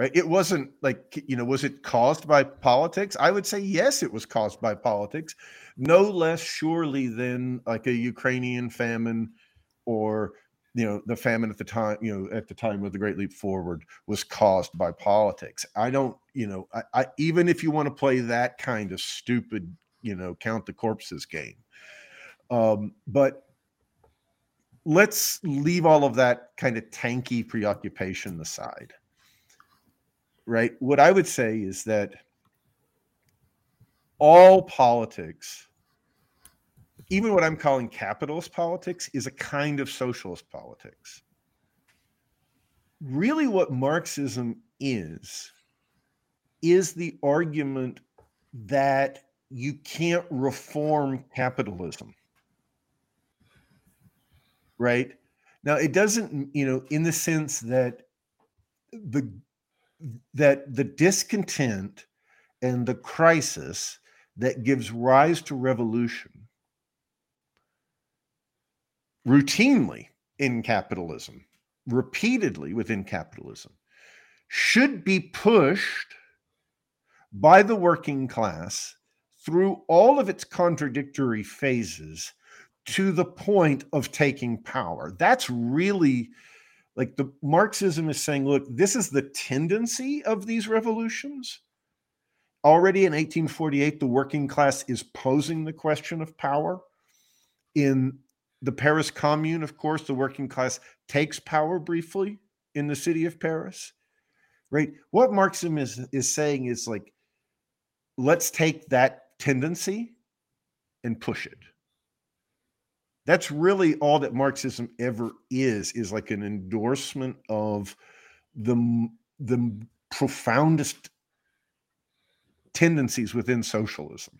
right? It wasn't like you know was it caused by politics? I would say yes it was caused by politics. No less surely than like a ukrainian famine or you know the famine at the time you know at the time of the great leap forward was caused by politics. I don't you know i, I even if you want to play that kind of stupid you know count the corpses game um but let's leave all of that kind of tanky preoccupation aside right what i would say is that all politics even what I'm calling capitalist politics is a kind of socialist politics. Really, what Marxism is, is the argument that you can't reform capitalism. Right? Now, it doesn't, you know, in the sense that the that the discontent and the crisis that gives rise to revolution routinely in capitalism, repeatedly within capitalism, should be pushed by the working class through all of its contradictory phases to the point of taking power. That's really like the Marxism is saying, look, this is the tendency of these revolutions. Already in 1848, the working class is posing the question of power. In the Paris Commune, of course, the working class takes power briefly in the city of Paris. Right? What Marxism is is saying is like, let's take that tendency and push it. That's really all that Marxism ever is, is like an endorsement of the, the profoundest tendencies within socialism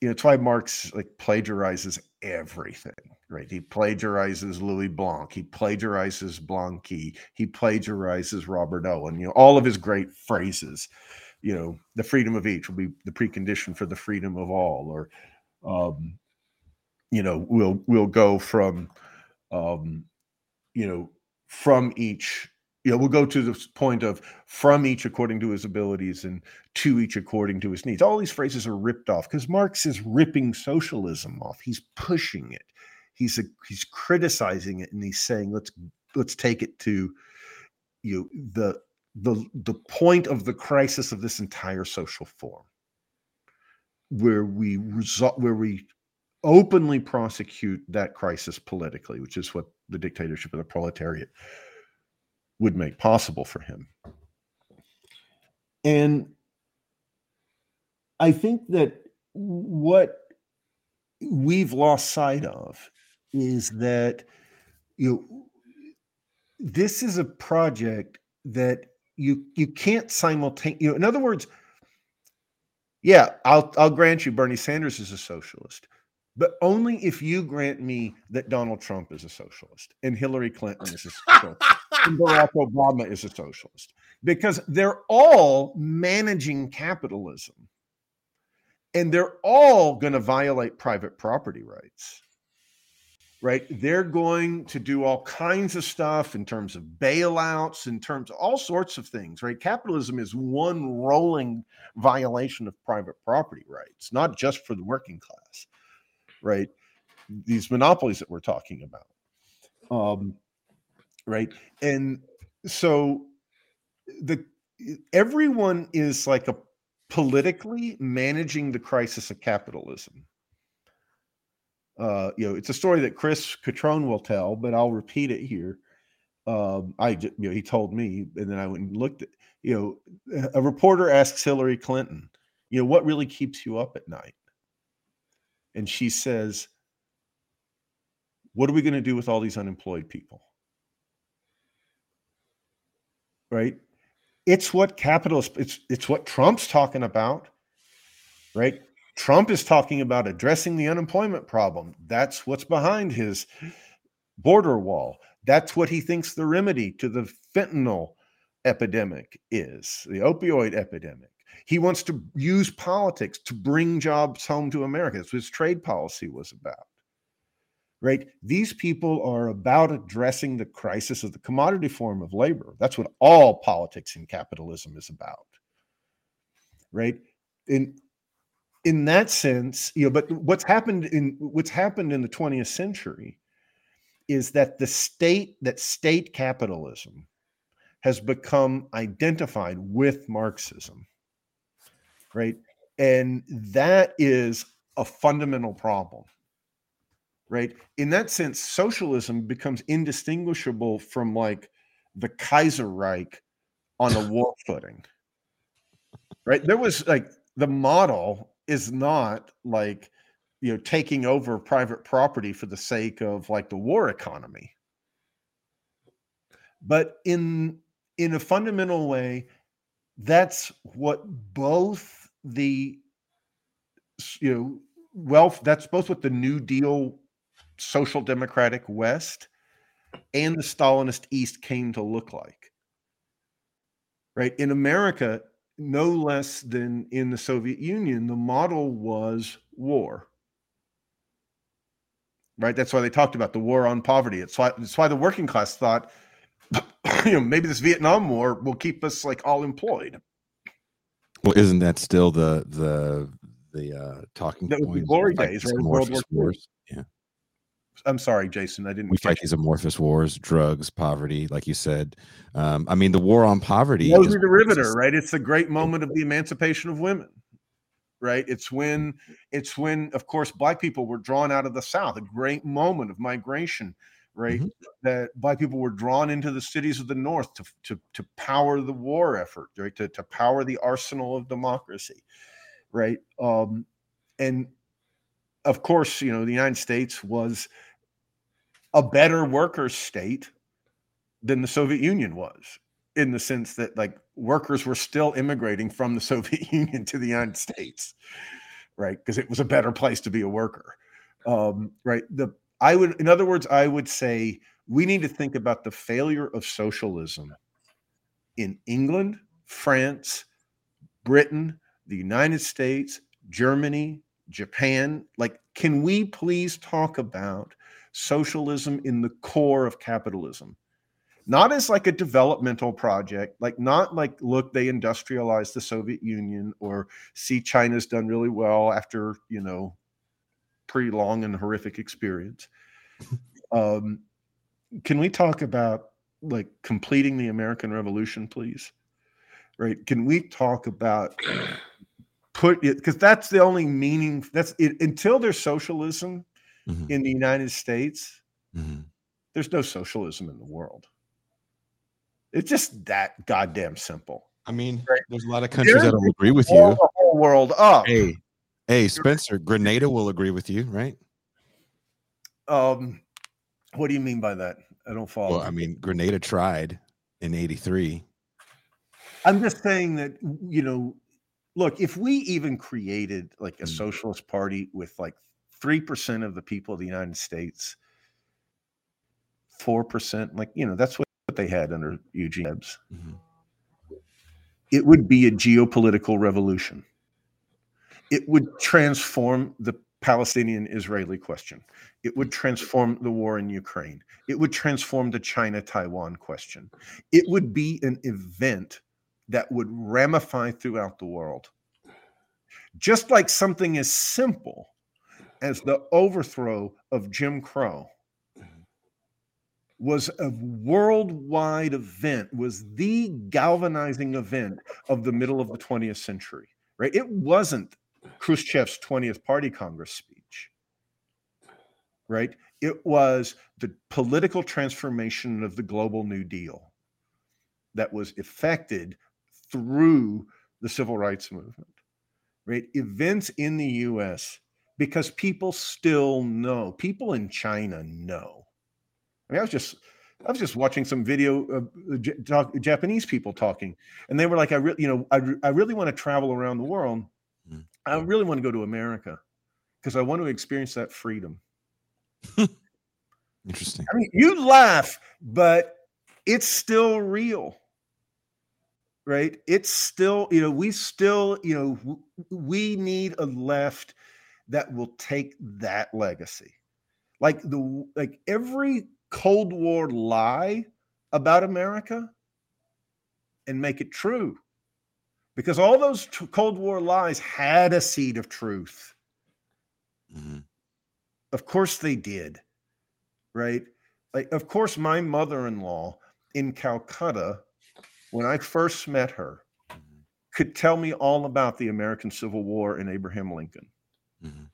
you know, it's why Marx like plagiarizes everything, right? He plagiarizes Louis Blanc, he plagiarizes Blanqui, he plagiarizes Robert Owen, you know, all of his great phrases, you know, the freedom of each will be the precondition for the freedom of all, or um, you know, we'll we'll go from um, you know, from each you know, we'll go to the point of from each according to his abilities and to each according to his needs. All these phrases are ripped off because Marx is ripping socialism off. He's pushing it. He's a, he's criticizing it and he's saying let's let's take it to you know, the the the point of the crisis of this entire social form where we result where we openly prosecute that crisis politically which is what the dictatorship of the proletariat would make possible for him. And I think that what we've lost sight of is that you know, this is a project that you you can't simultaneously you know in other words yeah i'll i'll grant you bernie sanders is a socialist but only if you grant me that donald trump is a socialist and hillary clinton is a socialist and barack obama is a socialist. Because they're all managing capitalism. And they're all going to violate private property rights. Right? They're going to do all kinds of stuff in terms of bailouts in terms of all sorts of things right? Capitalism is one rolling violation of private property rights not just for the working class right these monopolies that we're talking about um right and so the everyone is like a politically managing the crisis of capitalism uh, you know, it's a story that Chris Cutrone will tell, but I'll repeat it here. Um, I, you know, he told me, and then I went and looked at, you know, a reporter asks Hillary Clinton, you know, what really keeps you up at night? And she says, what are we going to do with all these unemployed people? Right? It's what capitalists, it's it's what Trump's talking about, right? Trump is talking about addressing the unemployment problem. That's what's behind his border wall. That's what he thinks the remedy to the fentanyl epidemic is, the opioid epidemic. He wants to use politics to bring jobs home to America. That's what his trade policy was about. Right? These people are about addressing the crisis of the commodity form of labor. That's what all politics in capitalism is about. Right? And in that sense, you know, but what's happened in what's happened in the 20th century is that the state that state capitalism has become identified with Marxism, right? And that is a fundamental problem, right? In that sense, socialism becomes indistinguishable from like the Kaiserreich on a war footing, right? There was like the model is not like you know taking over private property for the sake of like the war economy but in in a fundamental way that's what both the you know wealth that's both what the new deal social democratic west and the stalinist east came to look like right in america no less than in the Soviet Union, the model was war. Right? That's why they talked about the war on poverty. It's why, it's why the working class thought, you know, maybe this Vietnam War will keep us like all employed. Well, isn't that still the the the uh talking that point? was the glory days, right? World War wars. Yeah. I'm sorry, Jason. I didn't. We fight these amorphous wars, drugs, poverty, like you said. Um, I mean, the war on poverty. Rosie the Riveter, right? It's the great moment of the emancipation of women, right? It's when, it's when, of course, black people were drawn out of the South. A great moment of migration, right? Mm-hmm. That black people were drawn into the cities of the North to to to power the war effort, right? To to power the arsenal of democracy, right? Um, and of course, you know, the United States was a better worker state than the Soviet Union was in the sense that like workers were still immigrating from the Soviet Union to the United States, right? Because it was a better place to be a worker, um, right? The I would, in other words, I would say we need to think about the failure of socialism in England, France, Britain, the United States, Germany, Japan. Like, can we please talk about socialism in the core of capitalism? not as like a developmental project, like not like, look, they industrialized the Soviet Union or see China's done really well after, you know, pretty long and horrific experience. Um, can we talk about like completing the American Revolution, please? Right? Can we talk about put it because that's the only meaning that's it until there's socialism mm-hmm. in the United States, mm-hmm. there's no socialism in the world It's just that goddamn simple. I mean, Right. there's a lot of countries They're that'll agree with you. the whole world up. Hey, hey, Spencer, Grenada will agree with you, right? Um, what do you mean by that? I don't follow. Well, I mean, Grenada tried in '83. I'm just saying that you know, look, if we even created like a Mm. socialist party with like three percent of the people of the United States, four percent, like you know, that's what they had under Eugene Debs. Mhm. It would be a geopolitical revolution. It would transform the Palestinian-Israeli question. It would mm-hmm. transform the war in Ukraine. It would transform the China-Taiwan question. It would be an event that would ramify throughout the world. Just like something as simple as the overthrow of Jim Crow was a worldwide event, was the galvanizing event of the middle of the 20th century, right? It wasn't Khrushchev's 20th Party Congress speech, right? It was the political transformation of the global New Deal that was effected through the civil rights movement, right? Events in the US, because people still know, people in China know. I mean, I was just, I was just watching some video of Japanese people talking, and they were like, "I really, you know, I, re- I really want to travel around the world. I really want to go to America because I want to experience that freedom." Interesting. I mean, you laugh, but it's still real. Right? It's still, you know, we still, you know, we need a left that will take that legacy. Like the like every Cold War lie about America and make it true. Because all those tr- Cold War lies had a seed of truth. Mhm. Of course they did. Right? Like, of course, my mother in law in Calcutta, when I first met her, could tell me all about the American Civil War and Abraham Lincoln. Mhm.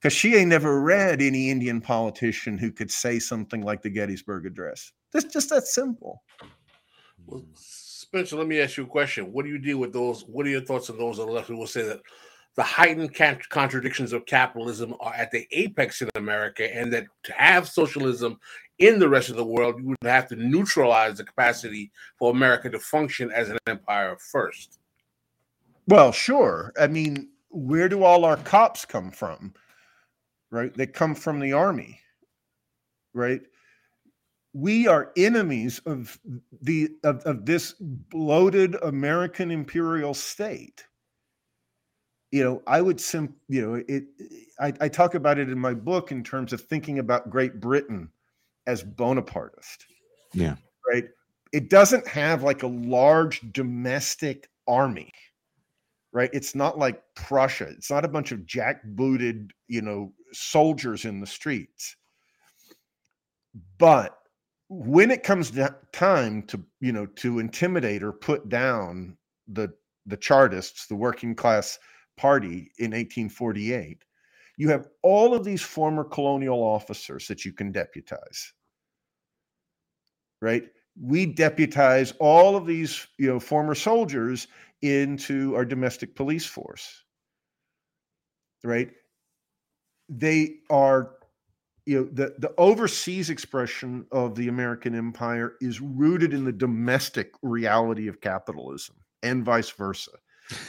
Because she ain't never read any Indian politician who could say something like the Gettysburg Address. It's just that simple. Well, Spencer, let me ask you a question. What do you deal with those? What are your thoughts on those on the left who will say that the heightened contradictions of capitalism are at the apex in America, and that to have socialism in the rest of the world, you would have to neutralize the capacity for America to function as an empire first? Well, sure. I mean, where do all our cops come from? Right? They come from the army. Right? We are enemies of the of, of this bloated American imperial state. You know, I would sim you know, it I, I talk about it in my book in terms of thinking about Great Britain as Bonapartist Yeah. right? It doesn't have like a large domestic army, right? It's not like Prussia. It's not a bunch of jackbooted, you know, soldiers in the streets. But when it comes to time to, you know, to intimidate or put down the the Chartists, the working class party in 1848, you have all of these former colonial officers that you can deputize right? We deputize all of these, you know, former soldiers into our domestic police force, right? They are, you know, the, the overseas expression of the American empire is rooted in the domestic reality of capitalism and vice versa.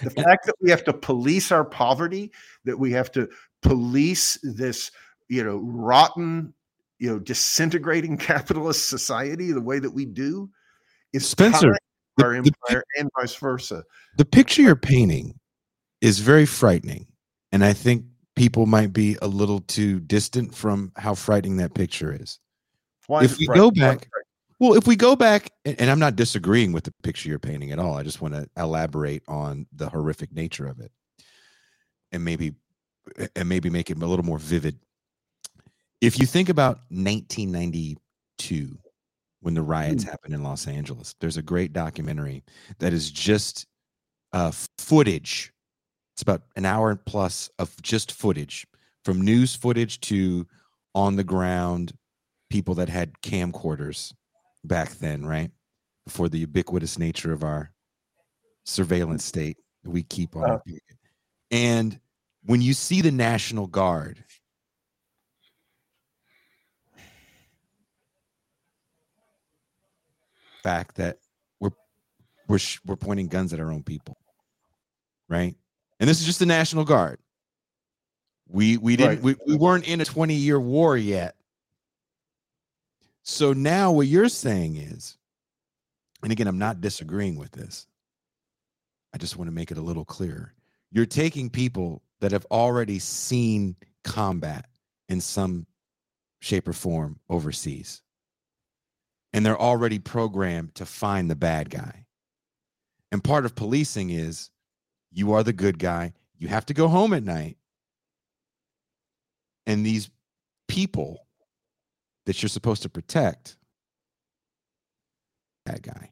The fact that we have to police our poverty, that we have to police this, you know, rotten you know disintegrating capitalist society the way that we do is Spencer, the- our the empire and vice versa the picture you're painting is very frightening and i think people might be a little too distant from how frightening that picture is. Why If we go Why is it back- well if we go back and and i'm not disagreeing with the picture you're painting at all i just want to elaborate on the horrific nature of it and maybe and maybe make it a little more vivid. If you think about 1992 when the riots happened in los angeles there's a great documentary that is just uh, footage. It's about an hour plus of just footage from news footage to on the ground people that had camcorders back then, right? before the ubiquitous nature of our surveillance state that we keep on. Uh. And when you see the National Guard, fact that we're we're we're pointing guns at our own people, right? And this is just the National Guard. We we didn't we, we weren't in a 20 year war yet. So now what you're saying is, and again, I'm not disagreeing with this. I just want to make it a little clearer. You're taking people that have already seen combat in some shape or form overseas, and they're already programmed to find the bad guy. And part of policing is you are the good guy. You have to go home at night. And these people that you're supposed to protect, bad guy.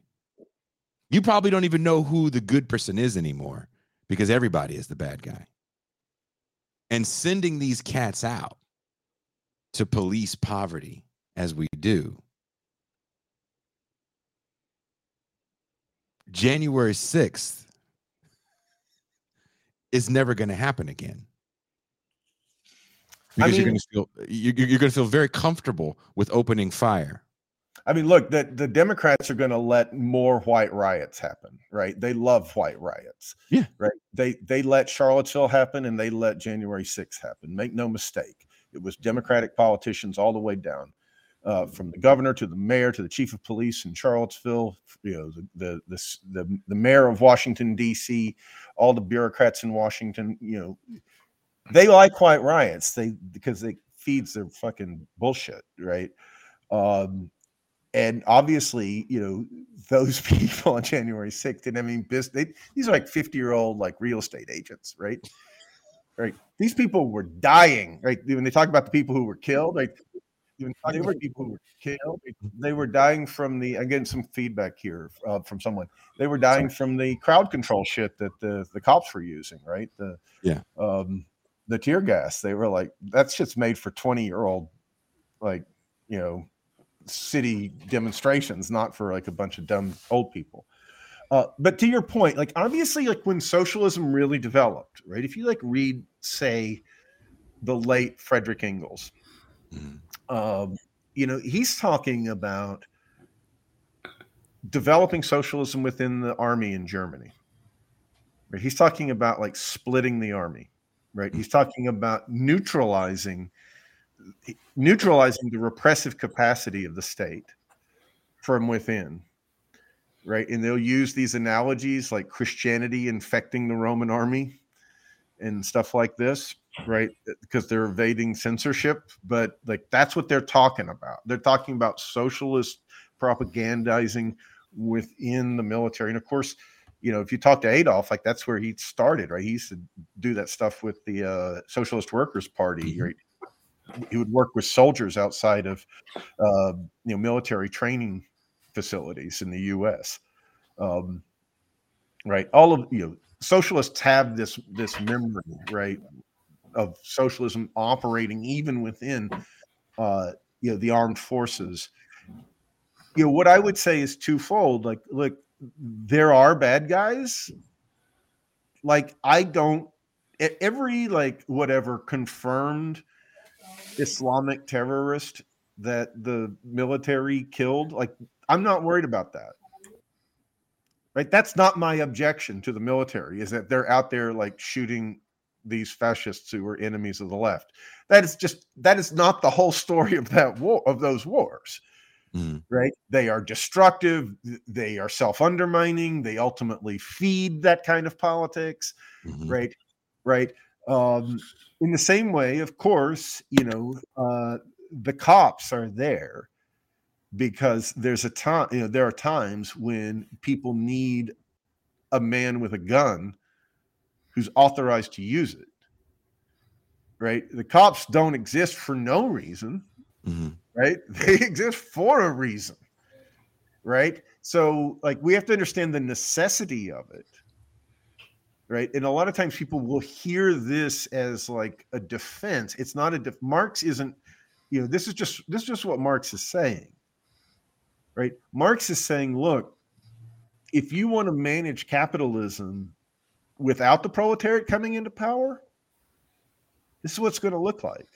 You probably don't even know who the good person is anymore because everybody is the bad guy. And sending these cats out to police poverty as we do. January 6th is never going to happen again. Because you're going to feel you're, you're going to feel very comfortable with opening fire. I mean, look, the, the Democrats are going to let more white riots happen, right? They love white riots. Yeah. Right. They they let Charlottesville happen and they let January 6th happen. Make no mistake. It was Democratic politicians all the way down, uh, from the governor to the mayor to the chief of police in Charlottesville, you know, the the the, the, the mayor of Washington, D.C., all the bureaucrats in Washington, you know, they like white riots. They because it feeds their fucking bullshit, right? Um, and obviously, you know, those people on January 6th and I mean, business. They, these are like 50 year old like real estate agents, right? Right. These people were dying, right? When they talk about the people who were killed, like when they were people who were killed, they were dying from the again some feedback here uh, from someone. They were dying from the crowd control shit that the the cops were using, right? The Yeah. um the tear gas. They were like, that's just made for 20 year old like, you know, city demonstrations, not for like a bunch of dumb old people. Uh, but to your point, like obviously, like when socialism really developed, right? If you like read, say, the late Frederick Engels, um, you know, he's talking about developing socialism within the army in Germany. Right? He's talking about like splitting the army, right? He's talking about neutralizing neutralizing the repressive capacity of the state from within right and they'll use these analogies like christianity infecting the roman army and stuff like this right because they're evading censorship but like that's what they're talking about. They're talking about socialist propagandizing within the military and of course you know if you talk to Adolph like that's where he started right? He used to do that stuff with the uh, socialist workers party right? He would work with soldiers outside of uh, you know military training facilities in the U.S. Um, right, all of you know socialists have this this memory right of socialism operating even within uh, you know the armed forces. You know what I would say is twofold. Like, look, there are bad guys. Like I don't every like whatever confirmed Islamic terrorist that the military killed. Like, I'm not worried about that. Right? That's not my objection to the military, is that they're out there like shooting these fascists who are enemies of the left. That is just that is not the whole story of that war of those wars. Right? They are destructive, they are self-undermining, they ultimately feed that kind of politics. Right? Right. Um, in the same way, of course, you know, uh, the cops are there because there's a time, you know, there are times when people need a man with a gun who's authorized to use it. Right? The cops don't exist for no reason, mm-hmm. right? They exist for a reason. Right? So, like, we have to understand the necessity of it right and a lot of times people will hear this as like a defense it's not a def- marx isn't you know this is just this is just what marx is saying right marx is saying look if you want to manage capitalism without the proletariat coming into power, this is what it's going to look like.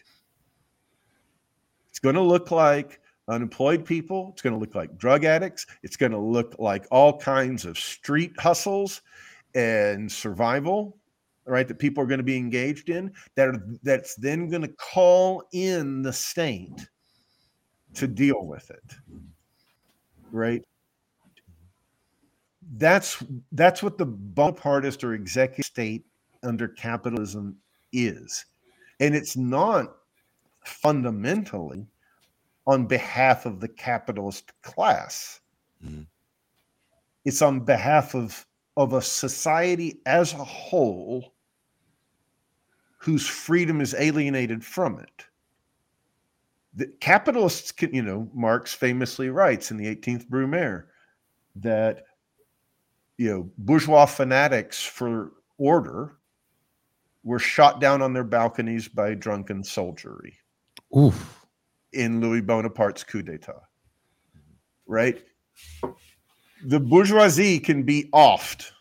It's going to look like unemployed people. It's going to look like drug addicts. It's going to look like all kinds of street hustles and survival, right? That people are going to be engaged in. That are, that's then going to call in the state to deal with it, right? That's that's what the Bonapartist or executive state under capitalism is, and it's not fundamentally on behalf of the capitalist class. Mhm. It's on behalf of of a society as a whole whose freedom is alienated from it. The capitalists can, you know, Marx famously writes in the 18th Brumaire that you know bourgeois fanatics for order were shot down on their balconies by drunken soldiery Oof. in Louis Bonaparte's coup d'etat. Right? The bourgeoisie can be offed.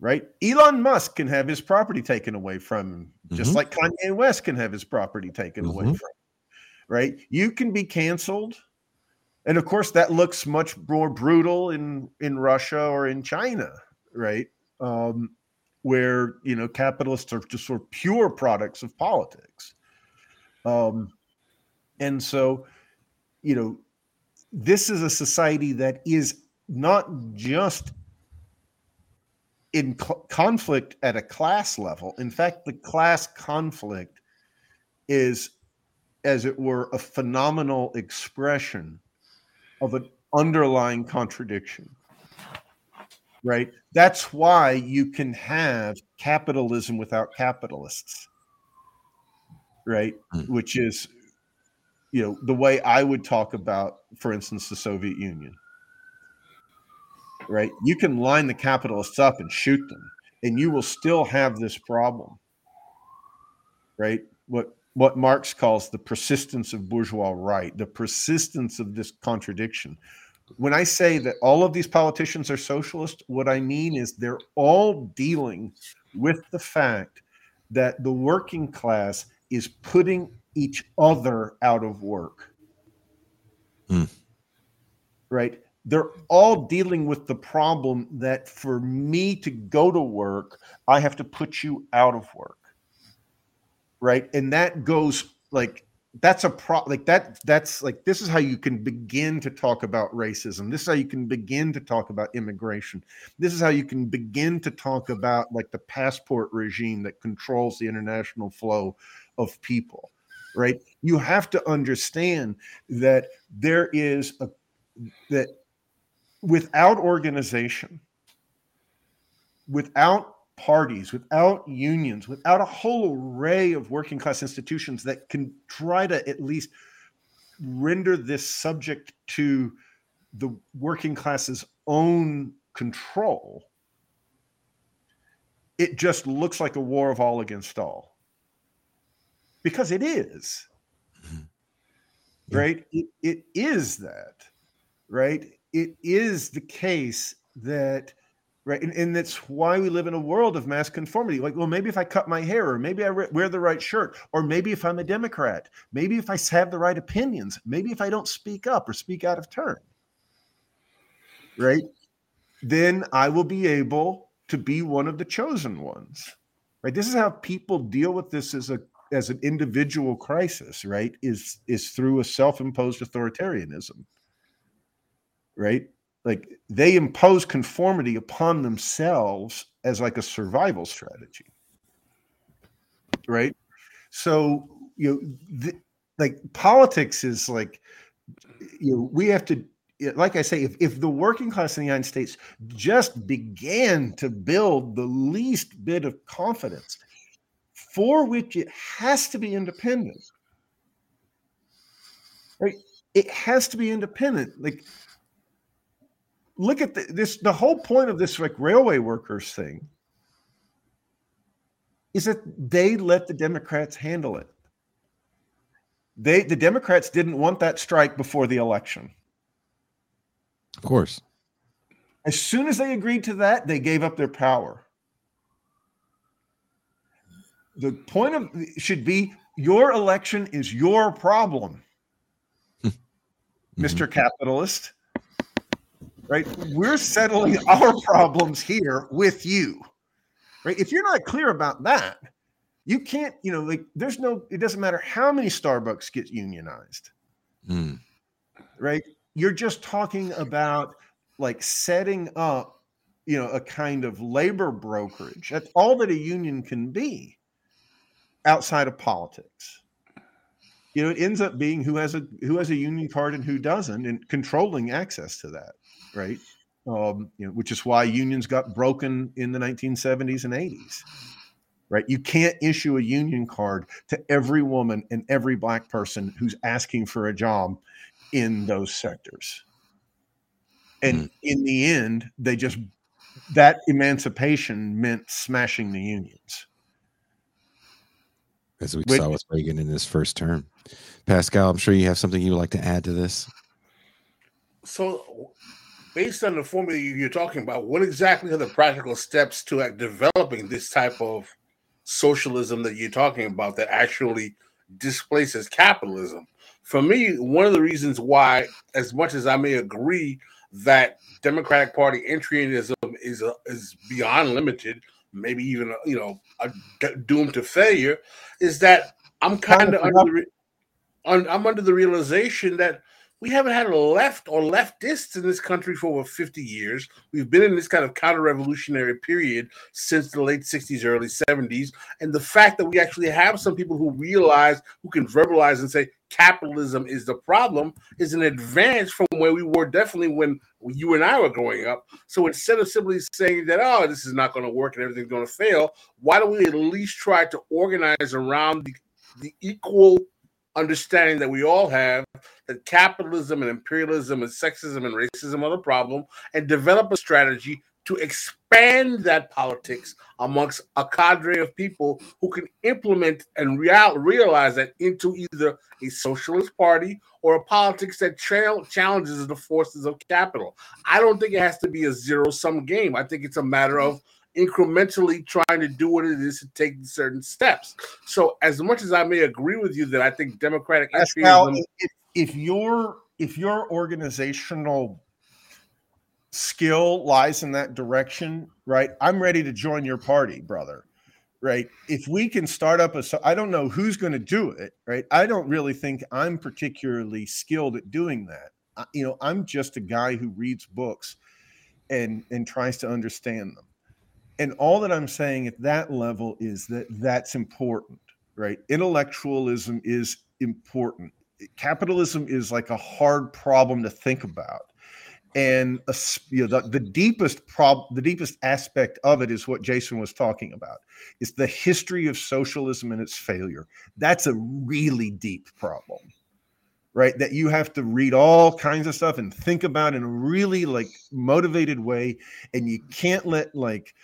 Right? Elon Musk can have his property taken away from him, just Mhm. like Kanye West can have his property taken away Mhm. from him. Right? You can be canceled. And of course, that looks much more brutal in, in Russia or in China, right? Um, where you know capitalists are just sort of pure products of politics. Um, and so, you know, this is a society that is not just in cl- conflict at a class level. In fact, the class conflict is, as it were, a phenomenal expression of an underlying contradiction. Right? That's why you can have capitalism without capitalists. Right? Mm. Which is you know the way i would talk about for instance the soviet union right you can line the capitalists up and shoot them and you will still have this problem right what what marx calls the persistence of bourgeois right the persistence of this contradiction when i say that all of these politicians are socialist what i mean is they're all dealing with the fact that the working class is putting each other out of work. Hmm. Right? They're all dealing with the problem that for me to go to work, I have to put you out of work. Right? And that goes like that's a pro like that that's like this is how you can begin to talk about racism. This is how you can begin to talk about immigration. This is how you can begin to talk about like the passport regime that controls the international flow of people right? You have to understand that there is a that without organization without parties without unions without a whole array of working class institutions that can try to at least render this subject to the working class's own control it just looks like a war of all against all. Because it is. Mm-hmm. Right? It, it is that. Right? It is the case that right? And, and that's why we live in a world of mass conformity. Like well maybe if i cut my hair or maybe i re- wear the right shirt or maybe if i'm a democrat maybe if i have the right opinions maybe if i don't speak up or speak out of turn right? Then i will be able to be one of the chosen ones right? This is how people deal with this as a as an individual crisis right? Is is through a self-imposed authoritarianism right like they impose conformity upon themselves as like a survival strategy. Right? So you know th- like politics is like you know we have to like i say if, if the working class in the united states just began to build the least bit of confidence for which it has to be independent right? It has to be independent. Like look at the, this the whole point of this like railway workers thing is that they let the democrats handle it they the democrats didn't want that strike before the election Of course. As soon as they agreed to that, they gave up their power. The point of should be your election is your problem, mm-hmm. Mr. Capitalist. Right? We're settling our problems here with you. Right? If you're not clear about that, you can't, you know, like there's no, it doesn't matter how many Starbucks get unionized. Mm. Right? You're just talking about like setting up, you know, a kind of labor brokerage. That's all that a union can be outside of politics. You know, it ends up being who has a who has a union card and who doesn't, and controlling access to that, right? Um, you know, which is why unions got broken in the 1970s and 80s. Right? You can't issue a union card to every woman and every black person who's asking for a job in those sectors. And in the end, they just that emancipation meant smashing the unions. As we Which- saw with Reagan in his first term. Pascal, I'm sure you have something you would like to add to this. So, based on the formula you- you're talking about, what exactly are the practical steps to like, developing this type of socialism that you're talking about that actually displaces capitalism? For me, one of the reasons why, as much as I may agree that Democratic Party entryism is a, is beyond limited, maybe even uh, you know doomed to failure, is that I'm kind of under the re- I'm under the realization that we haven't had a left or leftists in this country for over 50 years. We've been in this kind of counter revolutionary period since the late 60s, early 70s. And the fact that we actually have some people who realize, who can verbalize and say capitalism is the problem is an advance from where we were definitely when you and I were growing up. So instead of simply saying that, oh, this is not going to work and everything's going to fail, why don't we at least try to organize around the, the equal understanding that we all have that capitalism and imperialism and sexism and racism are the problem and develop a strategy to expand that politics amongst a cadre of people who can implement and real, realize that into either a socialist party or a politics that challenges the forces of capital. I don't think it has to be a zero sum game. I think it's a matter of incrementally trying to do what it is to take certain steps. So, as much as I may agree with you that I think democratic entryism- if, if your if your organizational skill lies in that direction, right? I'm ready to join your party, brother. Right? If we can start up a, I don't know who's going to do it, right? I don't really think I'm particularly skilled at doing that. I- You know, I'm just a guy who reads books and and tries to understand them. And all that I'm saying at that level is that that's important, right? Intellectualism is important capitalism is like a hard problem to think about. And a s- you know the, the deepest prob the deepest aspect of it is what jason was talking about. Is the history of socialism and its failure. That's a really deep problem right? That you have to read all kinds of stuff and think about in a really like motivated way. And you can't let like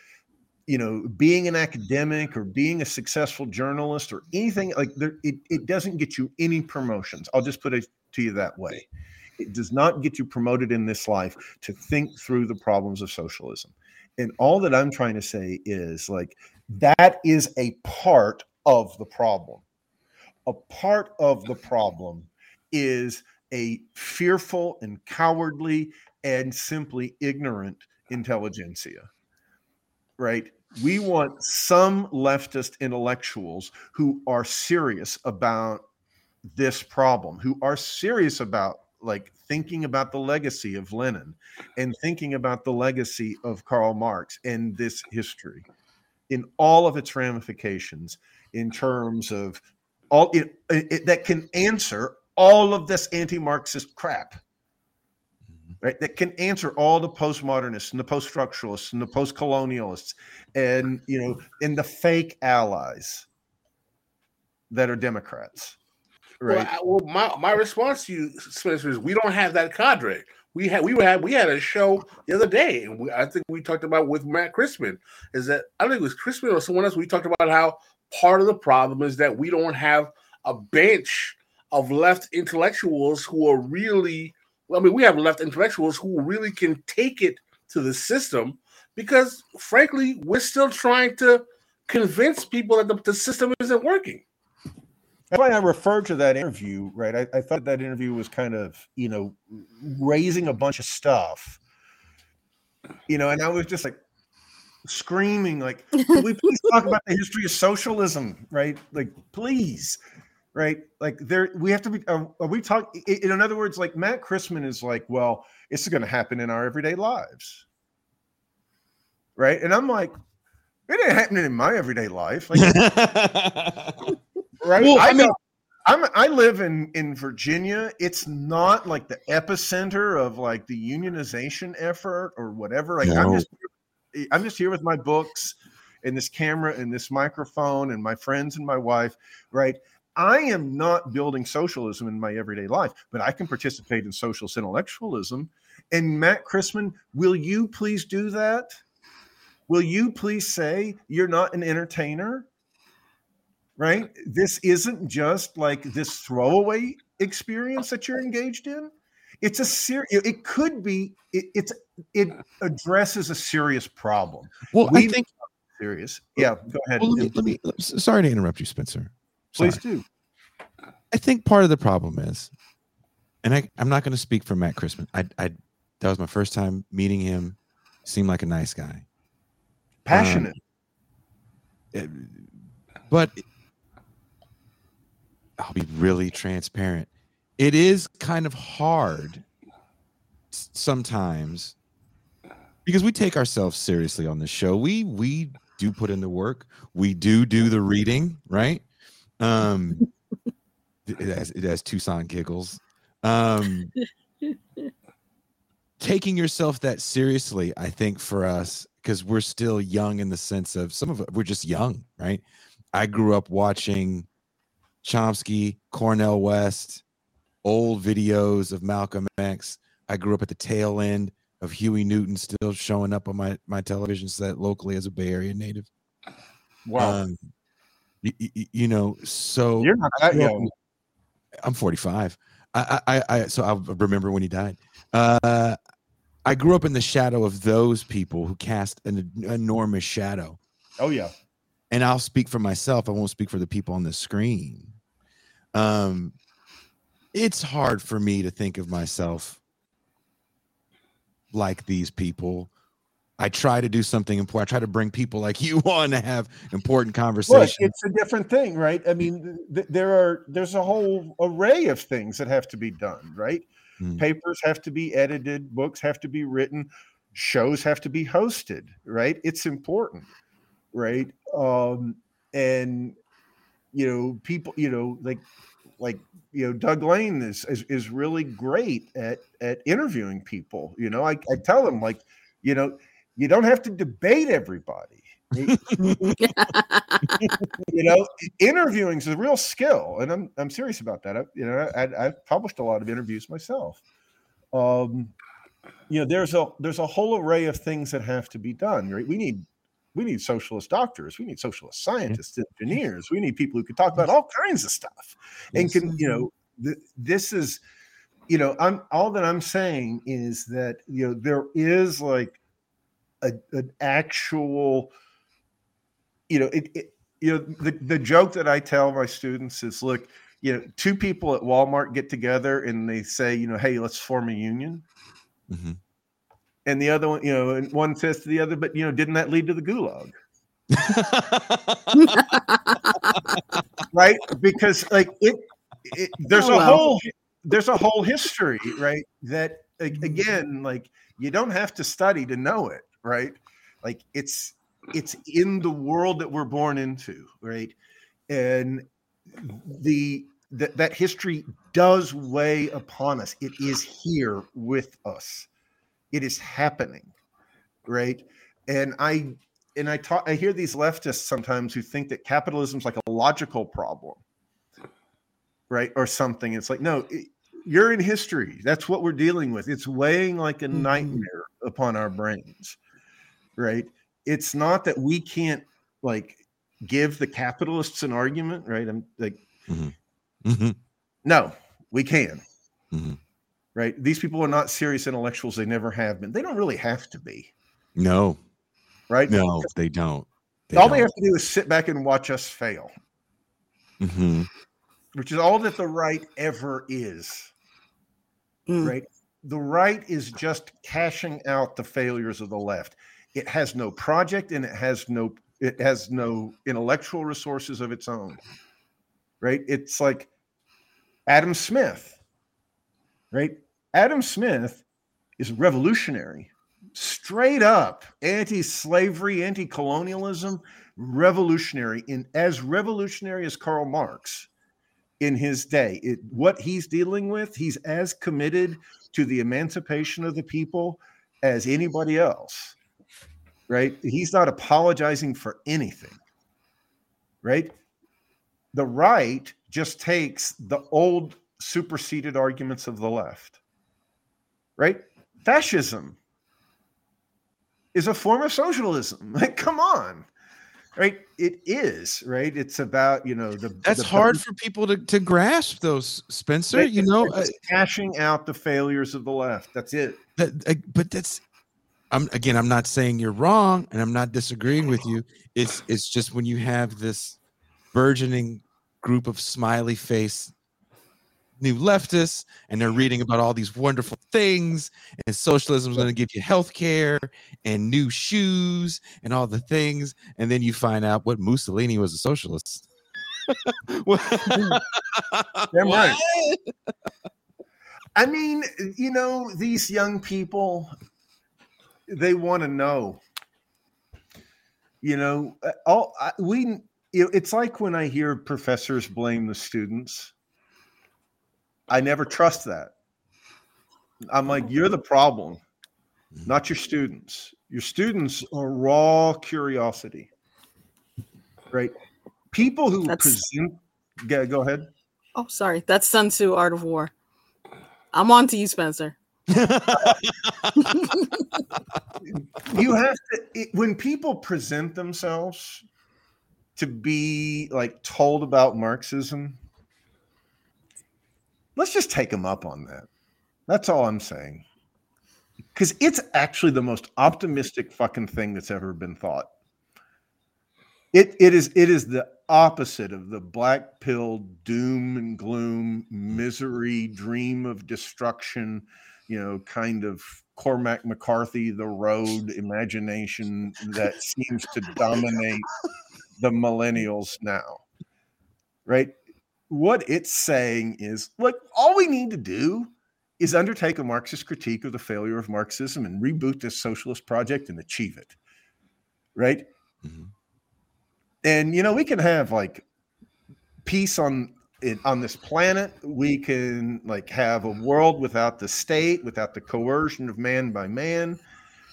you know being an academic or being a successful journalist or anything like there it, it doesn't get you any promotions. I'll just put it to you that way. It does not get you promoted in this life to think through the problems of socialism. And all that i'm trying to say is like that is a part of the problem. A part of the problem is a fearful and cowardly and simply ignorant intelligentsia right? We want some leftist intellectuals who are serious about this problem, who are serious about like thinking about the legacy of Lenin and thinking about the legacy of Karl Marx and this history in all of its ramifications in terms of all it, it that can answer all of this anti-Marxist crap right? That can answer all the postmodernists and the post-structuralists and the post-colonialists and you know and the fake allies that are Democrats, Well, right? I- Well, my, my response to you, Spencer, is we don't have that cadre. We had we had we had a show the other day, and we, I think we talked about with Matt Christman. Is that I think it was Christman or someone else? We talked about how part of the problem is that we don't have a bench of left intellectuals who are really. I mean, we have left intellectuals who really can take it to the system because, frankly, we're still trying to convince people that the, the system isn't working. That's why I referred to that interview, right? I, I thought that interview was kind of, you know, raising a bunch of stuff, you know, and I was just like screaming, like, can we please talk about the history of socialism, right? Like, please, right? Like, there, we have to be, are, are we talking, in, in other words, like, Matt Christman is like, well, it's going to happen in our everyday lives, right? And I'm like, it ain't happening in my everyday life. Like, right? Well, I I, mean-. I'm I live in in Virginia. It's not like the epicenter of like the unionization effort or whatever. Like I'm No. just eh, I'm just here with my books and this camera and this microphone and my friends and my wife, right? I am not building socialism in my everyday life, but I can participate in socialist intellectualism. And Matt Christman, will you please do that? Will you please say you're not an entertainer? right? This isn't just like this throwaway experience that you're engaged in. It's a serious. It could be. It, it's it addresses a serious problem. Well, I think. Serious. Yeah. Go ahead. Well, let me, let me. Sorry to interrupt you, Spencer. Sorry. Please do. I think part of the problem is, and I, I'm not going to speak for Matt Christman. I, I, that was my first time meeting him. Seemed like a nice guy, Passionate. It- but I'll be really transparent. It is kind of hard sometimes because we take ourselves seriously on this show. We we do put in the work. We do do the reading, right? Um, it has it has Tucson giggles. Um, taking yourself that seriously, I think for us, because we're still young in the sense of some of we're just young, right? I grew up watching Chomsky, Cornel West, old videos of Malcolm X. I grew up at the tail end of Huey Newton still showing up on my, my television set locally as a Bay Area native. Wow. Um, y- y- y- you know, so You're not that young. I'm 45. I, I, I, I so I remember when he died. Uh, I grew up in the shadow of those people who cast an enormous shadow. Oh yeah. And I'll speak for myself. I won't speak for the people on the screen. Um, it's hard for me to think of myself like these people. I try to do something important. I try to bring people like you on to have important Well, conversations. it's a different thing, right? I mean, th- there are there's a whole array of things that have to be done, right? Mm. Papers have to be edited, books have to be written, shows have to be hosted, right? It's important, right? Um, and you know, people, you know, like like you know, Doug Lain is is, is really great at at interviewing people. You know, I, I tell him like, you know, you don't have to debate everybody. you know, interviewing is a real skill, and I'm I'm serious about that. I, you know, I, I've published a lot of interviews myself. Um, you know, there's a there's a whole array of things that have to be done. Right? We need we need socialist doctors, we need socialist scientists, engineers, we need people who can talk about all kinds of stuff, and can you know, th- this is, you know, I'm all that I'm saying is that you know there is like a, an actual you know it, it you know the, the joke that i tell my students is look you know two people at walmart get together and they say you know hey let's form a union. Mhm. and the other one you know and one says to the other but you know didn't that lead to the gulag? Right? Because like it, it there's Oh, a well. whole there's a whole history right that again like you don't have to study to know it right? Like it's it's in the world that we're born into right? And the that that history does weigh upon us. It is here with us. It is happening right? And i and i talk i hear these leftists sometimes who think that capitalism is like a logical problem right or something. It's like no it, you're in history. That's what we're dealing with. It's weighing like a Mhm. nightmare upon our brains right it's not that we can't like give the capitalists an argument right i'm like Mhm. no we can Mhm. right? These people are not serious intellectuals. They never have been. They don't really have to be, No, right? no, they don't. They all they don't. have to do is sit back and watch us fail, Mhm. which is all that the right ever is, Mm. right? The right is just cashing out the failures of the left. It has no project and it has no it has no intellectual resources of its own. Right? It's like Adam Smith. Right? Adam Smith is revolutionary. Straight up anti-slavery, anti-colonialism, revolutionary in as revolutionary as Karl Marx in his day. It, what he's dealing with, he's as committed to the emancipation of the people as anybody else. Right? He's not apologizing for anything. Right? The right just takes the old superseded arguments of the left. Right? Fascism is a form of socialism. Like, come on. Right? It is, right? It's about, you know, the That's the- hard for people to, to grasp, those Spencer. Right, You know, uh, cashing out the failures of the left. That's it. that, uh, but that's I'm again. I'm not saying you're wrong, and I'm not disagreeing with you. It's it's just when you have this burgeoning group of smiley face new leftists, and they're reading about all these wonderful things, and socialism is going to give you health care and new shoes and all the things, and then you find out what Mussolini was a socialist. Damn right. I mean, you know, these young people, they want to know. You know, uh, all I, we. It's like when I hear professors blame the students. I never trust that. I'm like, you're the problem, not your students. Your students are raw curiosity, right? People who That's- present. Yeah, go ahead. Oh, sorry. That's Sun Tzu, Art of War. I'm on to you, Spencer. you have to it, when people present themselves to be like told about marxism let's just take them up on that. That's all i'm saying. Because it's actually the most optimistic fucking thing that's ever been thought. It, it is it is the opposite of the black pill doom and gloom misery dream of destruction you know kind of cormac mccarthy the road imagination that seems to dominate the millennials now right what it's saying is look all we need to do is undertake a marxist critique of the failure of marxism and reboot this socialist project and achieve it right Mhm. and you know we can have like peace on in, on this planet we can like have a world without the state without the coercion of man by man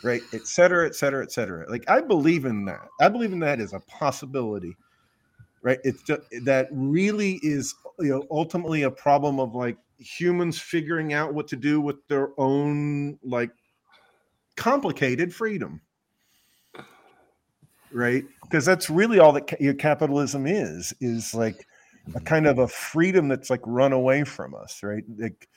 right et cetera et cetera et cetera. Like i believe in that. I believe in that as a possibility right? It's just that really is you know ultimately a problem of like humans figuring out what to do with their own like complicated freedom. Right? Because that's really all that ca- your capitalism is is like a kind of a freedom that's like run away from us right? Like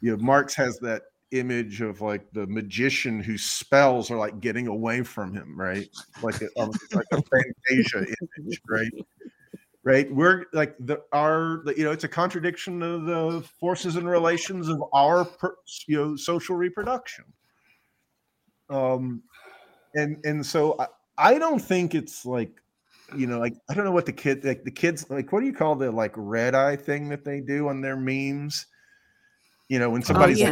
you know marx has that image of like the magician whose spells are like getting away from him right? Like a, um, like a fantasia image right? Right? We're like the our the- you know it's a contradiction of the forces and relations of our per, you know social reproduction. Um and and so I, I don't think it's like you know like i don't know what the kid like the kids like what do you call the like red eye thing that they do on their memes? You know when oh, somebody's oh, yeah.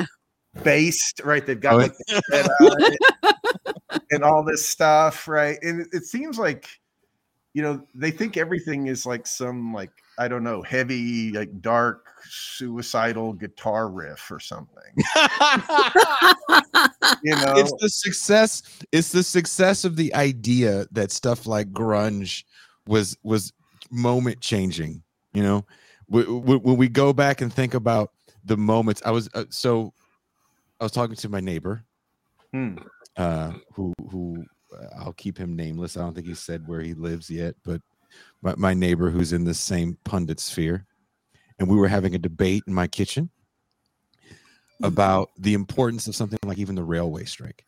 like based right they've got Oh, like the red eye and all this stuff right? And it, it seems like you know they think everything is like some like i don't know heavy like dark suicidal guitar riff or something. You know? it's the success it's the success of the idea that stuff like grunge was was moment changing you know? Wh- wh- when we go back and think about the moments i was uh, so i was talking to my neighbor Hmm. uh who who i'll keep him nameless i don't think he said where he lives yet but my, my neighbor who's in the same pundit sphere and we were having a debate in my kitchen about the importance of something like even the railway strike.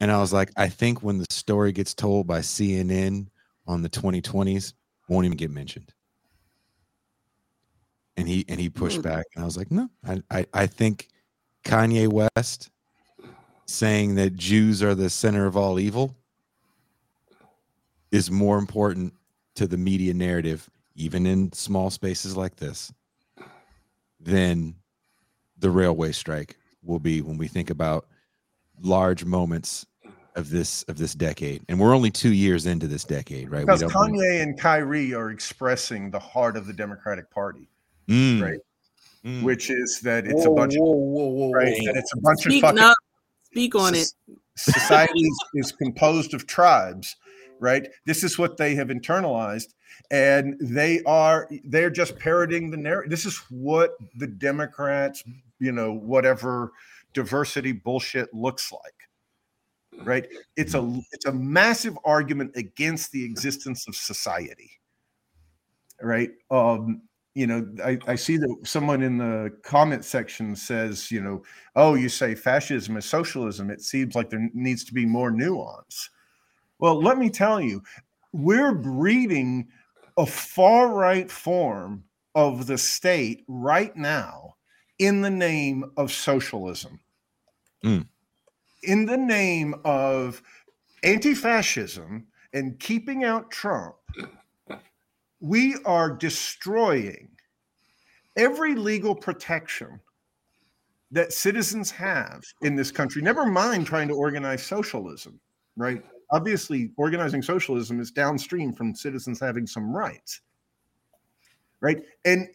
And I was like, I think when the story gets told by CNN on the 2020s, won't even get mentioned. And he and he pushed Hmm. back, and I was like, no, I, I I think Kanye West saying that Jews are the center of all evil is more important to the media narrative, even in small spaces like this, than the railway strike will be when we think about large moments of this of this decade. And we're only two years into this decade, right? Because don't- Kanye and Kyrie are expressing the heart of the Democratic Party, Mm, right? mm. Which is that it's Whoa, a bunch whoa, whoa, whoa, of right, whoa. that it's a bunch Speak of fucking up. Speak on it. society is, composed of tribes right? This is what they have internalized and they are they're just parroting the narrative this is what the democrats you know whatever diversity bullshit looks like right? It's a it's a massive argument against the existence of society right? Um you know I, I see that someone in the comment section says you know oh you say fascism is socialism. It seems like there needs to be more nuance. Well let me tell you we're breeding a far right form of the state right now in the name of socialism. Mm. in the name of anti-fascism and keeping out trump we are destroying every legal protection that citizens have in this country. Never mind trying to organize socialism right? Obviously organizing socialism is downstream from citizens having some rights right? And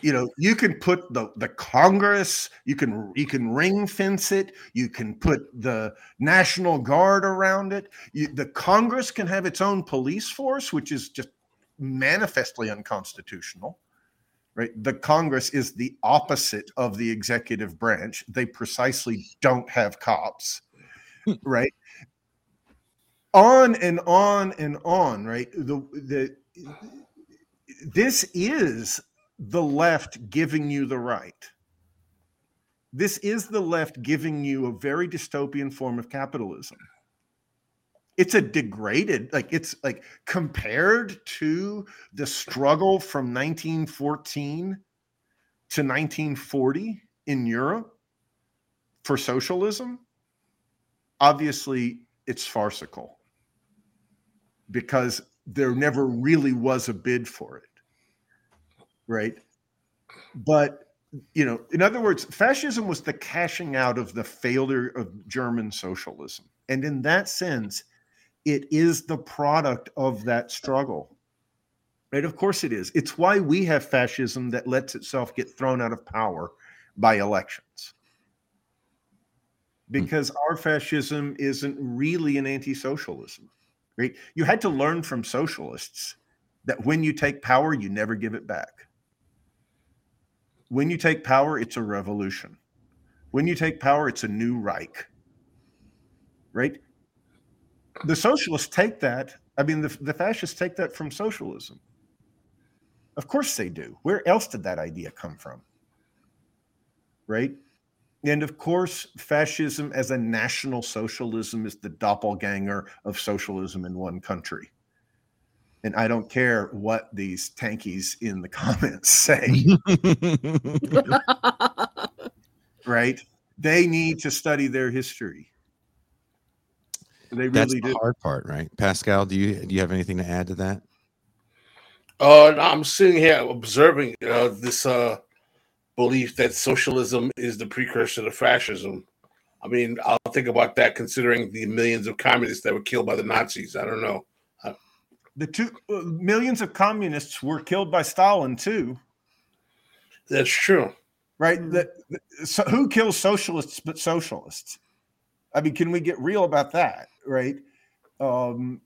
you know you can put the the congress you can you can ring fence it you can put the national guard around it. You, the congress can have its own police force which is just manifestly unconstitutional right? The congress is the opposite of the executive branch. They precisely don't have cops right? On and on and on right? The the this is the left giving you the right. This is the left giving you a very dystopian form of capitalism it's a degraded like it's like compared to the struggle from 1914 to 1940 in Europe for socialism obviously it's farcical because there never really was a bid for it right? But you know in other words fascism was the cashing out of the failure of german socialism. And in that sense it is the product of that struggle. Right of course it is. It's why we have fascism that lets itself get thrown out of power by elections. Hmm. Because our fascism isn't really an anti-socialism right? You had to learn from socialists that when you take power you never give it back. When you take power it's a revolution. When you take power it's a new reich right the socialists take that i mean the, the fascists take that from socialism. Of course they do. Where else did that idea come from? Right? And of course fascism as a national socialism is the doppelganger of socialism in one country. And i don't care what these tankies in the comments say. Right? They need to study their history they That's really the do hard part, right? Pascal, do you do you have anything to add to that? Uh, I'm sitting here observing uh, this uh, belief that socialism is the precursor to fascism. I mean, I'll think about that considering the millions of communists that were killed by the Nazis. I don't know. the two uh, millions of communists were killed by Stalin too, That's true. right? The, the- so who kills socialists but socialists? I mean, can we get real about that, right? Um,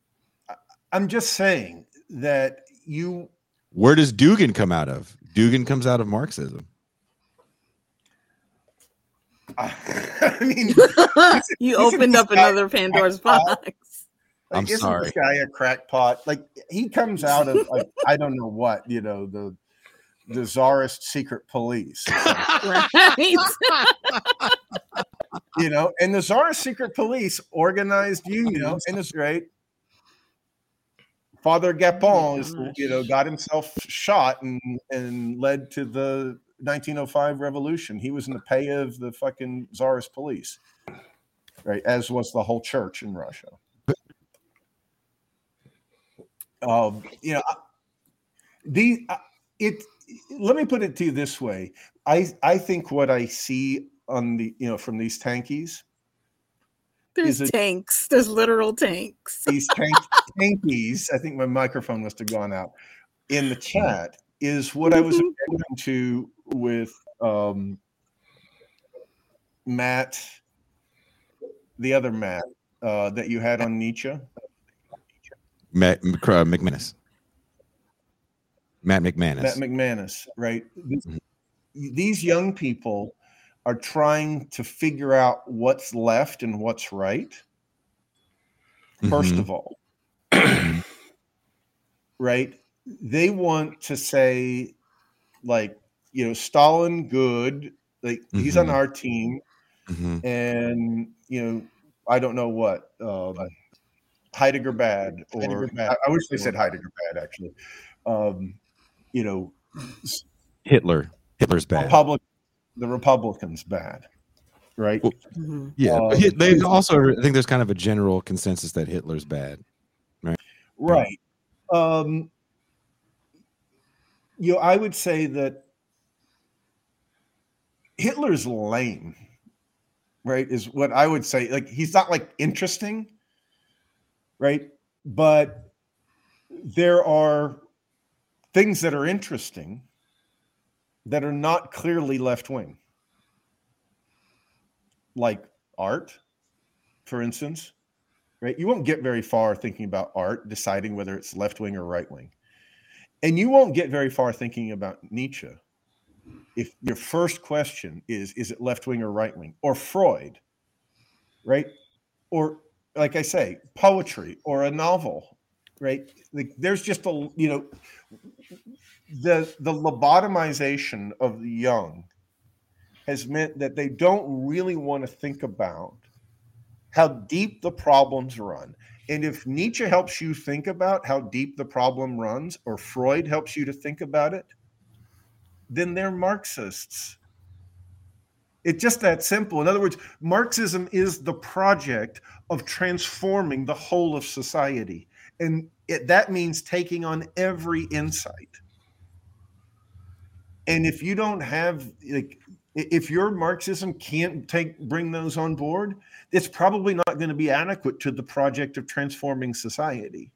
I- I'm just saying that you Where does Dugin come out of? Dugin comes out of Marxism. I mean, you opened up another Pandora's crackpot? box. I'm isn't sorry. This guy a crackpot? Like he comes out of like I don't know what you know the the czarist secret police. Right. you know, and the czarist secret police organized you, you know, and it's great. Father Gapon is, you know, got himself shot and and led to the 1905 revolution. He was in the pay of the fucking czarist police, right? As was the whole church in Russia. Um, you know, the uh, it. Let me put it to you this way: I I think what I see on the you know from these tankies, There's it- tanks. There's literal tanks. these tank, tankies. I think my microphone must have gone out in the chat. Is what I was Mhm. alluding to with um, Matt, the other Matt uh, that you had on Nietzsche. Matt Mc- uh, McManus. Matt McManus. Matt McManus, right? This- Mhm. These young people are trying to figure out what's left and what's right. 1st Mhm. of all, right? They want to say, like, you know, Stalin good, like he's on Mhm. our team, Mhm. and you know, I don't know what um, Heidegger bad, or Heidegger bad. I, I wish they said Heidegger bad actually. Um, you know, Hitler. Hitler's bad. Republic, the Republicans bad, right? Well, Mhm. Yeah, Um, but they also I think there's kind of a general consensus that Hitler's bad. Right? Right. Um, you know, I would say that Hitler's lame, right? Is what I would say. Like, he's not like interesting, right? But there are things that are interesting that are not clearly left wing, like art, for instance right? You won't get very far thinking about art, deciding whether it's left wing or right wing. And you won't get very far thinking about Nietzsche if your first question is is it left wing or right wing or Freud, right? Or like I say, poetry or a novel, right? Like there's just a you know the the lobotomization of the young has meant that they don't really want to think about how deep the problems run. And if Nietzsche helps you think about how deep the problem runs, or Freud helps you to think about it, then they're Marxists. It's just that simple. In other words, Marxism is the project of transforming the whole of society. And it, that means taking on every insight. And if you don't have, like, if your Marxism can't take bring those on board, it's probably not going to be adequate to the project of transforming society.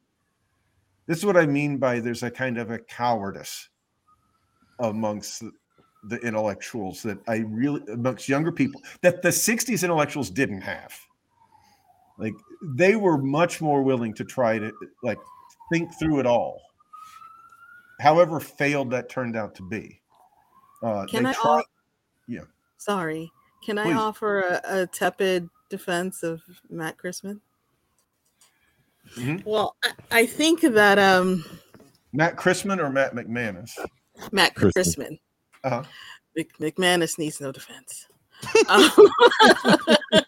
This is what I mean by there's a kind of a cowardice amongst the, intellectuals that I really amongst younger people that the 60s intellectuals didn't have. Like they were much more willing to try to like think through it all. However failed that turned out to be. Uh, Can they I? tried- Off- yeah. Sorry. Can I offer a, a tepid defense of Matt Christman? Mhm. Well, I, I think that um Matt Christman or Matt McManus? Matt Christman. Christman, Uh-huh. Mc, McManus needs no defense. Um,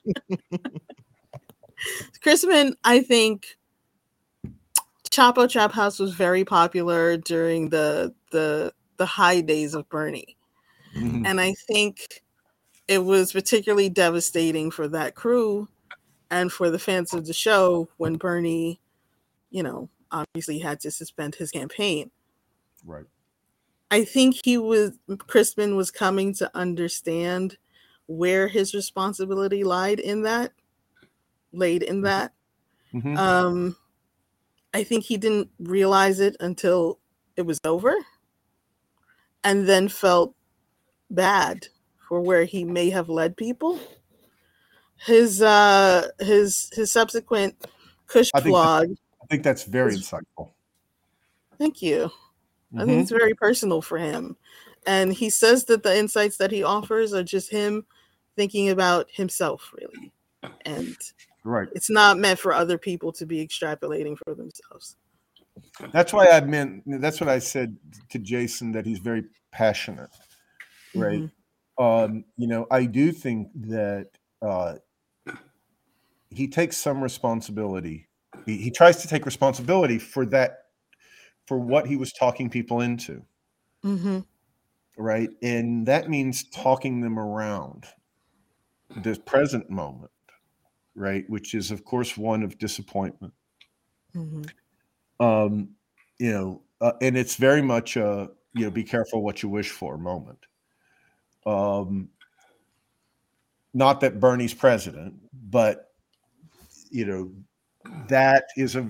Christman, I think Chapo Trap House was very popular during the the the high days of Bernie. Mhm. And I think it was particularly devastating for that crew and for the fans of the show when Bernie, you know, obviously had to suspend his campaign. Right. I think he was Christman was coming to understand where his responsibility lied in that, laid in that. Mhm. Um, I think he didn't realize it until it was over, and then felt bad for where he may have led people. His uh, his his subsequent Kush I think that- blog. I think that's very Is- insightful. Thank you. I Mhm. think it's very personal for him. And he says that the insights that he offers are just him thinking about himself, really. And Right. it's not meant for other people to be extrapolating for themselves. That's why I meant. That's what I said to Jason that he's very passionate, right? Um, you know, I do think that uh, he takes some responsibility. He, he tries to take responsibility for that, for what he was talking people into, Mm-hmm. right? And that means talking them around the present moment, right? Which is, of course, one of disappointment. Mm-hmm. um you know uh, and it's very much a you know be careful what you wish for moment um not that bernie's president but you know that is a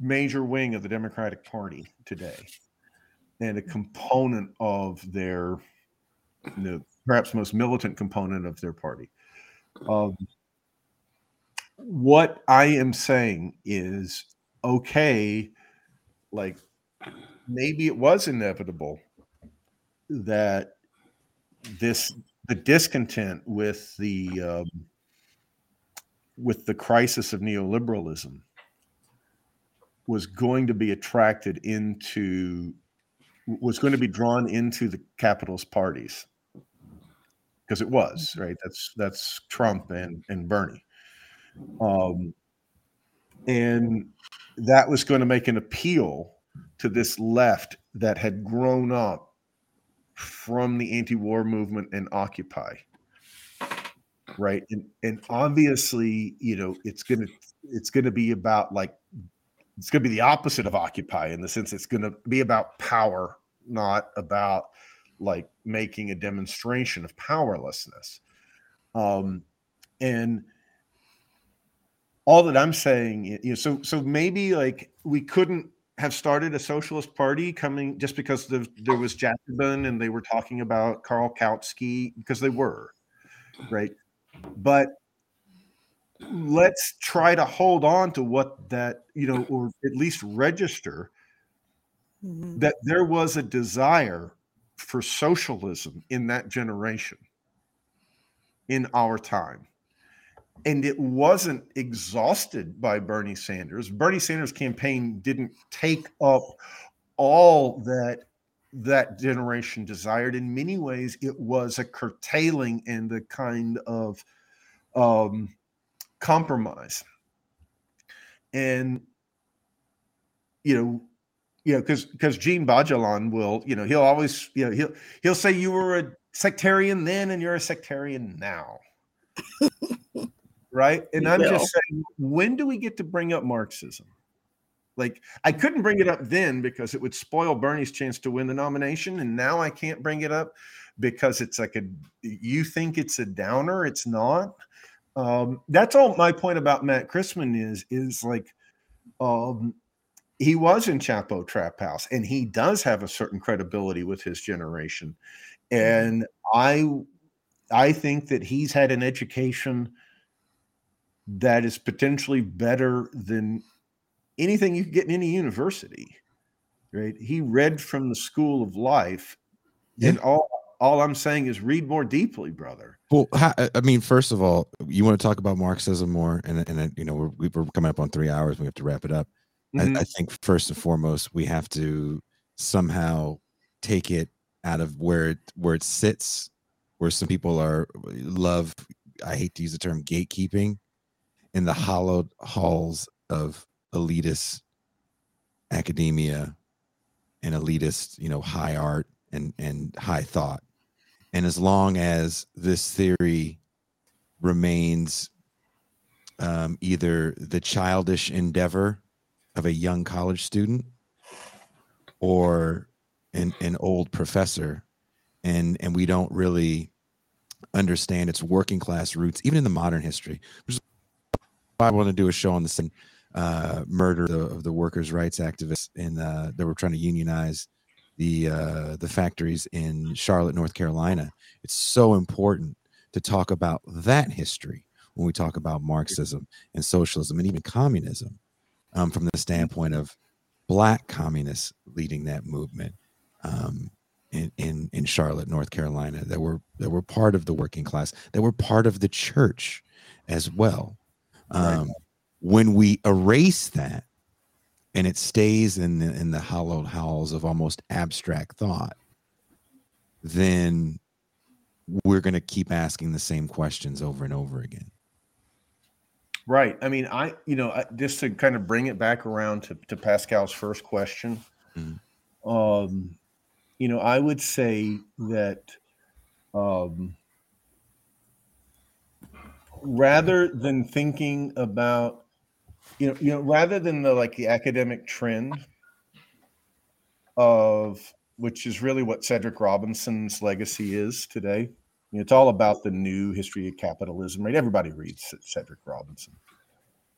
major wing of the democratic party today and a component of their you know, perhaps most militant component of their party. Um, what i am saying is okay like maybe it was inevitable that this the discontent with the um, with the crisis of neoliberalism was going to be attracted into was going to be drawn into the capitalist parties. Because it was right? That's that's trump and and bernie. Um and that was going to make an appeal to this left that had grown up from the anti-war movement and occupy right? And and obviously you know it's going to it's going to be about like it's going to be the opposite of occupy in the sense it's going to be about power not about like making a demonstration of powerlessness. Um and all that I'm saying, you know, so so maybe like we couldn't have started a socialist party coming just because the, there was Jacobin and they were talking about Karl Kautsky because they were, right? But let's try to hold on to what that you know, or at least register Mm-hmm. that there was a desire for socialism in that generation in our time and it wasn't exhausted by Bernie Sanders. Bernie Sanders' campaign didn't take up all that that generation desired. In many ways, it was a curtailing and a kind of um, compromise. And you know, you know, because because Djene Bajalan will, you know, he'll always, you know, he'll he'll say you were a sectarian then and you're a sectarian now right? And He I'm will. just saying, when do we get to bring up Marxism? Like, I couldn't bring it up then because it would spoil Bernie's chance to win the nomination. And now I can't bring it up because it's like a, you think it's a downer, it's not. Um, that's all my point about Matt Christman is, is like, um, he was in Chapo Trap House and he does have a certain credibility with his generation. And I, I think that he's had an education that is potentially better than anything you could get in any university. Right? He read from the school of life, and all all I'm saying is read more deeply, brother. Well, I mean, first of all, you want to talk about Marxism more, and and then, you know we're we're coming up on three hours. We have to wrap it up. Mhm. I, I think first and foremost, we have to somehow take it out of where it where it sits, where some people are love. I hate to use the term gatekeeping, in the hollowed halls of elitist academia and elitist, you know, high art and and high thought. And as long as this theory remains um, either the childish endeavor of a young college student or an, an old professor, and and we don't really understand its working class roots, even in the modern history, which is I want to do a show on the same uh, murder of the, workers' rights activists in uh, that were trying to unionize the uh, the factories in Charlotte, North Carolina. It's so important to talk about that history when we talk about Marxism and socialism and even communism um, from the standpoint of black communists leading that movement um, in, in in Charlotte, North Carolina, that were that were part of the working class, that were part of the church as well. Um, When we erase that, and it stays in the, in the hollowed halls of almost abstract thought, then we're going to keep asking the same questions over and over again. Right. I mean, I, you know, I, just to kind of bring it back around to, to Pascal's first question, Mhm. um, you know, I would say that um, rather than thinking about, you know, you know, rather than the like the academic trend of which is really what Cedric Robinson's legacy is today. You know, it's all about the new history of capitalism, right? Everybody reads Cedric Robinson,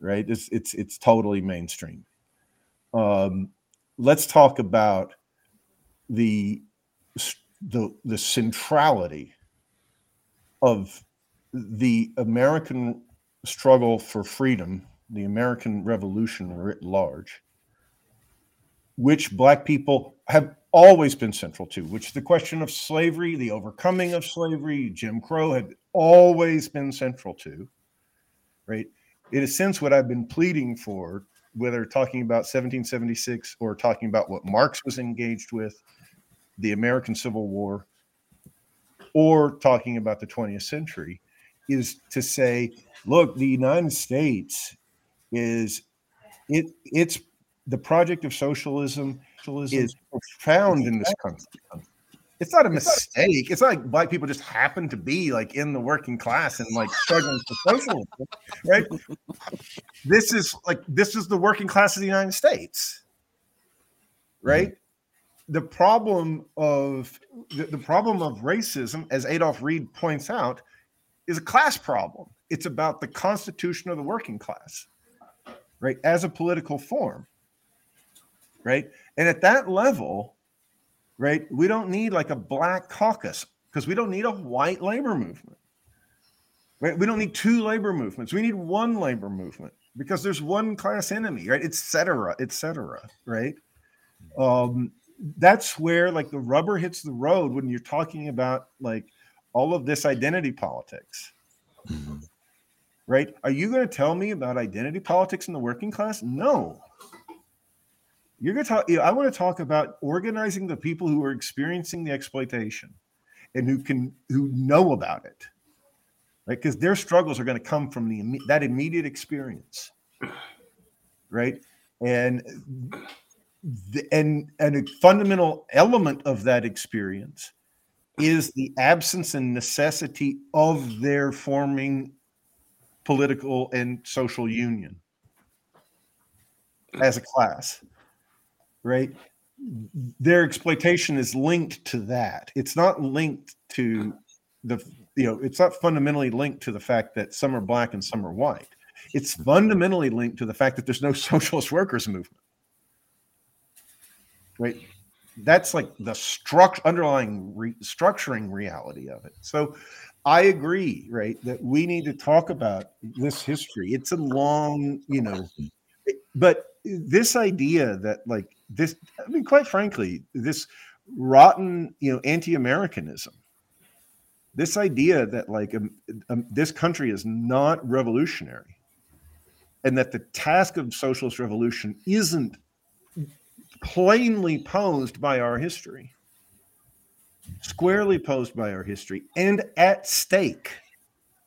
right? It's it's it's totally mainstream. Um, let's talk about the the the centrality of the American struggle for freedom, the American Revolution writ large, which Black people have always been central to, which the question of slavery, the overcoming of slavery, Jim Crow had always been central to, right? In a sense, what I've been pleading for, whether talking about 1776 or talking about what Marx was engaged with, the American Civil War, or talking about the 20th century, is to say, look, the United States is it it's the project of socialism socialism is profound in this country. It's not a mistake. It's not like black people just happen to be like in the working class and like struggling for socialism, right? This is like this is the working class of the United States, right? The problem of the, the problem of racism, as Adolph Reed points out, is a class problem. It's about the constitution of the working class, right? As a political form, right? And at that level, right, we don't need like a black caucus because we don't need a white labor movement. Right? We don't need two labor movements. We need one labor movement because there's one class enemy, right? Et cetera, et cetera, right? Um, that's where like the rubber hits the road when you're talking about like all of this identity politics. Mm-hmm. Right? Are you going to tell me about identity politics in the working class? No. You're going to talk. I want to talk about organizing the people who are experiencing the exploitation, and who can who know about it, right? Because their struggles are going to come from the that immediate experience, right? And the, and and a fundamental element of that experience is the absence and necessity of their forming political and social union as a class right? Their exploitation is linked to that. It's not linked to the you know it's not fundamentally linked to the fact that some are black and some are white. It's fundamentally linked to the fact that there's no socialist workers movement. Right that's like the struct underlying re- structuring reality of it. So i agree right that we need to talk about this history. It's a long you know but this idea that like this i mean quite frankly this rotten you know anti-americanism this idea that like um, um, this country is not revolutionary and that the task of socialist revolution isn't plainly posed by our history squarely posed by our history and at stake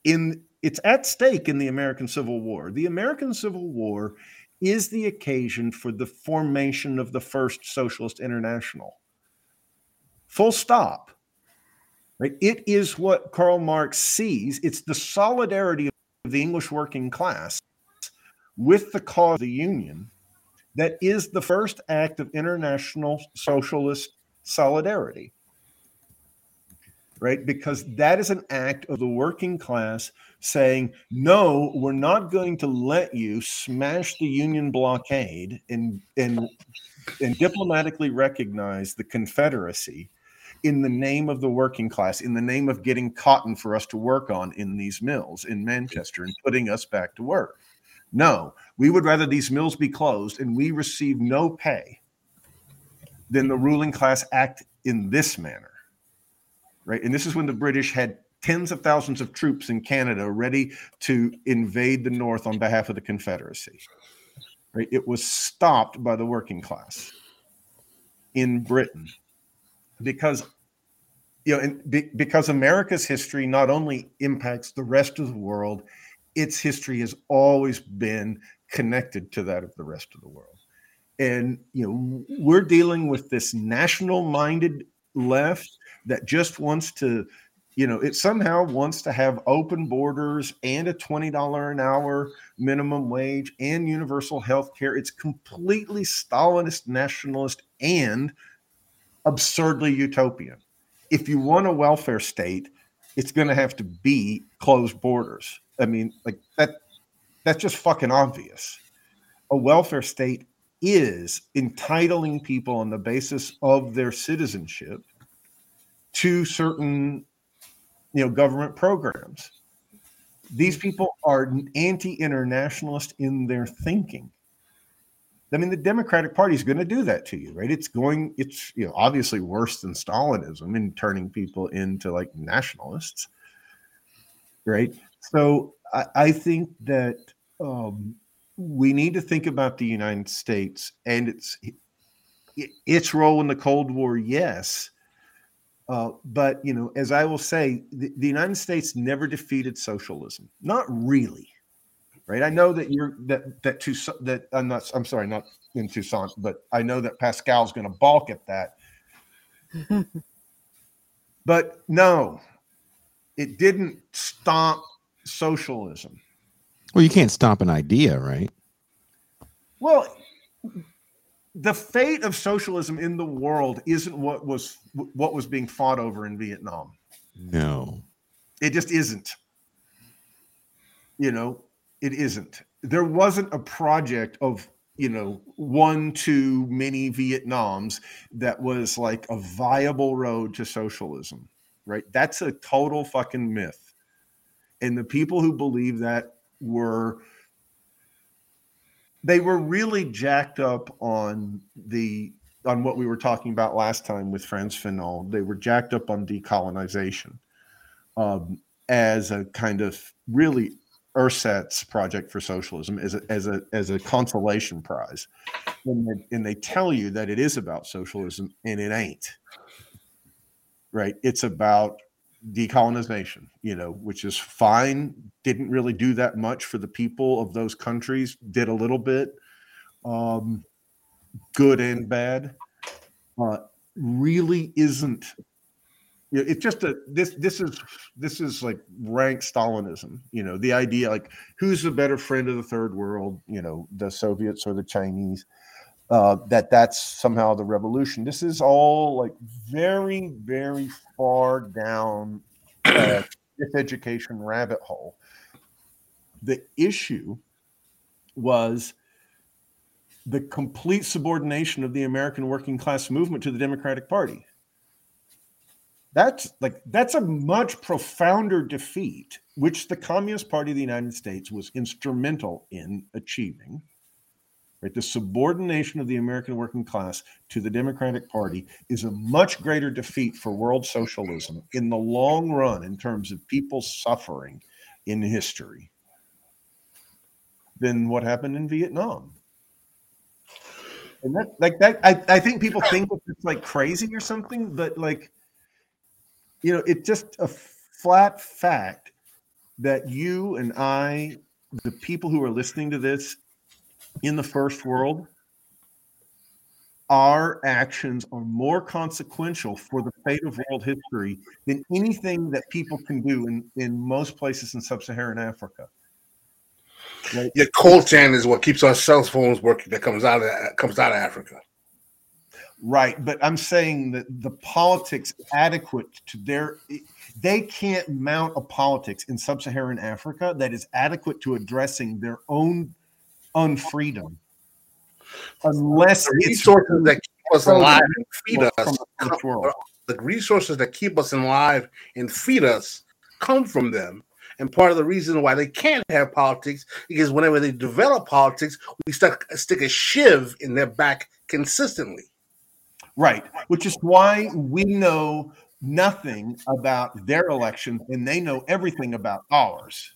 in it's at stake in the American Civil War. The American Civil War is the occasion for the formation of the first socialist international. Full stop. Right? It is what Karl Marx sees. It's the solidarity of the English working class with the cause of the Union that is the first act of international socialist solidarity right? Because that is an act of the working class saying, no, we're not going to let you smash the Union blockade and and and diplomatically recognize the Confederacy in the name of the working class, in the name of getting cotton for us to work on in these mills in Manchester and putting us back to work. No, we would rather these mills be closed and we receive no pay than the ruling class act in this manner right? And this is when the British had tens of thousands of troops in Canada ready to invade the North on behalf of the Confederacy, Right? It was stopped by the working class in Britain because you know, and be, because America's history not only impacts the rest of the world, its history has always been connected to that of the rest of the world. And you know, we're dealing with this national-minded left that just wants to, you know, it somehow wants to have open borders and a $20 an hour minimum wage and universal health care. It's completely Stalinist, nationalist, and absurdly utopian if you want a welfare state, it's going to have to be closed borders. I mean, like that, that's just fucking obvious. A welfare state is entitling people on the basis of their citizenship to certain, you know, government programs. These people are anti-internationalist in their thinking. I mean, the Democratic Party is going to do that to you, right? It's going, it's you know, obviously worse than Stalinism in turning people into like nationalists, right? So I, I think that um, we need to think about the United States and its its role in the Cold War, yes. Uh, but you know, as I will say, the, the United States never defeated socialism. Not really right? I know that you're that that Toussaint that I'm not I'm sorry, not in Toussaint, but I know that Pascal's going to balk at that. but no, it didn't stomp socialism. Well, you can't stomp an idea, right? Well, the fate of socialism in the world isn't what was what was being fought over in Vietnam. No. It just isn't. You know, it isn't. There wasn't a project of you know one too many Vietnams that was like a viable road to socialism, right? That's a total fucking myth. And the people who believe that were they were really jacked up on the on what we were talking about last time with Fanon. They were jacked up on decolonization um, as a kind of really Ersatz Project for Socialism as a, as a as a consolation prize, and they, and they tell you that it is about socialism, and it ain't. Right? It's about decolonization, you know, which is fine. Didn't really do that much for the people of those countries. Did a little bit, um, good and bad. Uh, really isn't you know, it's just a this this is this is like rank Stalinism. You know, the idea like who's the better friend of the third world? You know, the Soviets or the Chinese? Uh, that that's somehow the revolution. This is all like very very far down uh, education rabbit hole. The issue was the complete subordination of the American working class movement to the Democratic Party that's like that's a much profounder defeat, which the Communist Party of the United States was instrumental in achieving. Right, the subordination of the American working class to the Democratic Party is a much greater defeat for world socialism in the long run in terms of people suffering in history than what happened in Vietnam. And that, like that, I, I think people think it's like crazy or something, but like you know, it's just a flat fact that you and I, the people who are listening to this in the first world, our actions are more consequential for the fate of world history than anything that people can do in, in most places in sub-Saharan Africa. Right? Yeah, coltan is what keeps our cell phones working. That comes out of that comes out of Africa. Right, but I'm saying that the politics adequate to their they can't mount a politics in sub-Saharan Africa that is adequate to addressing their own unfreedom. Unless the resources that keep us alive and feed us the resources that keep us alive and feed us come from them. And part of the reason why they can't have politics is whenever they develop politics we stuck, stick a shiv in their back consistently Right. Which is why we know nothing about their election and they know everything about ours.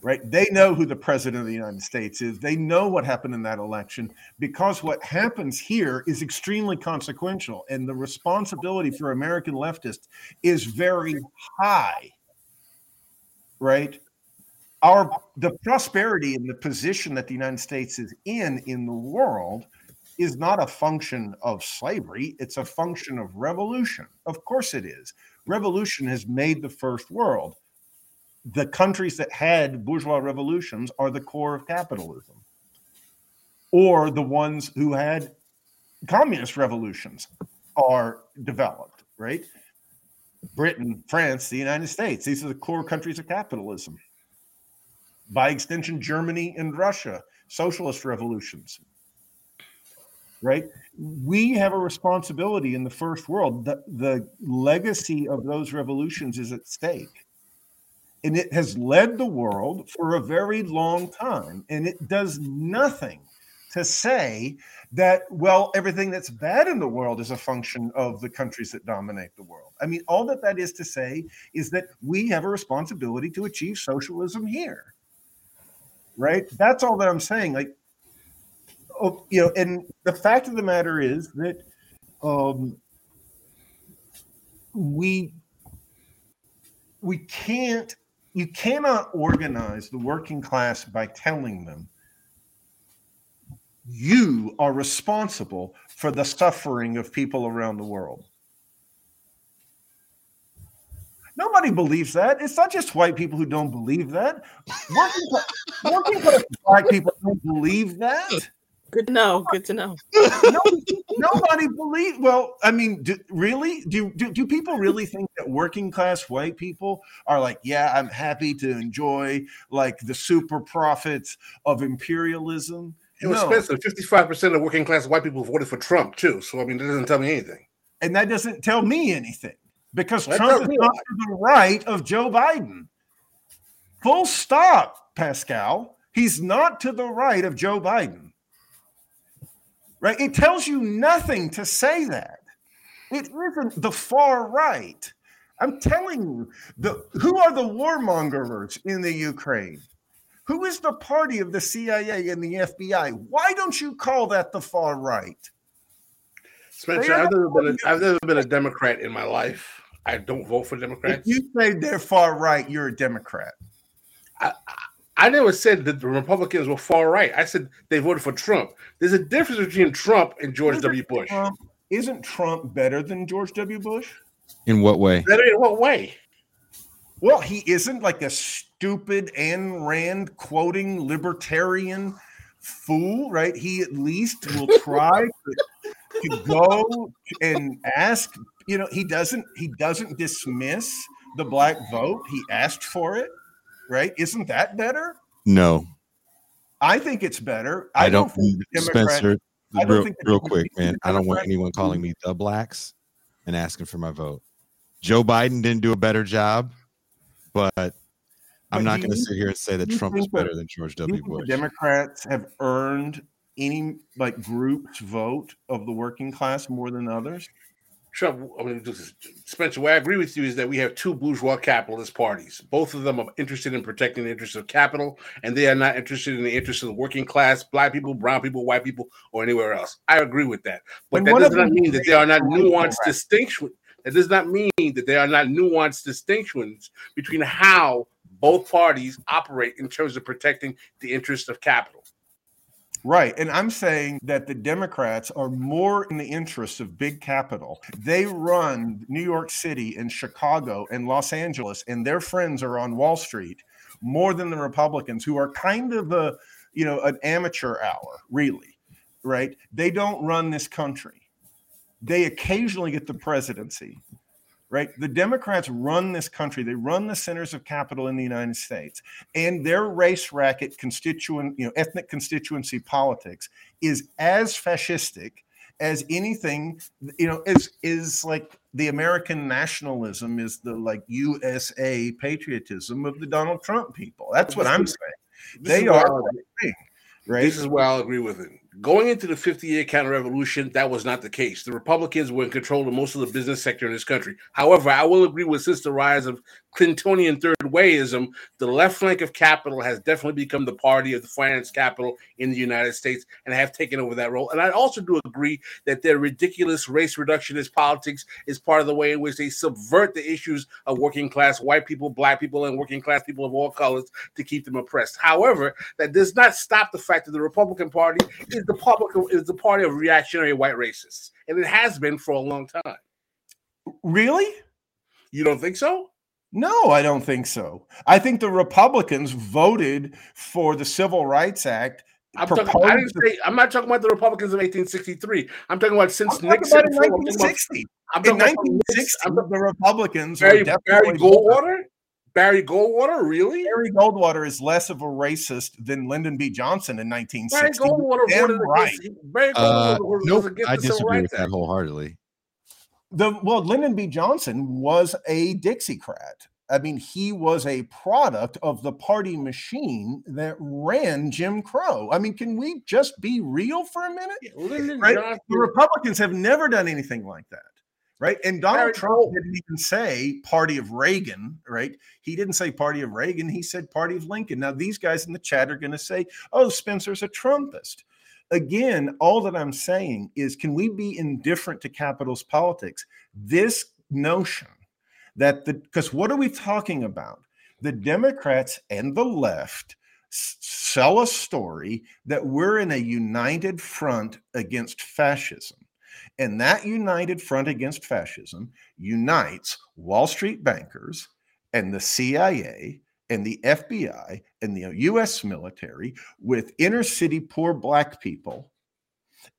right? They know who the president of the United States is. They know what happened in that election because what happens here is extremely consequential. And the responsibility for American leftists is very high, right? Our the prosperity and the position that the United States is in in the world is not a function of slavery, it's a function of revolution. Of course it is. Revolution has made the first world the countries that had bourgeois revolutions are the core of capitalism, or the ones who had communist revolutions are developed, right? Britain, France, the United States, these are the core countries of capitalism. By extension, Germany and Russia, socialist revolutions, right? We have a responsibility in the first world. The, the legacy of those revolutions is at stake. And it has led the world for a very long time. And it does nothing to say that well everything that's bad in the world is a function of the countries that dominate the world. I mean all that that is to say is that we have a responsibility to achieve socialism here right? That's all that i'm saying. Like oh, you know and the fact of the matter is that um we we can't you cannot organize the working class by telling them you are responsible for the suffering of people around the world. Nobody believes that. It's not just white people who don't believe that. Working, working class black people don't believe that. Good to know. Good to know. no, nobody believe. Well, I mean, do, really? Do, do do people really think that working class white people are like, yeah, I'm happy to enjoy like the super profits of imperialism? It was no. Spencer. Fifty-five percent of working class white people voted for Trump too. So I mean, that doesn't tell me anything. And that doesn't tell me anything because well, Trump is not to the right of Joe Biden. Full stop, Pascal. He's not to the right of Joe Biden right? It tells you nothing to say that. It isn't the far right. I'm telling you, the who are the warmongers in the Ukraine? Who is the party of the CIA and the FBI? Why don't you call that the far right? Spencer, I've never, been a, I've never been a Democrat in my life. I don't vote for Democrats. If you say they're far right, you're a Democrat. I, I never said that the Republicans were far right. I said they voted for Trump. There's a difference between Trump and George isn't W. Bush. Trump, isn't Trump better than George W. Bush? In what way? Better in what way? Well, he isn't like a stupid Ayn Rand quoting libertarian fool, right? He at least will try to, to go and ask. You know, he doesn't. He doesn't dismiss the black vote. He asked for it right? Isn't that better? No. I think it's better. I, I don't, don't Spencer, I don't real, real quick, man. I don't want anyone calling me the blacks and asking for my vote. Joe Biden didn't do a better job, but I'm not going to sit here and say that Trump is better than George W. Bush. Democrats have earned any like group's vote of the working class more than others? Trump, I mean, Spencer, where I agree with you is that we have two bourgeois capitalist parties. Both of them are interested in protecting the interests of capital, and they are not interested in the interests of the working class, black people, brown people, white people, or anywhere else. I agree with that. But that does not mean that there are not nuanced distinctions. That does not mean that there are not nuanced distinctions between how both parties operate in terms of protecting the interests of capital. Right. And I'm saying that the Democrats are more in the interest of big capital. They run New York City and Chicago and Los Angeles, and their friends are on Wall Street more than the Republicans, who are kind of a, you know, an amateur hour, really. Right. They don't run this country. They occasionally get the presidency, right? The Democrats run this country. They run the centers of capital in the United States, and their race racket, constituent, you know, ethnic constituency politics is as fascistic as anything. You know, is is like the American nationalism is the like USA patriotism of the Donald Trump people. That's what I'm saying. They are. Right. This is where I'll agree with it. Going into the 50 year counter revolution, that was not the case. The Republicans were in control of most of the business sector in this country. However, I will agree with since the rise of Clintonian third wayism, the left flank of capital has definitely become the party of the finance capital in the United States and have taken over that role. And I also do agree that their ridiculous race reductionist politics is part of the way in which they subvert the issues of working class white people, black people, and working class people of all colors to keep them oppressed. However, that does not stop the fact that the Republican Party is the public is the party of reactionary white racists, and it has been for a long time. Really? You don't think so? No, I don't think so. I think the Republicans voted for the Civil Rights Act. I'm, talking, I didn't say, I'm not talking about the Republicans of 1863. I'm talking about since I'm Nixon. About 1960. I'm in 1960, the Republicans Barry, Barry Goldwater. Barry Goldwater, really? Barry Goldwater is less of a racist than Lyndon B. Johnson in 1960. Barry Goldwater, Damn right. Barry Goldwater Uh, was, nope, against I the Civil disagree with that wholeheartedly. The well, Lyndon B. Johnson was a Dixiecrat. I mean, he was a product of the party machine that ran Jim Crow. I mean, can we just be real for a minute? Lyndon Right? Johnson- The Republicans have never done anything like that. Right. And Donald Barry Trump didn't even say party of Reagan. Right. He didn't say party of Reagan. He said party of Lincoln. Now, these guys in the chat are going to say, oh, Spencer's a Trumpist. Again, all that I'm saying is can we be indifferent to capitalist politics? This notion that the, because what are we talking about? The Democrats and the left sell a story that we're in a united front against fascism. And that united front against fascism unites Wall Street bankers and the CIA and the FBI and the US military with inner city poor black people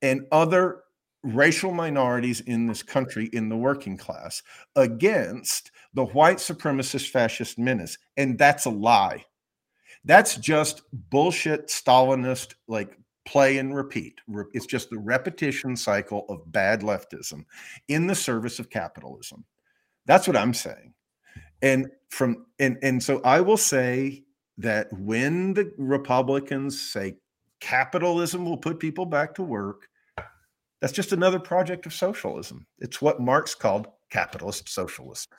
and other racial minorities in this country in the working class against the white supremacist fascist menace. And that's a lie. That's just bullshit Stalinist like play and repeat. It's just the repetition cycle of bad leftism in the service of capitalism. That's what I'm saying. And from and and so I will say that when the Republicans say capitalism will put people back to work, that's just another project of socialism. It's what Marx called capitalist socialism.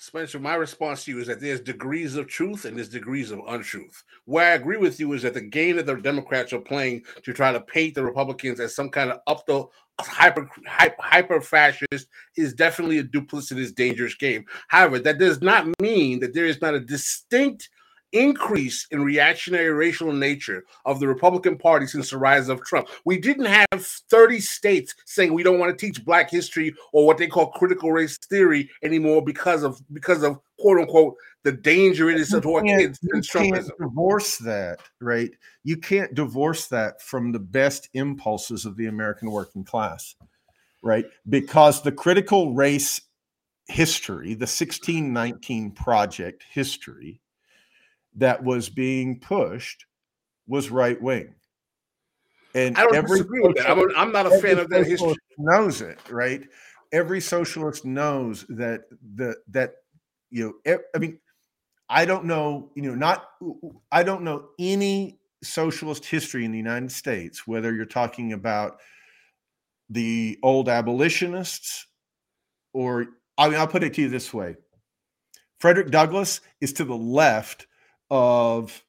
Spencer, my response to you is that there's degrees of truth and there's degrees of untruth. Where I agree with you is that the game that the Democrats are playing to try to paint the Republicans as some kind of up the hyper hyper, fascist is definitely a duplicitous, dangerous game. However, that does not mean that there is not a distinct increase in reactionary racial nature of the Republican Party since the rise of Trump. We didn't have 30 states saying we don't want to teach black history or what they call critical race theory anymore because of because of quote unquote the danger it is to our kids you can't divorce that, right? You can't divorce that from the best impulses of the American working class, right? Because the critical race history, the 1619 project history that was being pushed was right wing. And I don't every disagree with that. I'm, a- I'm not a fan of that history. knows it, right? Every socialist knows that the that you know. I mean, I don't know. You know, not. I don't know any socialist history in the United States, whether you're talking about the old abolitionists or I mean, I'll put it to you this way: Frederick Douglass is to the left of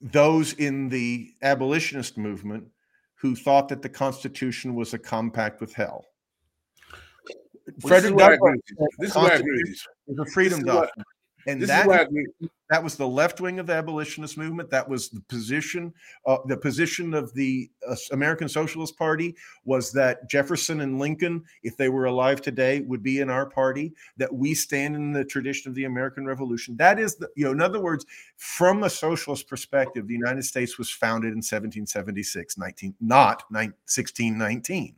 those in the abolitionist movement who thought that the Constitution was a compact with hell. Well, this is where I agree with you. This is the where I agree with. Constitution a freedom This is where- document. And This that, is where I agree. that was the left wing of the abolitionist movement. That was the position. Uh, the position of the uh, American Socialist Party was that Jefferson and Lincoln, if they were alive today, would be in our party. That we stand in the tradition of the American Revolution. That is the you know, in other words, from a socialist perspective, the United States was founded in 1776, 19, not 9, 1619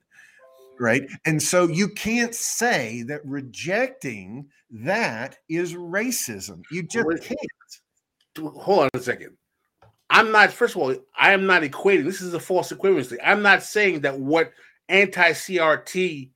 right? And so you can't say that rejecting that is racism. You just Wait. can't. hold on a second. I'm not, first of all, I am not equating. This is a false equivalency. I'm not saying that what anti CRT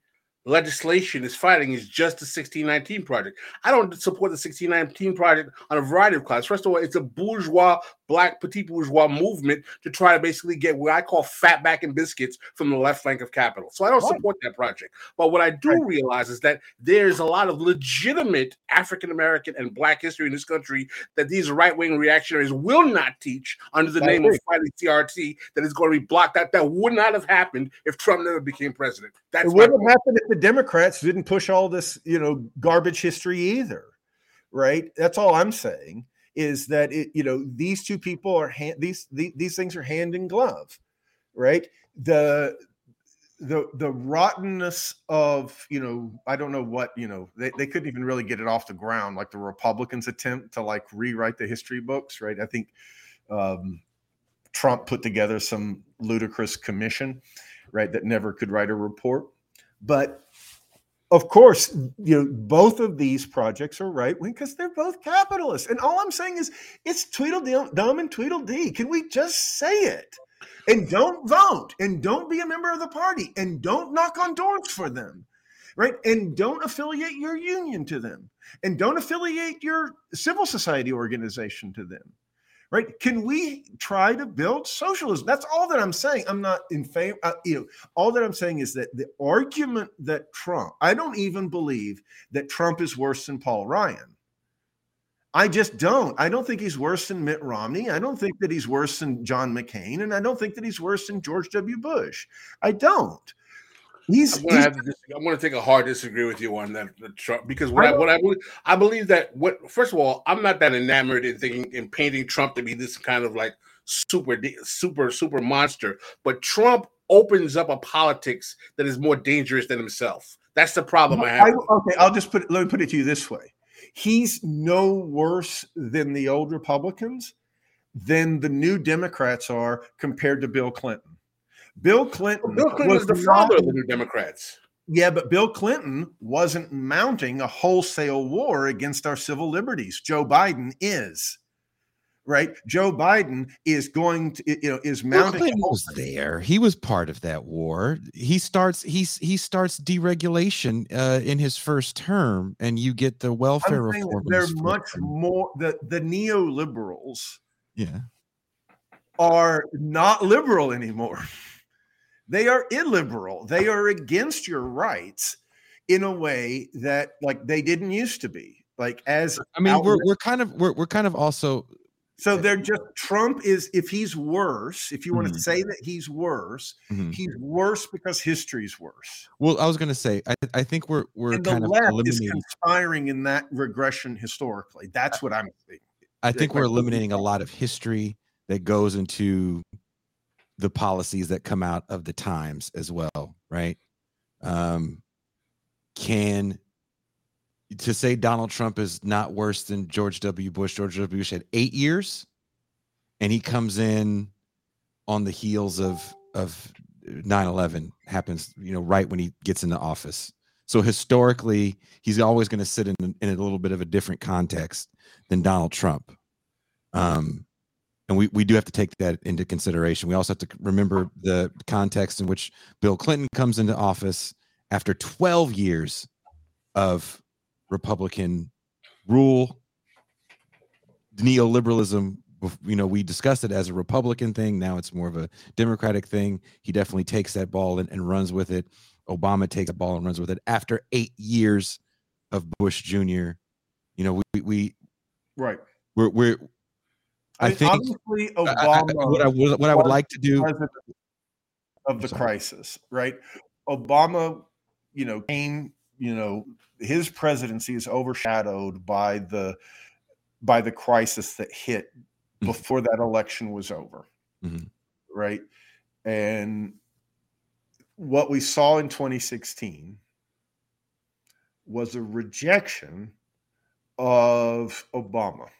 legislation is fighting is just the 1619 project. I don't support the 1619 project on a variety of clouds. First of all, it's a bourgeois, black, petit bourgeois movement to try to basically get what I call fat back and biscuits from the left flank of capital. So I don't Right. support that project. But what I do Right. realize is that there's a lot of legitimate African American and black history in this country that these right wing reactionaries will not teach under the name of fighting CRT that is going to be blocked. That that would not have happened if Trump never became president. That's it wouldn't have happened the Democrats didn't push all this, you know, garbage history either, right? That's all I'm saying is that it, you know, these two people are hand, these, these these things are hand in glove, right? The the the rottenness of you know I don't know what you know they, they couldn't even really get it off the ground like the Republicans attempt to like rewrite the history books, right? I think um, Trump put together some ludicrous commission, right, that never could write a report. But of course, you know, both of these projects are right wing because they're both capitalists. And all I'm saying is it's Tweedledum and Tweedledee. Can we just say it? And don't vote and don't be a member of the party and don't knock on doors for them. Right. And don't affiliate your union to them and don't affiliate your civil society organization to them right? Can we try to build socialism? That's all that I'm saying. I'm not in favor. Uh, you know, all that I'm saying is that the argument that Trump, I don't even believe that Trump is worse than Paul Ryan. I just don't. I don't think he's worse than Mitt Romney. I don't think that he's worse than John McCain, and I don't think that he's worse than George W. Bush. I don't. He's, I'm gonna, he's to I'm gonna take a hard disagree with you on that, the Trump because what I, what I believe, I believe that what first of all, I'm not that enamored in thinking in painting Trump to be this kind of like super super super monster, but Trump opens up a politics that is more dangerous than himself. That's the problem I have. I- okay, I'll just put let me put it to you this way. He's no worse than the old Republicans than the new Democrats are compared to Bill Clinton. Bill Clinton, Bill Clinton was the father of the New Democrats. Yeah, but Bill Clinton wasn't mounting a wholesale war against our civil liberties. Joe Biden is. Right? Joe Biden is going to, you know, is Bill mounting. Clinton was there. He was part of that war. He starts he's he starts deregulation uh, in his first term, and you get the welfare I'm saying that reform. they're much term. more the the neoliberals Yeah. are not liberal anymore. They are illiberal. They are against your rights in a way that like they didn't used to be. Like as I mean, we're we're kind of we're we're kind of also so they're just Trump is if he's worse, if you want Mhm. to say that he's worse, Mhm. he's worse because history's worse. well. I was going to say I I think we're we're and the kind of left is eliminating. conspiring in that regression historically. That's what I'm saying. I think we're eliminating a lot of history that goes into the policies that come out of the times as well, right? Um, can to say Donald Trump is not worse than George W. Bush. George W. Bush had eight years, and he comes in on the heels of of 9-11 happens, you know, right when he gets into office. So historically, he's always going to sit in, in a little bit of a different context than Donald Trump. Um, and we, we do have to take that into consideration. We also have to remember the context in which Bill Clinton comes into office after 12 years of Republican rule, neoliberalism. You know, we discussed it as a Republican thing. Now it's more of a Democratic thing. He definitely takes that ball and, and runs with it. Obama takes the ball and runs with it after eight years of Bush Jr. You know, we we Right. we're we're I think obviously I- I- what I would what I would like to do of the crisis, right? Obama, you know, came, you know, his presidency is overshadowed by the by the crisis that hit Mhm. before that election was over. Mhm. Right? And what we saw in 2016 was a rejection of Obama.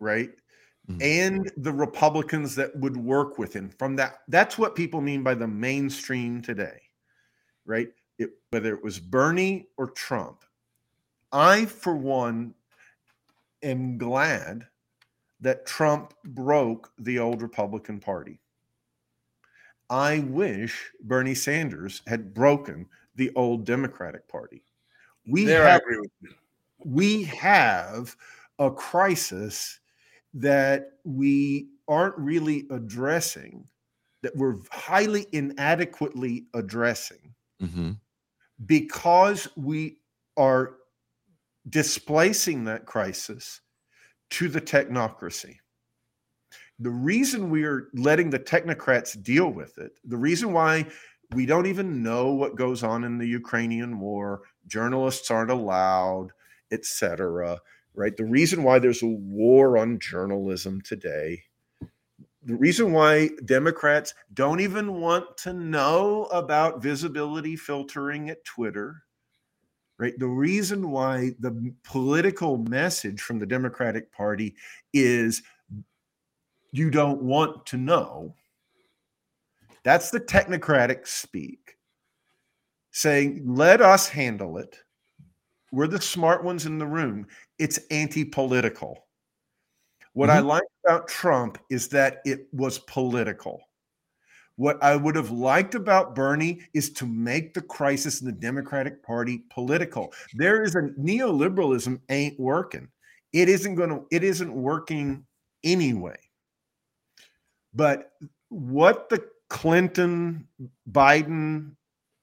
Right? Mhm. and the Republicans that would work with him from that. That's what people mean by the mainstream today, right? It, whether it was Bernie or Trump. I, for one, am glad that Trump broke the old Republican Party. I wish Bernie Sanders had broken the old Democratic Party. We There have, agree with you. we have a crisis that we aren't really addressing, that we're highly inadequately addressing hmm because we are displacing that crisis to the technocracy. The reason we are letting the technocrats deal with it, the reason why we don't even know what goes on in the Ukrainian war, journalists aren't allowed, etc. Right? The reason why there's a war on journalism today, the reason why Democrats don't even want to know about visibility filtering at Twitter, right? The reason why the political message from the Democratic Party is you don't want to know. That's the technocratic speak saying, let us handle it. We're the smart ones in the room. It's anti political. What I mm-hmm. like about Trump is that it was political. What I would have liked about Bernie is to make the crisis in the Democratic Party political. There is a neoliberalism ain't working. It isn't going to, it isn't working anyway. But what the Clinton, Biden,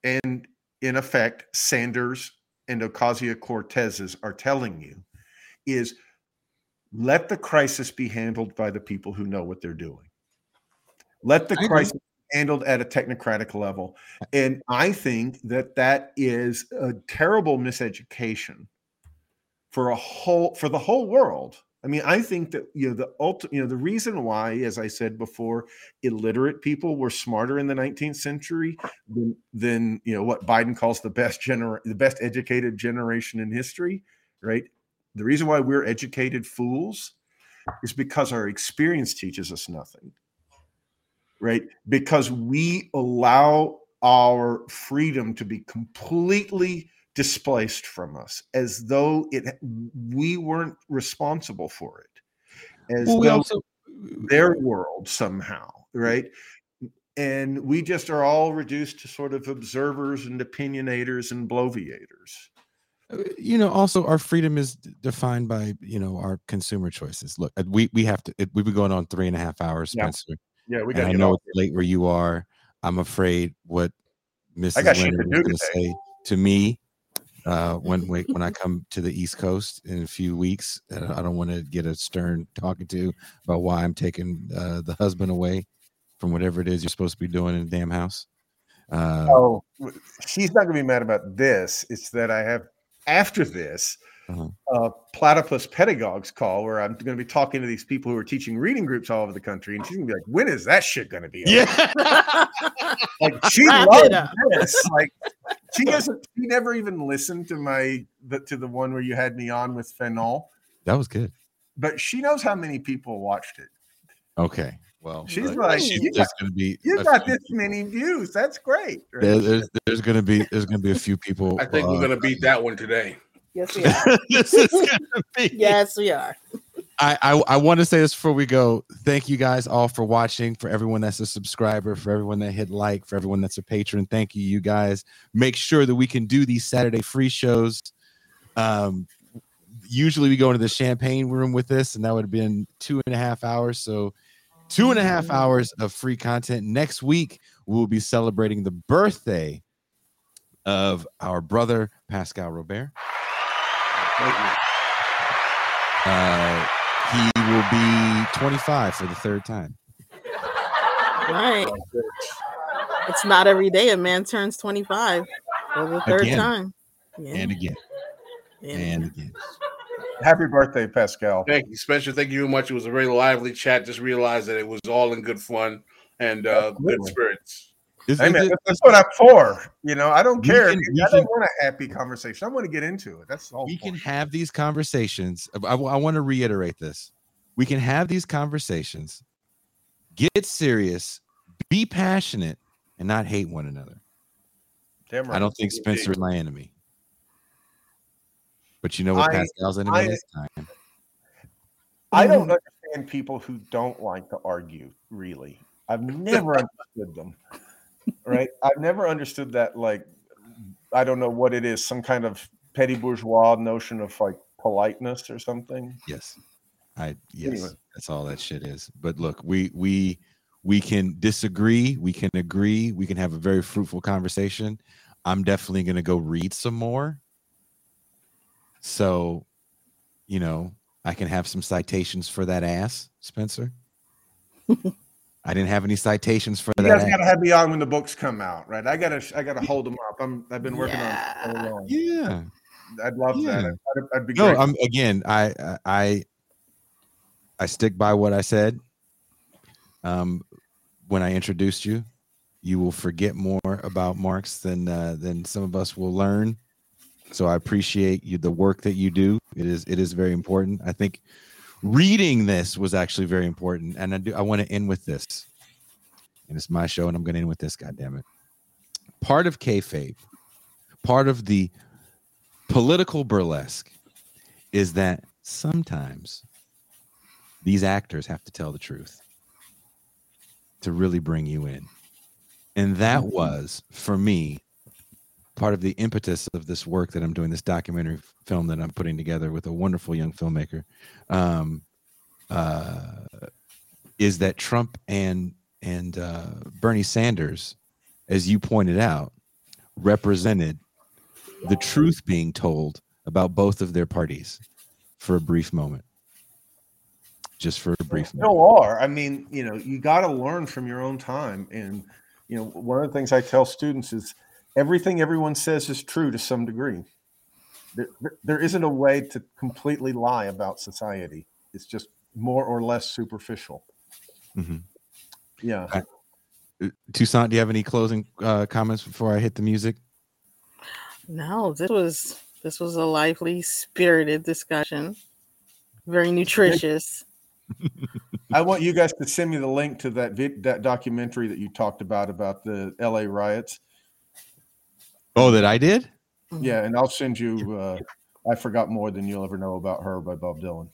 and in effect, Sanders and Ocasio Cortezes are telling you is let the crisis be handled by the people who know what they're doing. Let the I crisis be handled at a technocratic level. And I think that that is a terrible miseducation for a whole for the whole world. I mean, I think that you know the ulti- you know the reason why, as I said before, illiterate people were smarter in the 19th century than, than you know what Biden calls the best gener the best educated generation in history, right? The reason why we're educated fools is because our experience teaches us nothing, right? Because we allow our freedom to be completely displaced from us as though it we weren't responsible for it. As Well, we though also their world somehow right? And we just are all reduced to sort of observers and opinionators and bloviators. Uh, you know also our freedom is defined by you know our consumer choices. Look uh, we we have to it, we've been going on three and a half hours Yeah. spencer yeah we got i to know it's late where you are. I'm afraid what mrs got shit leonard going to say to me uh when we, when i come to the east coast in a few weeks i don't want to get a stern talking to about why i'm taking uh, the husband away from whatever it is you're supposed to be doing in the damn house. Uh, oh she's not going to be mad about this it's that i have after this Uh-huh. uh, platypus pedagogues call where i'm going to be talking to these people who are teaching reading groups all over the country and she's going to be like when is that shit going to be over?" yeah like she loves this. Like she doesn't. She never even listened to my the, to the one where you had me on with Fanon, that was good but she knows how many people watched it. okay well She's like, she's- "You there's gonna be You got few- this many views. That's great. right? there, there's, there's gonna be there's gonna be a few people I think uh, we're gonna beat that one today. Yes, we are. this is gonna be Yes, we are. I, I I want to say this before we go. Thank you guys all for watching. For everyone that's a subscriber, for everyone that hit like, for everyone that's a patron. Thank you, you guys. Make sure that we can do these Saturday free shows. Um, usually we go into the champagne room with this, and that would have been two and a half hours. So, two and a half hours of free content. Next week we'll be celebrating the birthday of our brother Pascal Robert. Uh, he will be 25 for the third time. Right. It's not every day a man turns 25 for the third Again. time. Yeah. And again, and and again. Happy birthday, Pascal. Thank you, Spencer. Thank you very much. It was a very lively chat. Just realized that it was all in good fun and uh, good spirits. Is- Hey is man, it- that's what I'm for. You know, I don't care. can- I don't can- want a happy conversation. I want to get into it. That's all. we can have these conversations. I, I want to reiterate this. We can have these conversations, get serious, be passionate, and not hate one another. Damn right. I don't think Spencer is my enemy. But you know what I- Pascal's enemy I- this time? I don't understand people who don't like to argue, really. I've never understood them. Right? I've never understood that like I don't know what it is, some kind of petty bourgeois notion of like politeness or something. Yes. I yes, Anyway. that's all that shit is. But look, we we we can disagree, we can agree, we can have a very fruitful conversation. I'm definitely going to go read some more. So, you know, I can have some citations for that ass, Spencer. I didn't have any citations for You that. You guys gotta have me on when the books come out, right? I gotta I gotta hold them up. I'm I've been working on it for so long. Yeah. I'd love that. I'd, I'd be No. I'm again. I I- I I stick by what I said. Um, when I introduced you, you will forget more about Marx than uh, than some of us will learn. So I appreciate you the work that you do. It is it is very important. I think reading this was actually very important, and I do I want to end with this. And it's my show, and I'm going to end with this. God damn it! Part of kayfabe, part of the political burlesque is that sometimes these actors have to tell the truth to really bring you in. And that mm-hmm. was, for me, part of the impetus of this work that I'm doing, this documentary film that I'm putting together with a wonderful young filmmaker, um, uh, is that Trump and and uh, Bernie Sanders, as you pointed out, represented the truth being told about both of their parties for a brief moment. Just for a brief moment. still are. I mean, you know, you got to learn from your own time. And, you know, one of the things I tell students is everything everyone says is true to some degree. There, there- there isn't a way to completely lie about society, it's just more or less superficial. Mhm. Yeah. Uh, Toussaint, do you have any closing uh, comments before I hit the music? No, this was this was a lively, spirited discussion. Very nutritious. I want you guys to send me the link to that vid- that documentary that you talked about about the LA riots. Oh, that I did? Yeah, and I'll send you uh I forgot more than you'll ever know about her by Bob Dylan.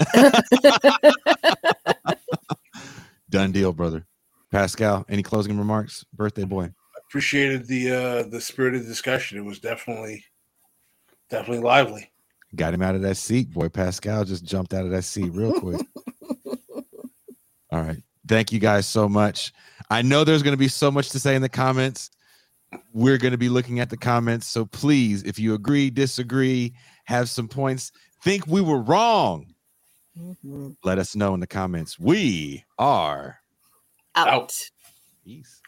Done deal, brother. Pascal, any closing remarks? Birthday boy. Appreciated the uh the spirited discussion. It was definitely definitely lively. Got him out of that seat. Boy, Pascal just jumped out of that seat real quick. All right. Thank you guys so much. I know there's going to be so much to say in the comments. We're going to be looking at the comments. So please, if you agree, disagree, have some points, think we were wrong, Mhm. let us know in the comments. We are Out. peace.